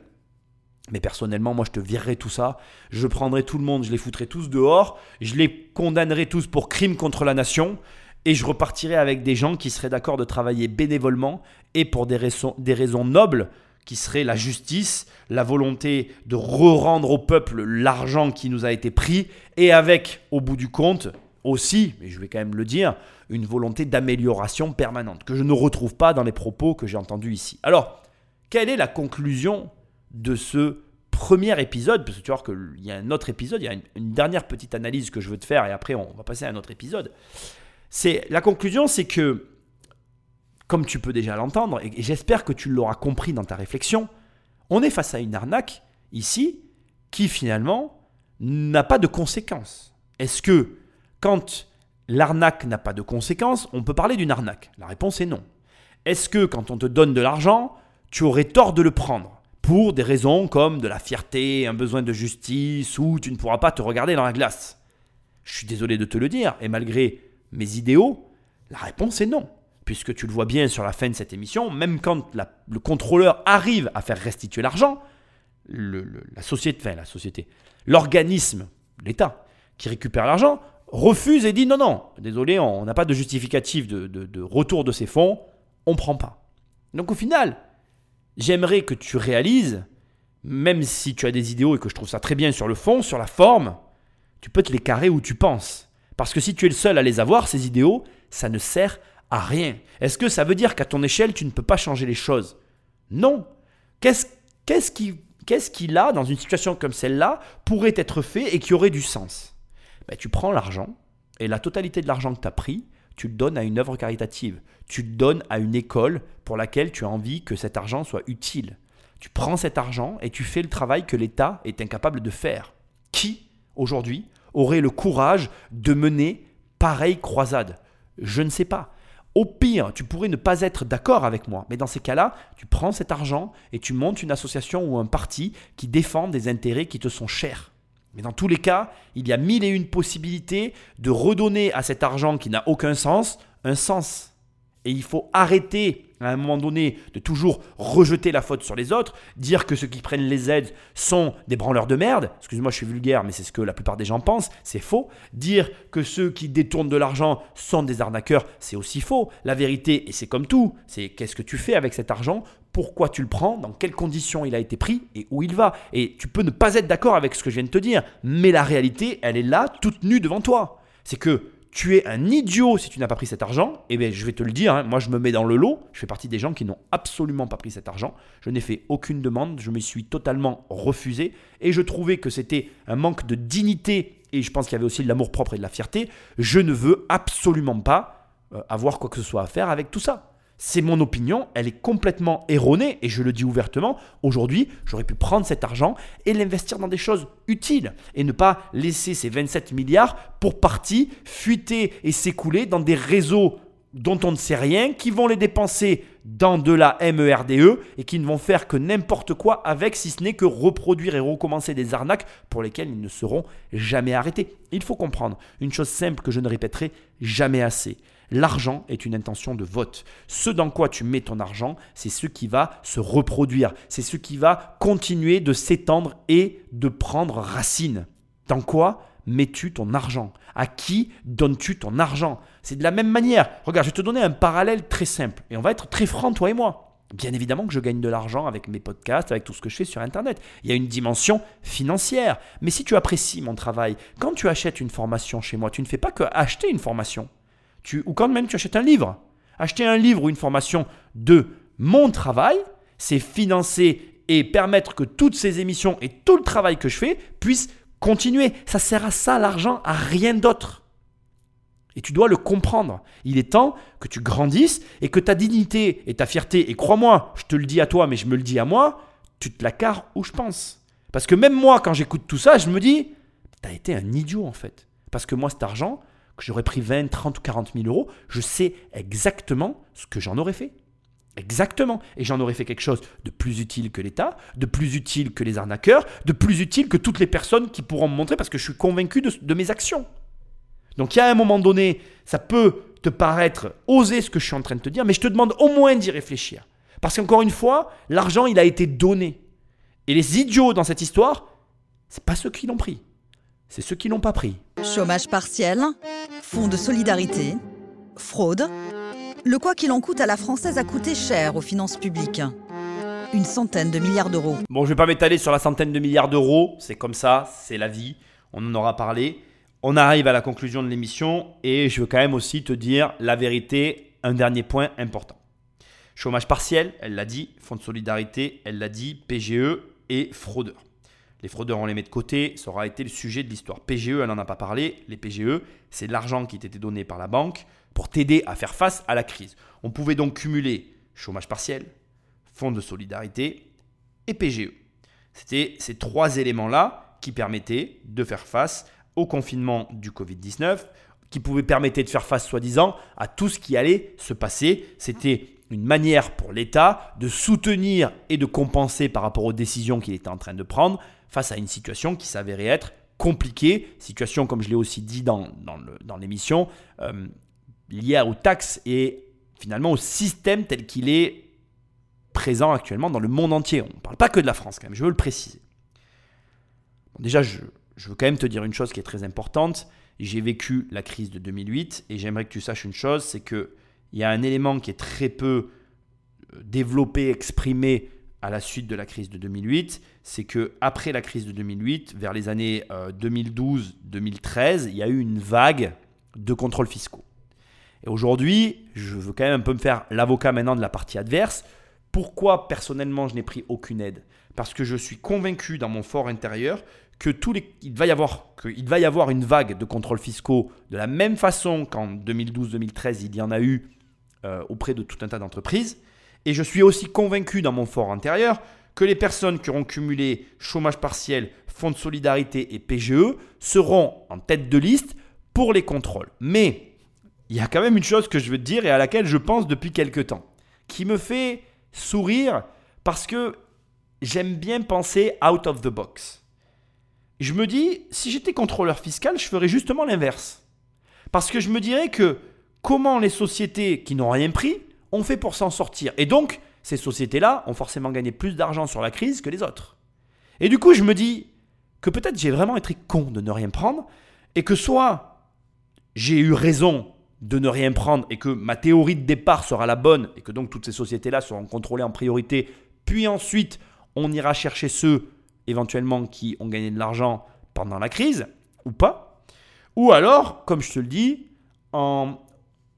Mais personnellement, moi je te virerai tout ça, je prendrai tout le monde, je les foutrai tous dehors, je les condamnerai tous pour crime contre la nation, et je repartirai avec des gens qui seraient d'accord de travailler bénévolement et pour des raisons, nobles qui seraient la justice, la volonté de re-rendre au peuple l'argent qui nous a été pris, et avec, au bout du compte, aussi, mais je vais quand même le dire, une volonté d'amélioration permanente, que je ne retrouve pas dans les propos que j'ai entendus ici. Alors, quelle est la conclusion de ce premier épisode? Parce que tu vois qu'il y a un autre épisode, il y a une dernière petite analyse que je veux te faire, et après on va passer à un autre épisode. La conclusion, c'est que, comme tu peux déjà l'entendre, et j'espère que tu l'auras compris dans ta réflexion, on est face à une arnaque ici qui finalement n'a pas de conséquences. Est-ce que quand l'arnaque n'a pas de conséquences, on peut parler d'une arnaque? La réponse est non. Est-ce que quand on te donne de l'argent, tu aurais tort de le prendre? Pour des raisons comme de la fierté, un besoin de justice ou tu ne pourras pas te regarder dans la glace Je suis désolé de te le dire, et malgré mes idéaux La réponse est non. Puisque tu le vois bien sur la fin de cette émission, même quand le contrôleur arrive à faire restituer l'argent, la société, enfin la société, l'organisme, l'État, qui récupère l'argent, refuse et dit non, non, désolé, on n'a pas de justificatif de, de, retour de ces fonds, on ne prend pas. Donc au final, j'aimerais que tu réalises, même si tu as des idéaux et que je trouve ça très bien sur le fond, sur la forme, tu peux te les carrer où tu penses. Parce que si tu es le seul à les avoir, ces idéaux, ça ne sert à rien. Est-ce que ça veut dire qu'à ton échelle, tu ne peux pas changer les choses? Non. Qu'est-ce qu'est-ce qu'il a dans une situation comme celle-là pourrait être fait et qui aurait du sens? Ben, Tu prends l'argent et la totalité de l'argent que tu as pris, tu le donnes à une œuvre caritative. Tu le donnes à une école pour laquelle tu as envie que cet argent soit utile. Tu prends cet argent et tu fais le travail que l'État est incapable de faire. Qui, aujourd'hui, aurait le courage de mener pareille croisade Je ne sais pas. Au pire, tu pourrais ne pas être d'accord avec moi, mais dans ces cas-là, tu prends cet argent et tu montes une association ou un parti qui défend des intérêts qui te sont chers. Mais dans tous les cas, il y a mille et une possibilités de redonner à cet argent qui n'a aucun sens un sens. Et il faut arrêter à un moment donné de toujours rejeter la faute sur les autres, dire que ceux qui prennent les aides sont des branleurs de merde, excuse-moi je suis vulgaire mais c'est ce que la plupart des gens pensent, c'est faux, dire que ceux qui détournent de l'argent sont des arnaqueurs, c'est aussi faux, la vérité, et c'est comme tout, c'est qu'est-ce que tu fais avec cet argent, pourquoi tu le prends, dans quelles conditions il a été pris et où il va. Et tu peux ne pas être d'accord avec ce que je viens de te dire, mais la réalité, elle est là, toute nue devant toi. C'est que tu es un idiot si tu n'as pas pris cet argent, eh bien je vais te le dire, hein, moi je me mets dans le lot, je fais partie des gens qui n'ont absolument pas pris cet argent, je n'ai fait aucune demande, je me suis totalement refusé, et je trouvais que c'était un manque de dignité, et je pense qu'il y avait aussi de l'amour propre et de la fierté, je ne veux absolument pas euh, avoir quoi que ce soit à faire avec tout ça. C'est mon opinion, elle est complètement erronée et je le dis ouvertement. Aujourd'hui, j'aurais pu prendre cet argent et l'investir dans des choses utiles et ne pas laisser ces 27 milliards pour partie fuiter et s'écouler dans des réseaux dont on ne sait rien, qui vont les dépenser dans de la MERDE e et qui ne vont faire que n'importe quoi avec, si ce n'est que reproduire et recommencer des arnaques pour lesquelles ils ne seront jamais arrêtés. Il faut comprendre une chose simple que je ne répéterai jamais assez. L'argent est une intention de vote. Ce dans quoi tu mets ton argent, c'est ce qui va se reproduire, c'est ce qui va continuer de s'étendre et de prendre racine. Dans quoi mets-tu ton argent? À qui donnes-tu ton argent? C'est de la même manière. Regarde, je vais te donner un parallèle très simple et on va être très franc, toi et moi. Bien évidemment que je gagne de l'argent avec mes podcasts, avec tout ce que je fais sur Internet. Il y a une dimension financière. Mais si tu apprécies mon travail, quand tu achètes une formation chez moi, tu ne fais pas que acheter une formation ou quand même tu achètes un livre. Acheter un livre ou une formation de mon travail, c'est financer et permettre que toutes ces émissions et tout le travail que je fais puissent continuer. Ça sert à ça l'argent, à rien d'autre. Et tu dois le comprendre. Il est temps que tu grandisses et que ta dignité et ta fierté, et crois-moi, je te le dis à toi, mais je me le dis à moi, tu te la carres où je pense. Parce que même moi, quand j'écoute tout ça, je me dis, t'as été un idiot en fait. Parce que moi, cet argent, que j'aurais pris 20, 30 ou 40 000 euros, je sais exactement ce que j'en aurais fait. Exactement. Et j'en aurais fait quelque chose de plus utile que l'État, de plus utile que les arnaqueurs, de plus utile que toutes les personnes qui pourront me montrer parce que je suis convaincu de, mes actions. Donc il y a un moment donné, ça peut te paraître oser ce que je suis en train de te dire, mais je te demande au moins d'y réfléchir. Parce qu'encore une fois, l'argent, il a été donné. Et les idiots dans cette histoire, c'est pas ceux qui l'ont pris c'est ceux qui n'ont pas pris.
Chômage partiel, fonds de solidarité, fraude. Le quoi qu'il en coûte à la française a coûté cher aux finances publiques. Une centaine de milliards d'euros.
Bon, je vais pas m'étaler sur la centaine de milliards d'euros, c'est comme ça, c'est la vie, on en aura parlé. On arrive à la conclusion de l'émission et je veux quand même aussi te dire la vérité, un dernier point important. Chômage partiel, elle l'a dit, fonds de solidarité, elle l'a dit, PGE et fraudeur. Les fraudeurs, on les met de côté, ça aura été le sujet de l'histoire. PGE, elle n'en a pas parlé. Les PGE, c'est de l'argent qui t'était donné par la banque pour t'aider à faire face à la crise. On pouvait donc cumuler chômage partiel, fonds de solidarité et PGE. C'était ces trois éléments-là qui permettaient de faire face au confinement du Covid-19, qui pouvaient permettre de faire face, soi-disant, à tout ce qui allait se passer. C'était une manière pour l'État de soutenir et de compenser par rapport aux décisions qu'il était en train de prendre face à une situation qui s'avérait être compliquée, situation comme je l'ai aussi dit dans, l'émission, euh, liée aux taxes et finalement au système tel qu'il est présent actuellement dans le monde entier. On ne parle pas que de la France quand même, je veux le préciser. déjà, je, veux quand même te dire une chose qui est très importante. J'ai vécu la crise de 2008 et j'aimerais que tu saches une chose, c'est que il y a un élément qui est très peu euh, développé, exprimé à la suite de la crise de 2008, c'est que après la crise de 2008, vers les années 2012-2013, euh, il y a eu une vague de contrôles fiscaux. Et aujourd'hui, je veux quand même un peu me faire l'avocat maintenant de la partie adverse. Pourquoi personnellement je n'ai pris aucune aide? Parce que je suis convaincu dans mon fort intérieur que tous il va y avoir qu'il va y avoir une vague de contrôles fiscaux de la même façon qu'en 2012-2013 il y en a eu euh, auprès de tout un tas d'entreprises. Et je suis aussi convaincu dans mon fort intérieur que les personnes qui auront cumulé chômage partiel, fonds de solidarité et PGE seront en tête de liste pour les contrôles. Mais il y a quand même une chose que je veux te dire et à laquelle je pense depuis quelques temps, qui me fait sourire parce que j'aime bien penser out of the box. Je me dis, si j'étais contrôleur fiscal, je ferais justement l'inverse. Parce que je me dirais que comment les sociétés qui n'ont rien pris ont fait pour s'en sortir. Et donc, ces sociétés-là ont forcément gagné plus d'argent sur la crise que les autres. Et du coup, je me dis que peut-être j'ai vraiment été con de ne rien prendre et que soit j'ai eu raison de ne rien prendre et que ma théorie de départ sera la bonne et que donc toutes ces sociétés-là seront contrôlées en priorité, puis ensuite on ira chercher ceux éventuellement qui ont gagné de l'argent pendant la crise ou pas. Ou alors, comme je te le dis, en,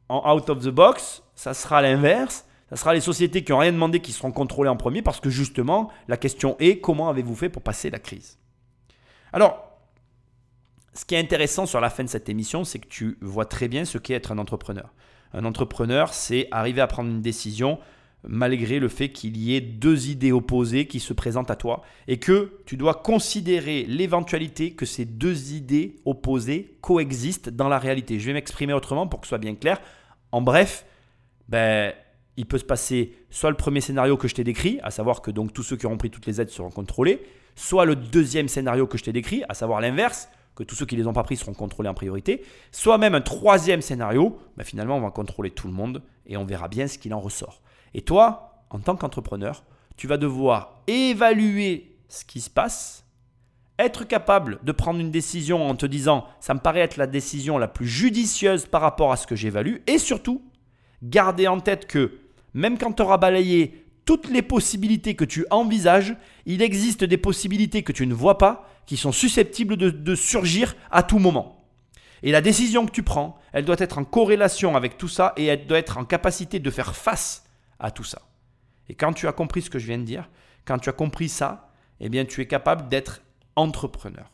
en out of the box, ça sera l'inverse. Ça sera les sociétés qui n'ont rien demandé qui seront contrôlées en premier parce que justement, la question est comment avez-vous fait pour passer la crise? Alors, ce qui est intéressant sur la fin de cette émission, c'est que tu vois très bien ce qu'est être un entrepreneur. Un entrepreneur, c'est arriver à prendre une décision malgré le fait qu'il y ait deux idées opposées qui se présentent à toi et que tu dois considérer l'éventualité que ces deux idées opposées coexistent dans la réalité. Je vais m'exprimer autrement pour que ce soit bien clair. En bref, ben, il peut se passer soit le premier scénario que je t'ai décrit, à savoir que donc tous ceux qui auront pris toutes les aides seront contrôlés, soit le deuxième scénario que je t'ai décrit, à savoir l'inverse, que tous ceux qui ne les ont pas pris seront contrôlés en priorité, soit même un troisième scénario, ben finalement on va contrôler tout le monde et on verra bien ce qu'il en ressort. Et toi, en tant qu'entrepreneur, tu vas devoir évaluer ce qui se passe, être capable de prendre une décision en te disant ça me paraît être la décision la plus judicieuse par rapport à ce que j'évalue, et surtout garder en tête que même quand tu auras balayé toutes les possibilités que tu envisages, il existe des possibilités que tu ne vois pas qui sont susceptibles de, surgir à tout moment. Et la décision que tu prends, elle doit être en corrélation avec tout ça et elle doit être en capacité de faire face à tout ça. Et quand tu as compris ce que je viens de dire, quand tu as compris ça, eh bien tu es capable d'être entrepreneur.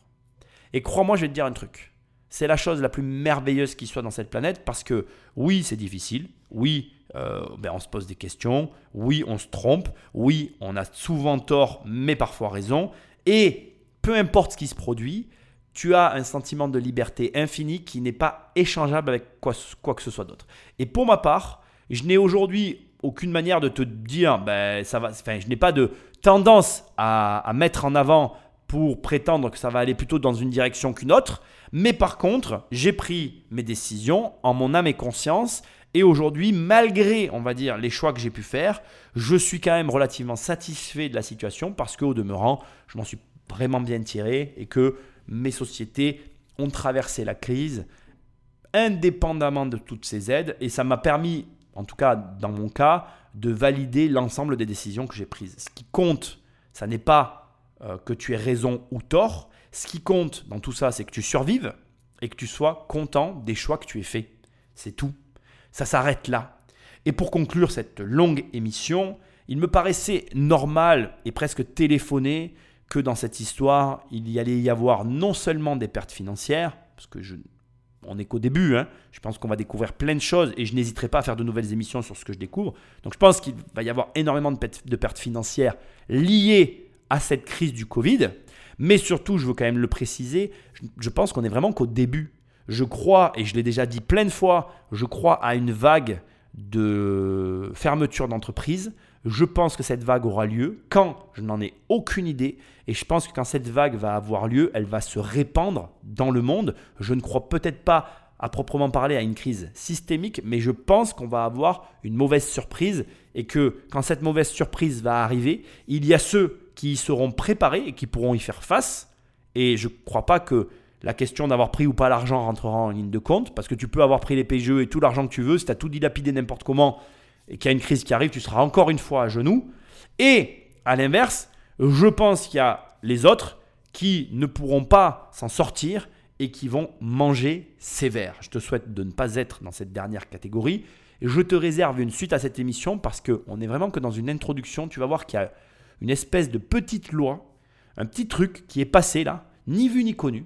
Et crois-moi, je vais te dire un truc. C'est la chose la plus merveilleuse qui soit dans cette planète parce que oui, c'est difficile. Oui, euh, ben, on se pose des questions. Oui, on se trompe. Oui, on a souvent tort, mais parfois raison. Et peu importe ce qui se produit, tu as un sentiment de liberté infinie qui n'est pas échangeable avec quoi, quoi que ce soit d'autre. Et pour ma part, je n'ai aujourd'hui aucune manière de te dire, ben, ça va, enfin, je n'ai pas de tendance à, à, mettre en avant pour prétendre que ça va aller plutôt dans une direction qu'une autre. Mais par contre, j'ai pris mes décisions en mon âme et conscience et aujourd'hui, malgré, on va dire, les choix que j'ai pu faire, je suis quand même relativement satisfait de la situation parce qu'au demeurant, je m'en suis vraiment bien tiré et que mes sociétés ont traversé la crise indépendamment de toutes ces aides et ça m'a permis, en tout cas dans mon cas, de valider l'ensemble des décisions que j'ai prises. Ce qui compte, ça n'est pas euh, que tu aies raison ou tort. Ce qui compte dans tout ça, c'est que tu survives et que tu sois content des choix que tu aies faits. C'est tout. Ça s'arrête là. Et pour conclure cette longue émission, il me paraissait normal et presque téléphoné que dans cette histoire, il y allait y avoir non seulement des pertes financières, parce que je, on n'est qu'au début, hein, je pense qu'on va découvrir plein de choses et je n'hésiterai pas à faire de nouvelles émissions sur ce que je découvre. Donc je pense qu'il va y avoir énormément de pertes, de pertes financières liées à cette crise du Covid, mais surtout, je veux quand même le préciser, je pense qu'on est vraiment qu'au début. Je crois, et je l'ai déjà dit plein de fois, je crois à une vague de fermeture d'entreprise. Je pense que cette vague aura lieu. Quand Je n'en ai aucune idée. Et je pense que quand cette vague va avoir lieu, elle va se répandre dans le monde. Je ne crois peut-être pas à proprement parler à une crise systémique, mais je pense qu'on va avoir une mauvaise surprise et que quand cette mauvaise surprise va arriver, il y a ceux qui seront préparés et qui pourront y faire face. Et je ne crois pas que la question d'avoir pris ou pas l'argent rentrera en ligne de compte, parce que tu peux avoir pris les PGE et tout l'argent que tu veux, si tu as tout dilapidé n'importe comment et qu'il y a une crise qui arrive, tu seras encore une fois à genoux. Et à l'inverse, je pense qu'il y a les autres qui ne pourront pas s'en sortir et qui vont manger sévère. Je te souhaite de ne pas être dans cette dernière catégorie. Je te réserve une suite à cette émission parce qu'on est vraiment que dans une introduction. Tu vas voir qu'il y a une espèce de petite loi, un petit truc qui est passé là, ni vu ni connu,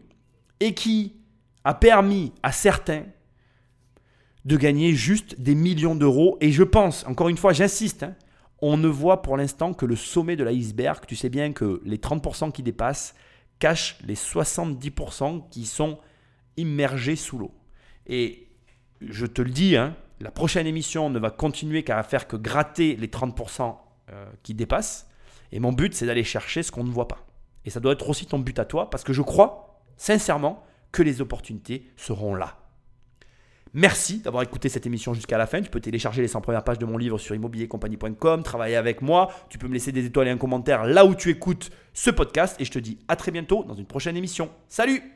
et qui a permis à certains de gagner juste des millions d'euros. Et je pense, encore une fois, j'insiste, hein, on ne voit pour l'instant que le sommet de l'iceberg. Tu sais bien que les 30% qui dépassent cachent les 70% qui sont immergés sous l'eau. Et je te le dis, hein, la prochaine émission ne va continuer qu'à faire que gratter les 30% euh, qui dépassent. Et mon but, c'est d'aller chercher ce qu'on ne voit pas. Et ça doit être aussi ton but à toi, parce que je crois sincèrement que les opportunités seront là. Merci d'avoir écouté cette émission jusqu'à la fin. Tu peux télécharger les 100 premières pages de mon livre sur immobiliercompagnie.com, travailler avec moi. Tu peux me laisser des étoiles et un commentaire là où tu écoutes ce podcast. Et je te dis à très bientôt dans une prochaine émission. Salut